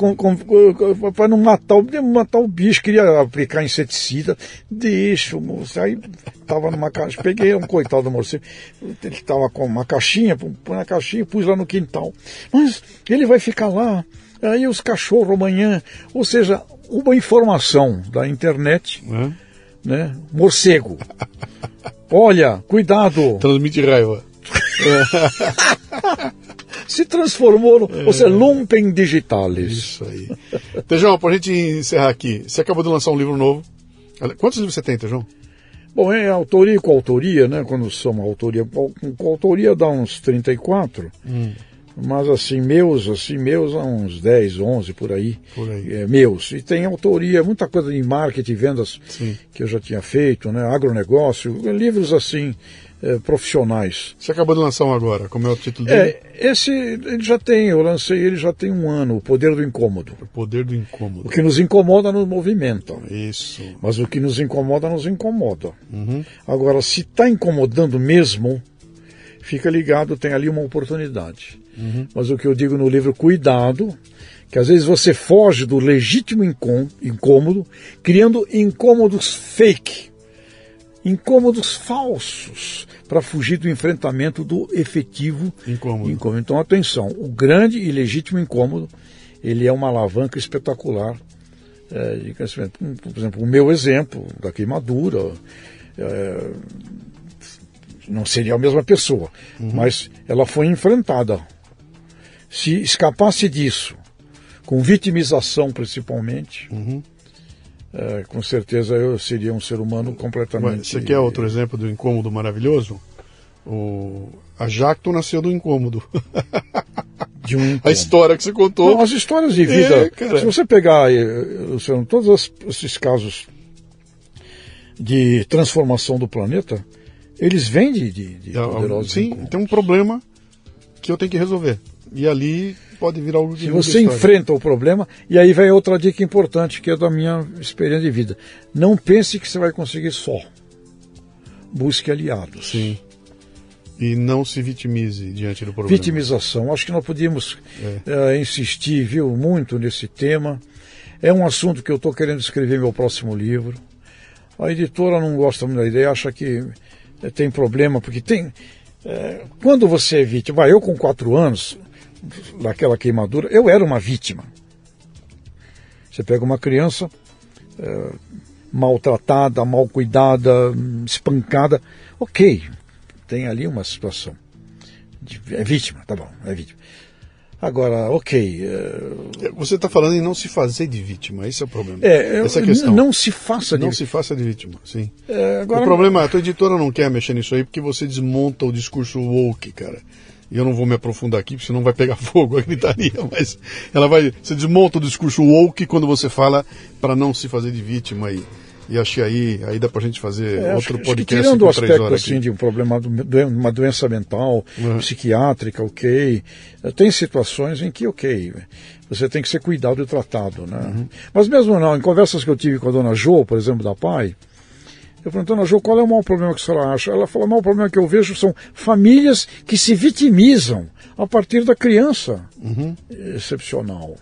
para não matar, matar o bicho, queria aplicar inseticida. Deixa o morcego. Aí tava numa caixa, peguei um coitado do morcego, ele tava com uma caixinha, põe na caixinha e pus lá no quintal. Mas ele vai ficar lá. Aí os cachorros amanhã, ou seja, uma informação da internet, é? né? Morcego. Olha, cuidado. Transmite raiva. Se transformou no. É. Você lumpen digitalis. Isso aí. Tejão, para a gente encerrar aqui, você acabou de lançar um livro novo. Quantos livros você tem, Tejão? Bom, é autoria e coautoria, né? Quando soma autoria. Com coautoria dá uns 34. Hum. Mas assim, meus, assim, meus há uns 10, 11 por aí. Por aí. É, meus. E tem autoria, muita coisa de marketing e vendas Sim. que eu já tinha feito, né? Agronegócio, livros assim, é, profissionais. Você acabou de lançar um agora, como é o título dele? É, esse ele já tem, eu lancei ele já tem um ano, O Poder do Incômodo. O Poder do Incômodo. O que nos incomoda nos movimenta. Isso. Mas o que nos incomoda, nos incomoda. Uhum. Agora, se está incomodando mesmo, fica ligado, tem ali uma oportunidade. Uhum. Mas o que eu digo no livro, cuidado, que às vezes você foge do legítimo incômodo, criando incômodos fake, incômodos falsos, para fugir do enfrentamento do efetivo incômodo. incômodo. Então, atenção, o grande e legítimo incômodo, ele é uma alavanca espetacular é, de crescimento. Por exemplo, o meu exemplo da queimadura, é, não seria a mesma pessoa, uhum. mas ela foi enfrentada se escapasse disso, com vitimização principalmente, uhum. É, com certeza eu seria um ser humano completamente. Você quer outro exemplo do incômodo maravilhoso? O... A Jacto nasceu do incômodo. De um incômodo. A história que você contou. Não, as histórias de vida. É, se você pegar, Luciano, todos esses casos de transformação do planeta, eles vêm de, de, de poderosos Sim, encontros. tem um problema que eu tenho que resolver. E ali pode virar algo de Se você enfrenta o problema, e aí vem outra dica importante, que é da minha experiência de vida. Não pense que você vai conseguir só. Busque aliados. Sim. E não se vitimize diante do problema. Vitimização. Acho que nós podíamos é. uh, insistir, viu, muito nesse tema. É um assunto que eu estou querendo escrever meu próximo livro. A editora não gosta muito da ideia, acha que uh, tem problema, porque tem. Uh, quando você é vítima, vai, eu com quatro anos, daquela queimadura, eu era uma vítima. Você pega uma criança é, maltratada, mal cuidada, espancada, ok, tem ali uma situação. De, é vítima, tá bom, é vítima. Agora, ok. É... Você está falando em não se fazer de vítima, esse é o problema. É, Essa é a questão. Não se faça de Não se faça de vítima, sim. É, agora... O problema é a tua editora não quer mexer nisso aí porque você desmonta o discurso woke, cara eu não vou me aprofundar aqui, porque senão vai pegar fogo a gritaria, mas ela vai. Você desmonta o discurso woke quando você fala para não se fazer de vítima aí. E achei aí, aí dá pra gente fazer é, outro acho, podcast. Acho tirando o aspecto assim, de um problema, de uma doença mental, uhum. psiquiátrica, ok. Tem situações em que, ok, você tem que ser cuidado e tratado, né? Uhum. Mas mesmo não, em conversas que eu tive com a dona Jo, por exemplo, da PAI, eu perguntei, Ana Jo, qual é o maior problema que a senhora acha? Ela falou, o maior problema que eu vejo são famílias que se vitimizam a partir da criança uhum. excepcional.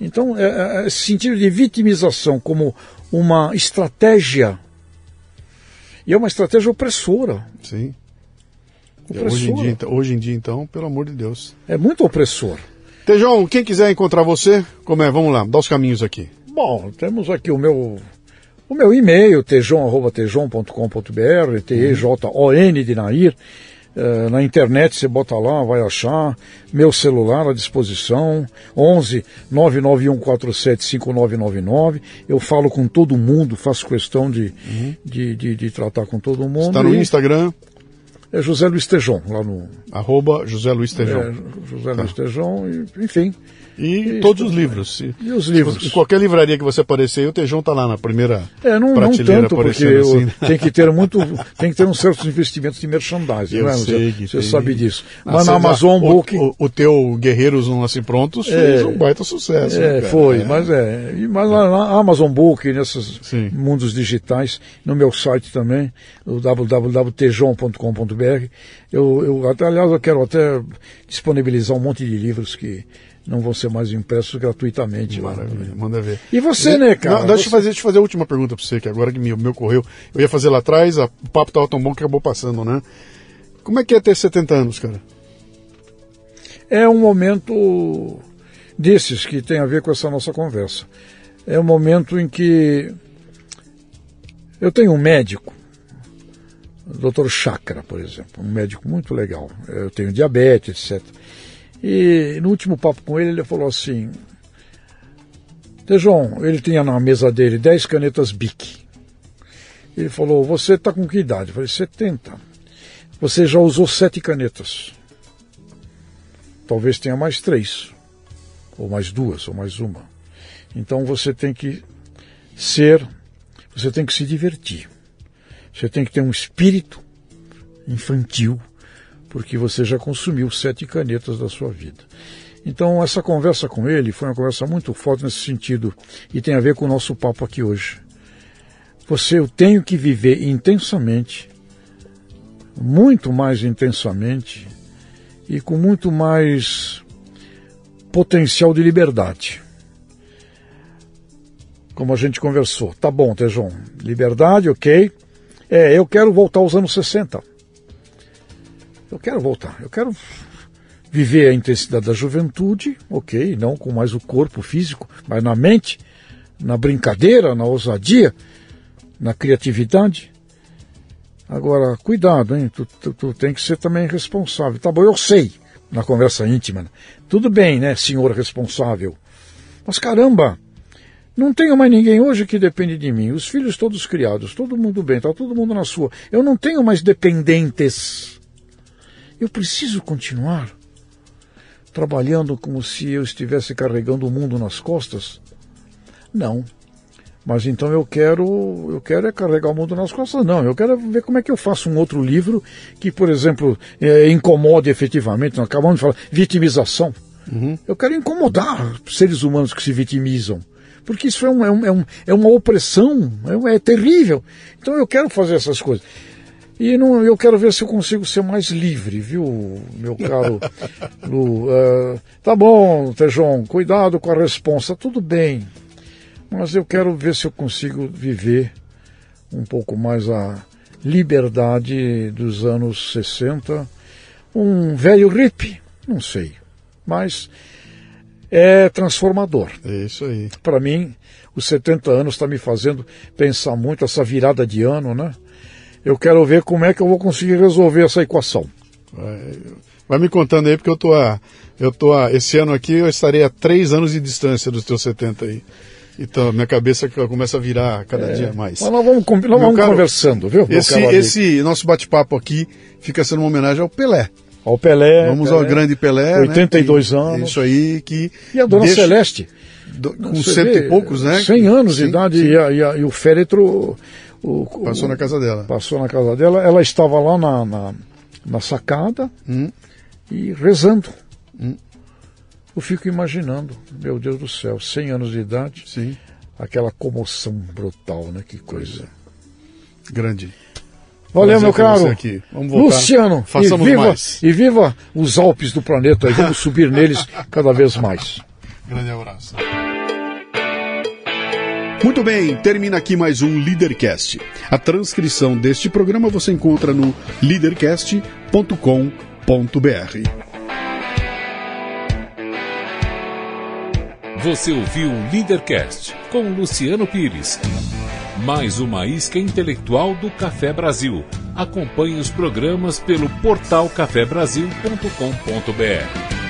Então, é, é, esse sentido de vitimização como uma estratégia, e é uma estratégia opressora. Sim. Opressora. Hoje em, dia, hoje em dia, então, pelo amor de Deus. É muito opressor. Tejão, quem quiser encontrar você, como é? Vamos lá, dá os caminhos aqui. Bom, temos aqui o meu o meu e-mail, tejon.tejon.com.br, T-E-J-O-N de Nair. Uh, na internet você bota lá, vai achar. Meu celular à disposição, 11 99147 5999. Eu falo com todo mundo, faço questão de, uhum. de, de, de, tratar com todo mundo. Está no Instagram? É José Luiz Tejon, lá no. Arroba José Luiz Tejon. É, José tá. Luiz Tejon, enfim. E, todos os livros. E, e os livros. Em qualquer livraria que você aparecer, o Tejão está lá na primeira é, não, prateleira não tanto, porque assim. tem que ter muito, tem que ter uns certos investimentos de merchandising. Eu né? sei você, você sabe disso. Ah, Mas na Amazon o, Book... O, o, teu Guerreiros Não Nascem Prontos fez é, um baita sucesso. É, né, foi, é. mas é. Mas na Amazon Book, nesses Sim. mundos digitais, no meu site também, o www.tejon.com.br, eu, eu, até, aliás, eu quero até disponibilizar um monte de livros que não vão ser mais impressos gratuitamente. Maravilha, lá. manda ver. E você, né, cara? Não, deixa, você... eu fazer, deixa eu fazer a última pergunta para você, que agora que me, me ocorreu. Eu ia fazer lá atrás, a, o papo estava tão bom que acabou passando, né? Como é que é ter 70 anos, cara? É um momento desses que tem a ver com essa nossa conversa. É um momento em que eu tenho um médico, o Dr. Chakra, por exemplo, um médico muito legal. Eu tenho diabetes, etc. E no último papo com ele, ele falou assim: Tejon, ele tinha na mesa dele 10 canetas BIC. Ele falou: Você está com que idade? Eu falei: 70. Você já usou sete canetas. Talvez tenha mais três, ou mais duas, ou mais uma. Então você tem que ser, você tem que se divertir. Você tem que ter um espírito infantil porque você já consumiu sete canetas da sua vida. Então, essa conversa com ele foi uma conversa muito forte nesse sentido e tem a ver com o nosso papo aqui hoje. Você, eu tenho que viver intensamente, muito mais intensamente e com muito mais potencial de liberdade. Como a gente conversou. Tá bom, Tejon. Liberdade, ok. É, eu quero voltar aos anos 60. Eu quero voltar, eu quero viver a intensidade da juventude, ok, não com mais o corpo físico, mas na mente, na brincadeira, na ousadia, na criatividade. Agora, cuidado, hein? Tu, tu, tu, tem que ser também responsável. Tá bom, eu sei, na conversa íntima. Né? Tudo bem, né, senhor responsável? Mas caramba, não tenho mais ninguém hoje que depende de mim. Os filhos todos criados, todo mundo bem, tá todo mundo na sua. Eu não tenho mais dependentes. Eu preciso continuar trabalhando como se eu estivesse carregando o mundo nas costas? Não. Mas então eu quero, eu quero é carregar o mundo nas costas. Não, eu quero ver como é que eu faço um outro livro que, por exemplo, é, incomode efetivamente. Nós acabamos de falar vitimização. Uhum. Eu quero incomodar seres humanos que se vitimizam porque isso é, um, é, um, é, é uma opressão, é, é, terrível. Então eu quero fazer essas coisas. E não, eu quero ver se eu consigo ser mais livre, viu, meu caro Lu? Uh, tá bom, Tejon, cuidado com a resposta, tudo bem. Mas eu quero ver se eu consigo viver um pouco mais a liberdade dos anos 60. Um velho hippie, não sei. Mas é transformador. É isso aí. Para mim, os 70 anos está me fazendo pensar muito essa virada de ano, né? Eu quero ver como é que eu vou conseguir resolver essa equação. Vai, me contando aí, porque eu tô a, eu tô a, esse ano aqui eu estarei a três anos de distância dos teus 70 aí. Então, minha cabeça começa a virar cada é. dia mais. Mas nós vamos, nós vamos caro, conversando, viu? Esse, esse nosso bate-papo aqui fica sendo uma homenagem ao Pelé. Ao Pelé. Vamos Pelé, ao grande Pelé. 82 né? anos. Isso aí que. E a Dona deixa, Celeste. Do, com cento e poucos, né? 100 anos sim, de idade sim. E, a, e, a, e o féretro o, passou o, na casa dela. Passou na casa dela. Ela estava lá na, na, na sacada hum. e rezando. Hum. Eu fico imaginando, meu Deus do céu, 100 anos de idade. Sim. Aquela comoção brutal, né? Que coisa. Grande. Valeu, meu caro. Aqui. Vamos voltar. Luciano, Façamos e viva, mais. e viva os Alpes do planeta. Vamos subir neles cada vez mais. Grande abraço. Muito bem, termina aqui mais um Leadercast. A transcrição deste programa você encontra no leadercast.com.br. Você ouviu o Leadercast com Luciano Pires. Mais uma isca intelectual do Café Brasil. Acompanhe os programas pelo portal cafebrasil.com.br.